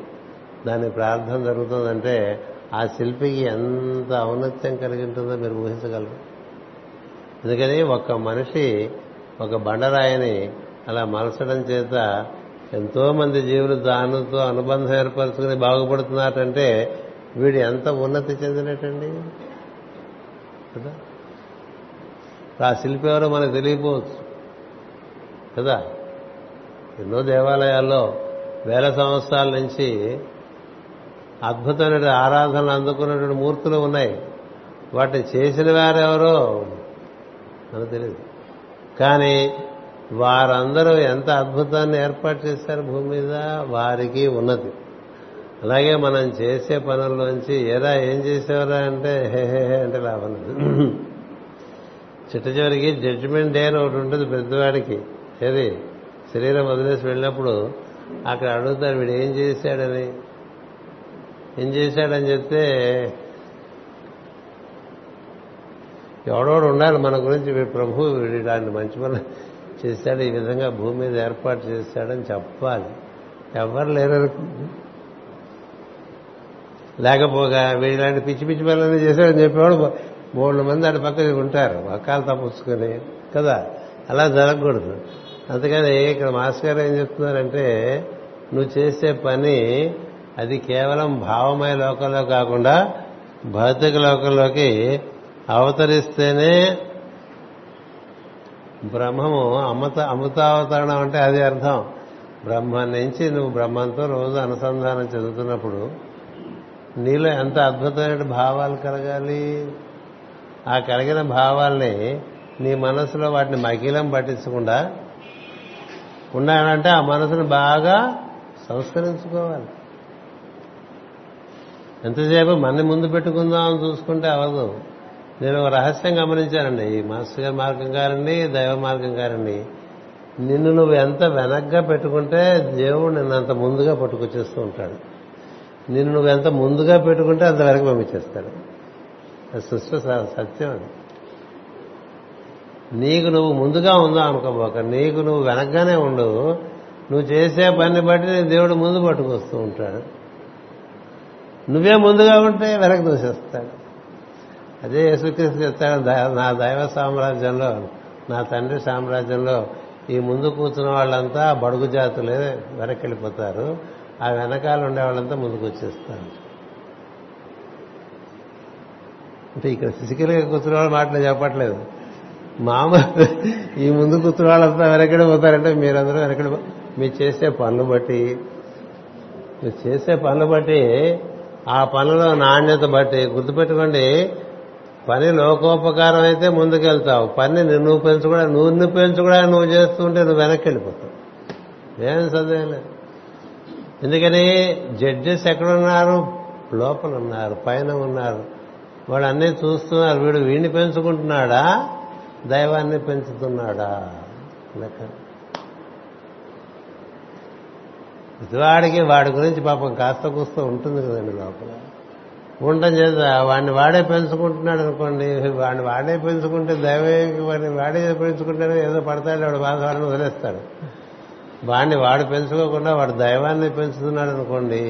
దాని ప్రార్థన జరుగుతుందంటే ఆ శిల్పికి ఎంత ఔన్నత్యం కలిగి ఉంటుందో మీరు ఊహించగలరు. అందుకని ఒక మనిషి ఒక బండరాయిని అలా మలచడం చేత ఎంతో మంది జీవులు దానితో అనుబంధం ఏర్పరచుకుని బాగుపడుతున్నారంటే వీడు ఎంత ఉన్నతి చెందినట్టండి కదా? ఆ శిల్పి ఎవరో మనకు తెలియకపోవచ్చు. కదా? ఎన్నో దేవాలయాల్లో వేల సంవత్సరాల నుంచి అద్భుతమైన ఆరాధనలు అందుకున్నటువంటి మూర్తులు ఉన్నాయి. వాటిని చేసిన వారెవరో మనకు తెలియదు. కానీ వారందరూ ఎంత అద్భుతాన్ని ఏర్పాటు చేశారు భూమి మీద? వారికి ఉన్నది. అలాగే మనం చేసే పనుల్లోంచి ఏరా ఏం చేసేవరా అంటే హే హే హే అంటే లాభం చిట్ట చివరికి జడ్జిమెంట్ డే అని ఒకటి ఉంటుంది పెద్దవాడికి. ఏది? శరీరం వదిలేసి వెళ్ళినప్పుడు అక్కడ అడుగుతారు వీడు ఏం చేశాడని? ఏం చేశాడని చెప్తే ఎవడోడు ఉండాలి మన గురించి ప్రభు వీడు ఇలాంటి మంచి పనులు చేశాడు ఈ విధంగా భూమి మీద ఏర్పాటు చేశాడని చెప్పాలి. ఎవరు లేరు లేకపోగా వీడు పిచ్చి పిచ్చి పనులన్నీ చేశాడని చెప్పేవాడు మూడు మంది అటు పక్కన ఉంటారు అక్కాలు తప్పించుకుని కదా? అలా జరగకూడదు. అందుకని ఇక్కడ మాస్టర్ గారు ఏం చెప్తున్నారంటే నువ్వు చేసే పని అది కేవలం భావమయ లోకంలో కాకుండా భౌతిక లోకంలోకి అవతరిస్తేనే బ్రహ్మము అమృత అమృతావతరణం అంటే అది అర్థం. బ్రహ్మ నుంచి నువ్వు బ్రహ్మంతో రోజు అనుసంధానం చెందుతున్నప్పుడు నీలో ఎంత అద్భుతమైన భావాలు కలగాలి? ఆ కలిగిన భావాల్ని నీ మనసులో వాటిని మకిలం పట్టించకుండా ఉండాలంటే ఆ మనసును బాగా సంస్కరించుకోవాలి. ఎంతసేపు మన ముందు పెట్టుకుందాం చూసుకుంటే అవదు. నేను ఒక రహస్యం గమనించానండి. ఈ మాస్టర్ గారి మార్గం కారండి దైవ మార్గం కారండి. నిన్ను నువ్వు ఎంత వెనక్గా పెట్టుకుంటే దేవుడు నిన్ను అంత ముందుగా పట్టుకొచ్చేస్తూ ఉంటాడు. నిన్ను నువ్వు ఎంత ముందుగా పెట్టుకుంటే అంత వెనక పంపించేస్తాడు. సృష్టి సత్యం అది. నీకు నువ్వు ముందుగా ఉందా అనుకోబోక నీకు నువ్వు వెనక్గానే ఉండు. నువ్వు చేసే పని బట్టి దేవుడు ముందు పట్టుకొస్తూ ఉంటాడు. నువ్వే ముందుగా ఉంటే వెనక్కి దూసేస్తాడు. అదే యేసుక్రీస్తు చెప్తాడు నా దైవ సామ్రాజ్యంలో నా తండ్రి సామ్రాజ్యంలో ఈ ముందు కూర్చున్న వాళ్ళంతా బడుగు జాతులే వెనక్కి వెళ్ళిపోతారు ఆ వెనకాల ఉండే వాళ్ళంతా ముందుకు వచ్చేస్తారు. అంటే ఇక్కడ ఫిజికల్గా కూర్చున్న వాళ్ళు మాటలు చెప్పట్లేదు. మామూలు ఈ ముందు కూర్చున్న వాళ్ళంతా వెనకడి పోతారంటే మీరందరూ వెనకడి మీరు చేసే పనులు బట్టి మీరు చేసే పనులు బట్టి ఆ పనిలో నాణ్యత బట్టి గుర్తుపెట్టుకోండి పని లోకోపకారం అయితే ముందుకెళ్తావు. పని నువ్వు పెంచుకోవడా నువ్వు పెంచుకోవడా నువ్వు చేస్తుంటే నువ్వు వెనక్కి వెళ్ళిపోతావు ఏం చదివేలేదు ఎందుకని జడ్జెస్ ఎక్కడున్నారు? లోపల ఉన్నారు పైన ఉన్నారు. వాళ్ళు అన్నీ చూస్తున్నారు. వీడు వీడిని పెంచుకుంటున్నాడా? దైవాన్ని పెంచుతున్నాడా? లెక్క. ప్రతివాడికి వాడి గురించి పాపం కాస్త కూస్తూ ఉంటుంది కదండి లోపల. ఉండటం చేత వాడిని వాడే పెంచుకుంటున్నాడు అనుకోండి వాడిని వాడే పెంచుకుంటే దైవానికి వాడిని వాడే పెంచుకుంటేనే ఏదో పడతాడు వాడు బాధవాడిని వదిలేస్తాడు. వాడిని వాడు పెంచుకోకుండా వాడు దైవాన్ని పెంచుతున్నాడు అనుకోండి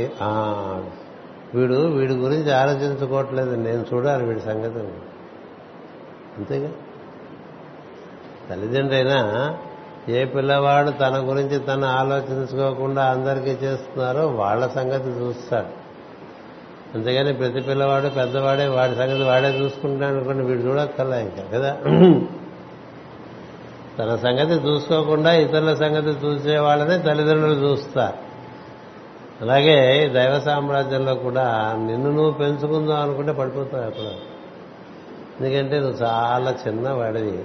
వీడు వీడి గురించి ఆలోచించుకోవట్లేదు నేను చూడాలి వీడి సంగతి అంతేగా? తల్లిదండ్రి అయినా ఏ పిల్లవాడు తన గురించి తను ఆలోచించుకోకుండా అందరికీ చేస్తున్నారో వాళ్ళ సంగతి చూస్తాడు. అంతేగాని ప్రతి పిల్లవాడు పెద్దవాడే వాడి సంగతి వాడే చూసుకుంటాడు అనుకోండి వీడు చూడక్కర్లా ఇంకా కదా? తన సంగతి చూసుకోకుండా ఇతరుల సంగతి చూసే వాళ్ళనే తల్లిదండ్రులు చూస్తారు. అలాగే దైవ సామ్రాజ్యంలో కూడా నిన్ను నువ్వు పెంచుకుందాం అనుకుంటే పడిపోతావు అక్కడ ఎందుకంటే నువ్వు చాలా చిన్నవాడివి.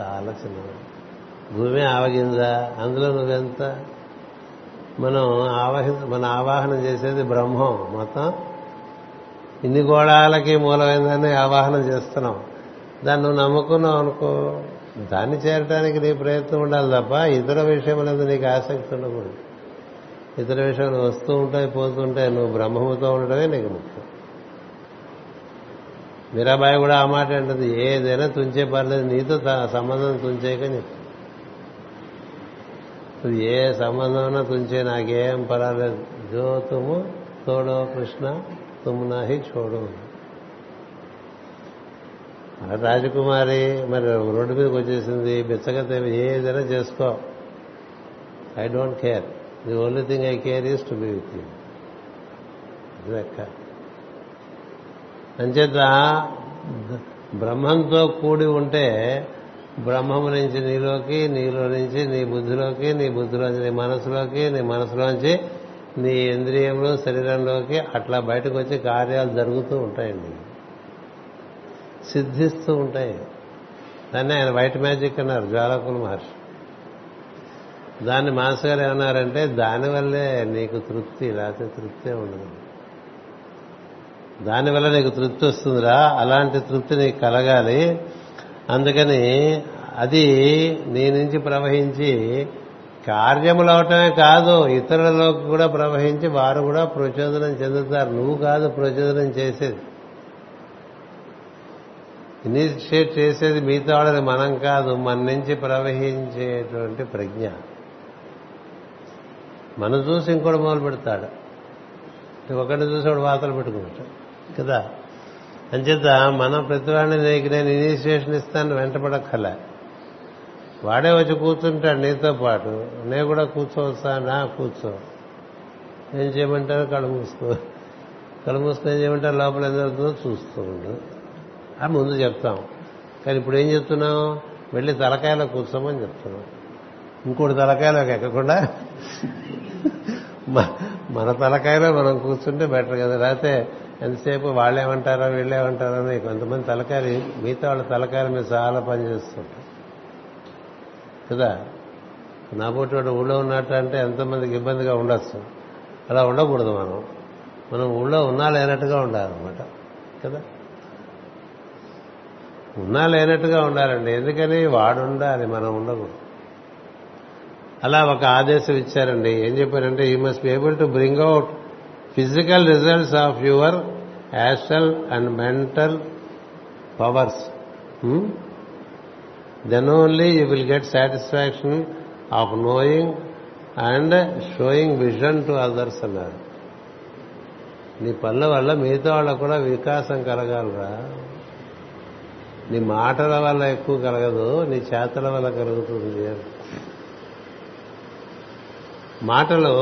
చాలా చిన్నవాడు భూమి ఆవగిందా? అందులో నువ్వెంత? మనం ఆవాహి మన ఆవాహనం చేసేది బ్రహ్మం మొత్తం. ఇన్ని గోళాలకి మూలమైందని ఆవాహనం చేస్తున్నాం. దాన్ని నువ్వు నమ్ముకున్నావు అనుకో దాన్ని చేరటానికి నీ ప్రయత్నం ఉండాలి తప్ప ఇతర విషయములందు నీకు ఆసక్తి ఉండకూడదు. ఇతర విషయాలు వస్తూ ఉంటాయి పోతుంటాయి నువ్వు బ్రహ్మముతో ఉండడమే నీకు ముఖ్యం. మీరాబాయి కూడా ఆ మాట అంటుంది ఏదైనా తుంచే పర్లేదు నీతో త- సంబంధం తుంచేయకని చెప్తాను నువ్వు ఏ సంబంధమైనా తుంచే నాకేం పర్వాలేదు. జో తుము తోడో కృష్ణ తుమ్ నాహి చూడు. ఆ రాజకుమారి మరి రోడ్డు మీదకి వచ్చేసింది. బిచ్చగత ఏదైనా చేసుకో. I don't care. The only thing I care is to be with you. లెక్క. అంచేత బ్రహ్మంతో కూడి ఉంటే బ్రహ్మము నుంచి నీలోకి నీలో నుంచి నీ బుద్ధిలోకి నీ బుద్ధిలోంచి నీ మనసులోకి నీ మనసులోంచి నీ ఇంద్రియంలో శరీరంలోకి అట్లా బయటకు వచ్చి కార్యాలు జరుగుతూ ఉంటాయండి. సిద్ధిస్తూ ఉంటాయి. దాన్ని ఆయన వైట్ మ్యాజిక్ అన్నారు జ్వాలకుల మహర్షి. దాన్ని మాస్ గారు ఏమన్నారంటే దానివల్లే నీకు తృప్తి లేకపోతే తృప్తే ఉండదు. దానివల్ల నీకు తృప్తి వస్తుందిరా అలాంటి తృప్తి నీకు కలగాలి. అందుకని అది నీ నుంచి ప్రవహించి కార్యములు అవటమే కాదు ఇతరులలోకి కూడా ప్రవహించి వారు కూడా ప్రచోదనం చెందుతారు. నువ్వు కాదు ప్రచోదనం చేసేది. ఇనిషియేట్ చేసేది మిగతా వాళ్ళని మనం కాదు మన నుంచి ప్రవహించేటువంటి ప్రజ్ఞ. మనం చూసి ఇంకోటి మొదలు పెడతాడు ఒకటి చూసి వాతలు పెట్టుకుంటాడు. కదా? అంచేత మనం ప్రతివాడిని నీకు నేను ఇనిషియేషన్ ఇస్తాను వెంటపడక్కర్లే. వాడే వచ్చి కూర్చుంటాడు నీతో పాటు. నేను కూడా కూర్చోవచ్చా నా కూర్చో. ఏం చేయమంటారు? కళ్ళు మూసుకో. కళ్ళు మూసుకుని ఏం చేయమంటారు? లోపల ఏం జరుగుతుందో చూస్తూ ఉండు. అని ముందు చెప్తాం. కానీ ఇప్పుడు ఏం చెప్తున్నాం వెళ్ళి తలకాయలో కూర్చోమని చెప్తున్నాం. ఇంకోటి తలకాయలోకి ఎక్కకుండా మ- మన తలకాయలో మనం కూర్చుంటే బెటర్ కదా. లేకపోతే ఎంతసేపు వాళ్ళేమంటారో వీళ్ళేమంటారో అని కొంతమంది తలకాయలు మిగతా వాళ్ళ తలకాయల మీద చాలా పనిచేస్తుంటారు కదా? నా పోటీ ఊళ్ళో ఉన్నట్టు అంటే ఎంతమందికి ఇబ్బందిగా ఉండొచ్చు. అలా ఉండకూడదు మనం. మనం ఊళ్ళో ఉన్నా లేనట్టుగా ఉండాలన్నమాట. కదా? ఉన్నా లేనట్టుగా ఉండాలండి. ఎందుకని? వాడు ఉండాలి మనం ఉండకూడదు. అలా ఒక ఆదేశం ఇచ్చారండి. ఏం చెప్పారంటే you must be able to bring out physical results of your astral and mental powers. Then only you will get satisfaction of knowing and showing vision to others అన్నారు. నీ పనుల వల్ల మిగతా వాళ్ళకు కూడా వికాసం కలగాలరా. నీ మాటల వల్ల ఎక్కువ కలగదు నీ చేతల వల్ల కలుగుతుంది. మాటలు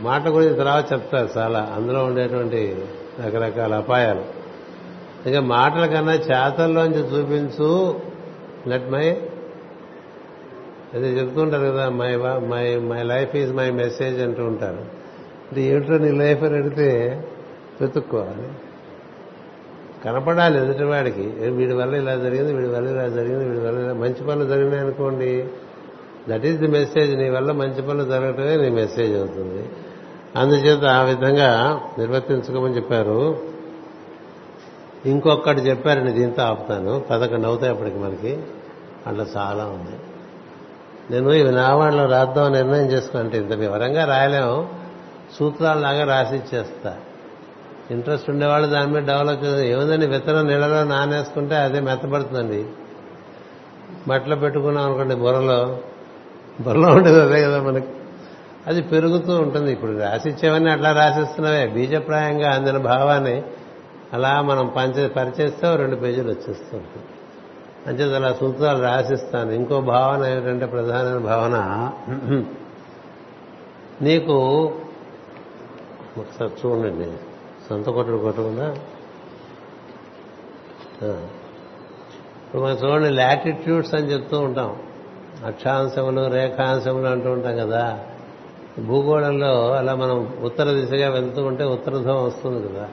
మాట గురించి తర్వాత చెప్తారు చాలా. అందులో ఉండేటువంటి రకరకాల అపాయాలు. ఇంకా మాటల కన్నా చేతల్లోంచి చూపించు లెట్ మై అది చెప్తుంటారు కదా my my my life is my message అంటూ ఉంటారు. అంటే ఏమిటో నీ లైఫ్ అని అడిగితే వెతుక్కోవాలి. కనపడాలి ఎదుటివాడికి ఏ వీడి వల్ల ఇలా జరిగింది వీడి వల్ల ఇలా జరిగింది వీడి వల్ల ఇలా మంచి పనులు జరిగినాయి అనుకోండి దట్ ఈస్ ది మెసేజ్ నీ వల్ల మంచి పనులు జరగటమే నీ మెసేజ్ అవుతుంది. అందుచేత ఆ విధంగా నిర్వర్తించుకోమని చెప్పారు. ఇంకొకటి చెప్పారండి దీంతో ఆపుతాను. పదకొండు అవుతాయి అప్పటికి మనకి. అట్లా చాలా ఉంది. నేను ఇవి నా వాళ్ళు రాద్దాం నిర్ణయం చేసుకుంటే ఇంత వివరంగా రాయలేము. సూత్రాలలాగా రాసి ఇచ్చేస్తా. ఇంట్రెస్ట్ ఉండేవాళ్ళు దాని మీద డెవలప్ చేస్తారు ఏముందని విత్తనం నీళ్ళలో నానేసుకుంటే అదే మెత్తపడుతుందండి. మట్లో పెట్టుకున్నాం అనుకోండి బుర్రలో. బుర్రలో ఉండేది అదే కదా మనకి. అది పెరుగుతూ ఉంటుంది. ఇప్పుడు రాసిచ్చేవన్నీ అట్లా రాసిస్తున్నవే. బీజప్రాయంగా అందిన భావాన్ని అలా మనం పంచ పరిచేస్తే రెండు పేజీలు వచ్చేస్తూ ఉంటుంది అంచేది అలా సూత్రాలు రాసిస్తాను. ఇంకో భావన ఏమిటంటే ప్రధానమైన భావన నీకు ఒకసారి చూడండి. సొంత కొట్టుడు కొట్టకుండా. ఇప్పుడు మనం చూడండి లాటిట్యూడ్స్ అని చెప్తూ ఉంటాం. అక్షాంశములు రేఖాంశములు అంటూ ఉంటాం కదా. భూగోళంలో అలా మనం ఉత్తర దిశగా వెళ్తూ ఉంటే ఉత్తర ధ్రువం వస్తుంది కదా.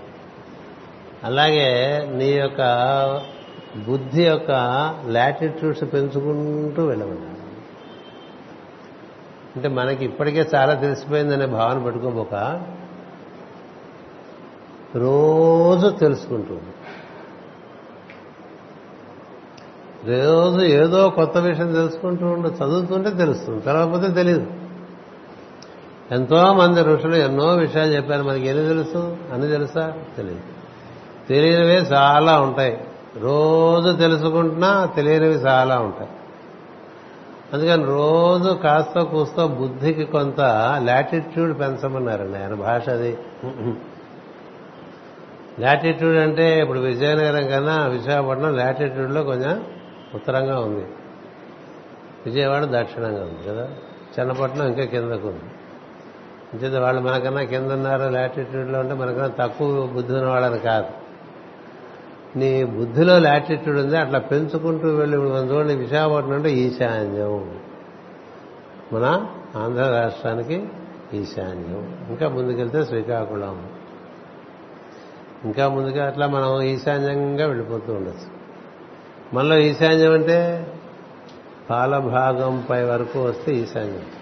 అలాగే నీ యొక్క బుద్ధి యొక్క లాటిట్యూడ్స్ పెంచుకుంటూ వెళ్ళమన్నారు అంటే మనకి ఇప్పటికే చాలా తెలిసిపోయిందనే భావన పెట్టుకోబోక రోజు తెలుసుకుంటుంది రోజు ఏదో కొత్త విషయం తెలుసుకుంటూ ఉండు చదువుతుంటే తెలుస్తుంది తెలవకపోతే తెలియదు. ఎంతో మంది ఋషులు ఎన్నో విషయాలు చెప్పారు. మనకి ఎన్ని తెలుసు? అన్ని తెలుసా? తెలియదు తెలియనివే చాలా ఉంటాయి. రోజు తెలుసుకుంటున్నా తెలియనివి చాలా ఉంటాయి. అందుకని రోజు కాస్త కూస్తో బుద్ధికి కొంత లాటిట్యూడ్ పెంచమన్నారండి ఆయన భాష అది. లాటిట్యూడ్ అంటే ఇప్పుడు విజయనగరం కన్నా విశాఖపట్నం లాటిట్యూడ్లో కొంచెం ఉత్తరంగా ఉంది. విజయవాడ దక్షిణంగా ఉంది కదా? చిన్నపట్నం ఇంకా కిందకు ఉంది. అంచేత వాళ్ళు మనకన్నా కింద ఉన్నారు లాటిట్యూడ్లో ఉంటే మనకన్నా తక్కువ బుద్ధి ఉన్న వాళ్ళని కాదు. నీ బుద్ధిలో లాటిట్యూడ్ ఉంది అట్లా పెంచుకుంటూ వెళ్ళి మన చూడండి విశాఖపట్నం అంటే ఈశాన్యం. మన ఆంధ్ర రాష్ట్రానికి ఈశాన్యం. ఇంకా ముందుకెళ్తే శ్రీకాకుళం. ఇంకా ముందుగా అట్లా మనం ఈశాన్యంగా వెళ్ళిపోతూ ఉండొచ్చు. మనలో ఈశాన్యం అంటే పాల భాగంపై వరకు వస్తే ఈశాన్యం.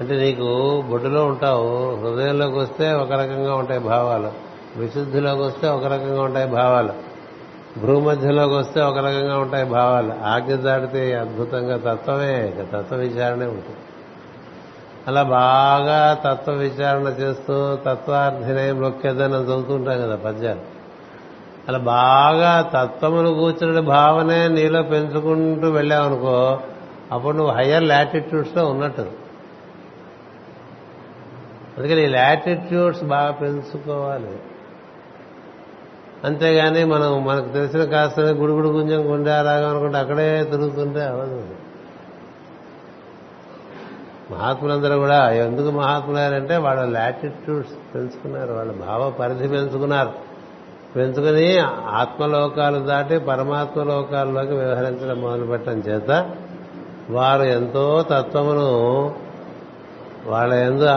అంటే నీకు బొడ్డులో ఉంటావు హృదయంలోకి వస్తే ఒక రకంగా ఉంటాయి భావాలు. విశుద్ధిలోకి వస్తే ఒక రకంగా ఉంటాయి భావాలు. భూమధ్యలోకి వస్తే ఒక రకంగా ఉంటాయి భావాలు. ఆజ్ఞ దాటితే అద్భుతంగా తత్వమే తత్వ విచారణే ఉంటుంది. అలా బాగా తత్వ విచారణ చేస్తూ తత్వార్థినే మొక్కేదని చదువుతుంటాం కదా పద్యాలు. అలా బాగా తత్వమును కూర్చున్న భావనే నీలో పెంచుకుంటూ వెళ్ళావనుకో అప్పుడు నువ్వు హయ్యర్ లాటిట్యూడ్స్లో ఉన్నట్టు. అందుకని ఈ లాటిట్యూడ్స్ బాగా పెంచుకోవాలి. అంతేగాని మనం మనకు తెలిసిన కాస్త గుడుగుడు గుంజం గుండారాగం అనుకుంటే అక్కడే తిరుగుతుంటే అవదు మహాత్ములందరూ కూడా ఎందుకు మహాత్ములారంటే వాళ్ళ లాటిట్యూడ్స్ పెంచుకున్నారు వాళ్ళ భావ పరిధి పెంచుకున్నారు. పెంచుకుని ఆత్మలోకాలు దాటి పరమాత్మ లోకాల్లోకి వ్యవహరించడం మొదలుపెట్టడం చేత వారు ఎంతో తత్వమును వాళ్ళ ఎందు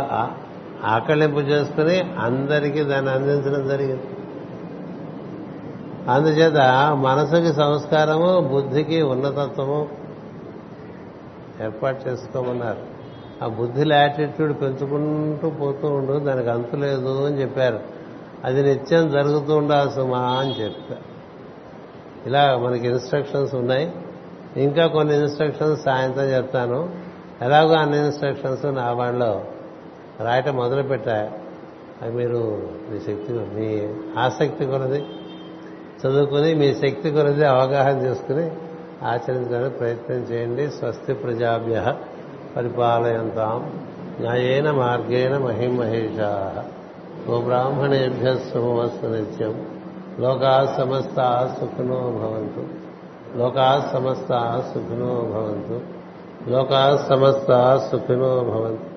ఆకళింపు చేసుకుని అందరికీ దాన్ని అందించడం జరిగింది. అందుచేత మనసుకి సంస్కారము బుద్ధికి ఉన్నతత్వము ఏర్పాటు చేసుకోమన్నారు. ఆ బుద్ధి యాటిట్యూడ్ పెంచుకుంటూ పోతూ ఉండు దానికి అంతు లేదు అని చెప్పారు. అది నిత్యం జరుగుతూ ఉండాలి సుమా అని చెప్పారు. ఇలా మనకి ఇన్స్ట్రక్షన్స్ ఉన్నాయి. ఇంకా కొన్ని ఇన్స్ట్రక్షన్స్ సాయంత్రం చెప్తాను. ఎలాగో అన్ని ఇన్స్ట్రక్షన్స్ నా వాళ్ళలో రాయటం మొదలుపెట్టా అది మీరు మీ శక్తి మీ ఆసక్తి కొనది చదువుకుని మీ శక్తి కొనది అవగాహన చేసుకుని ఆచరించడానికి ప్రయత్నం చేయండి. స్వస్తి ప్రజాభ్య పరిపాలయంతాం. న్యాయేన మార్గేణ మహిమహేషా. ఓ బ్రాహ్మణేభ్య శుభమస్తు నిత్యం. లోకా సమస్త సుఖినో భవంతు. లోకా సమస్త సుఖినో భవంతు. లోకా సమస్త సుఖినో భవంతు.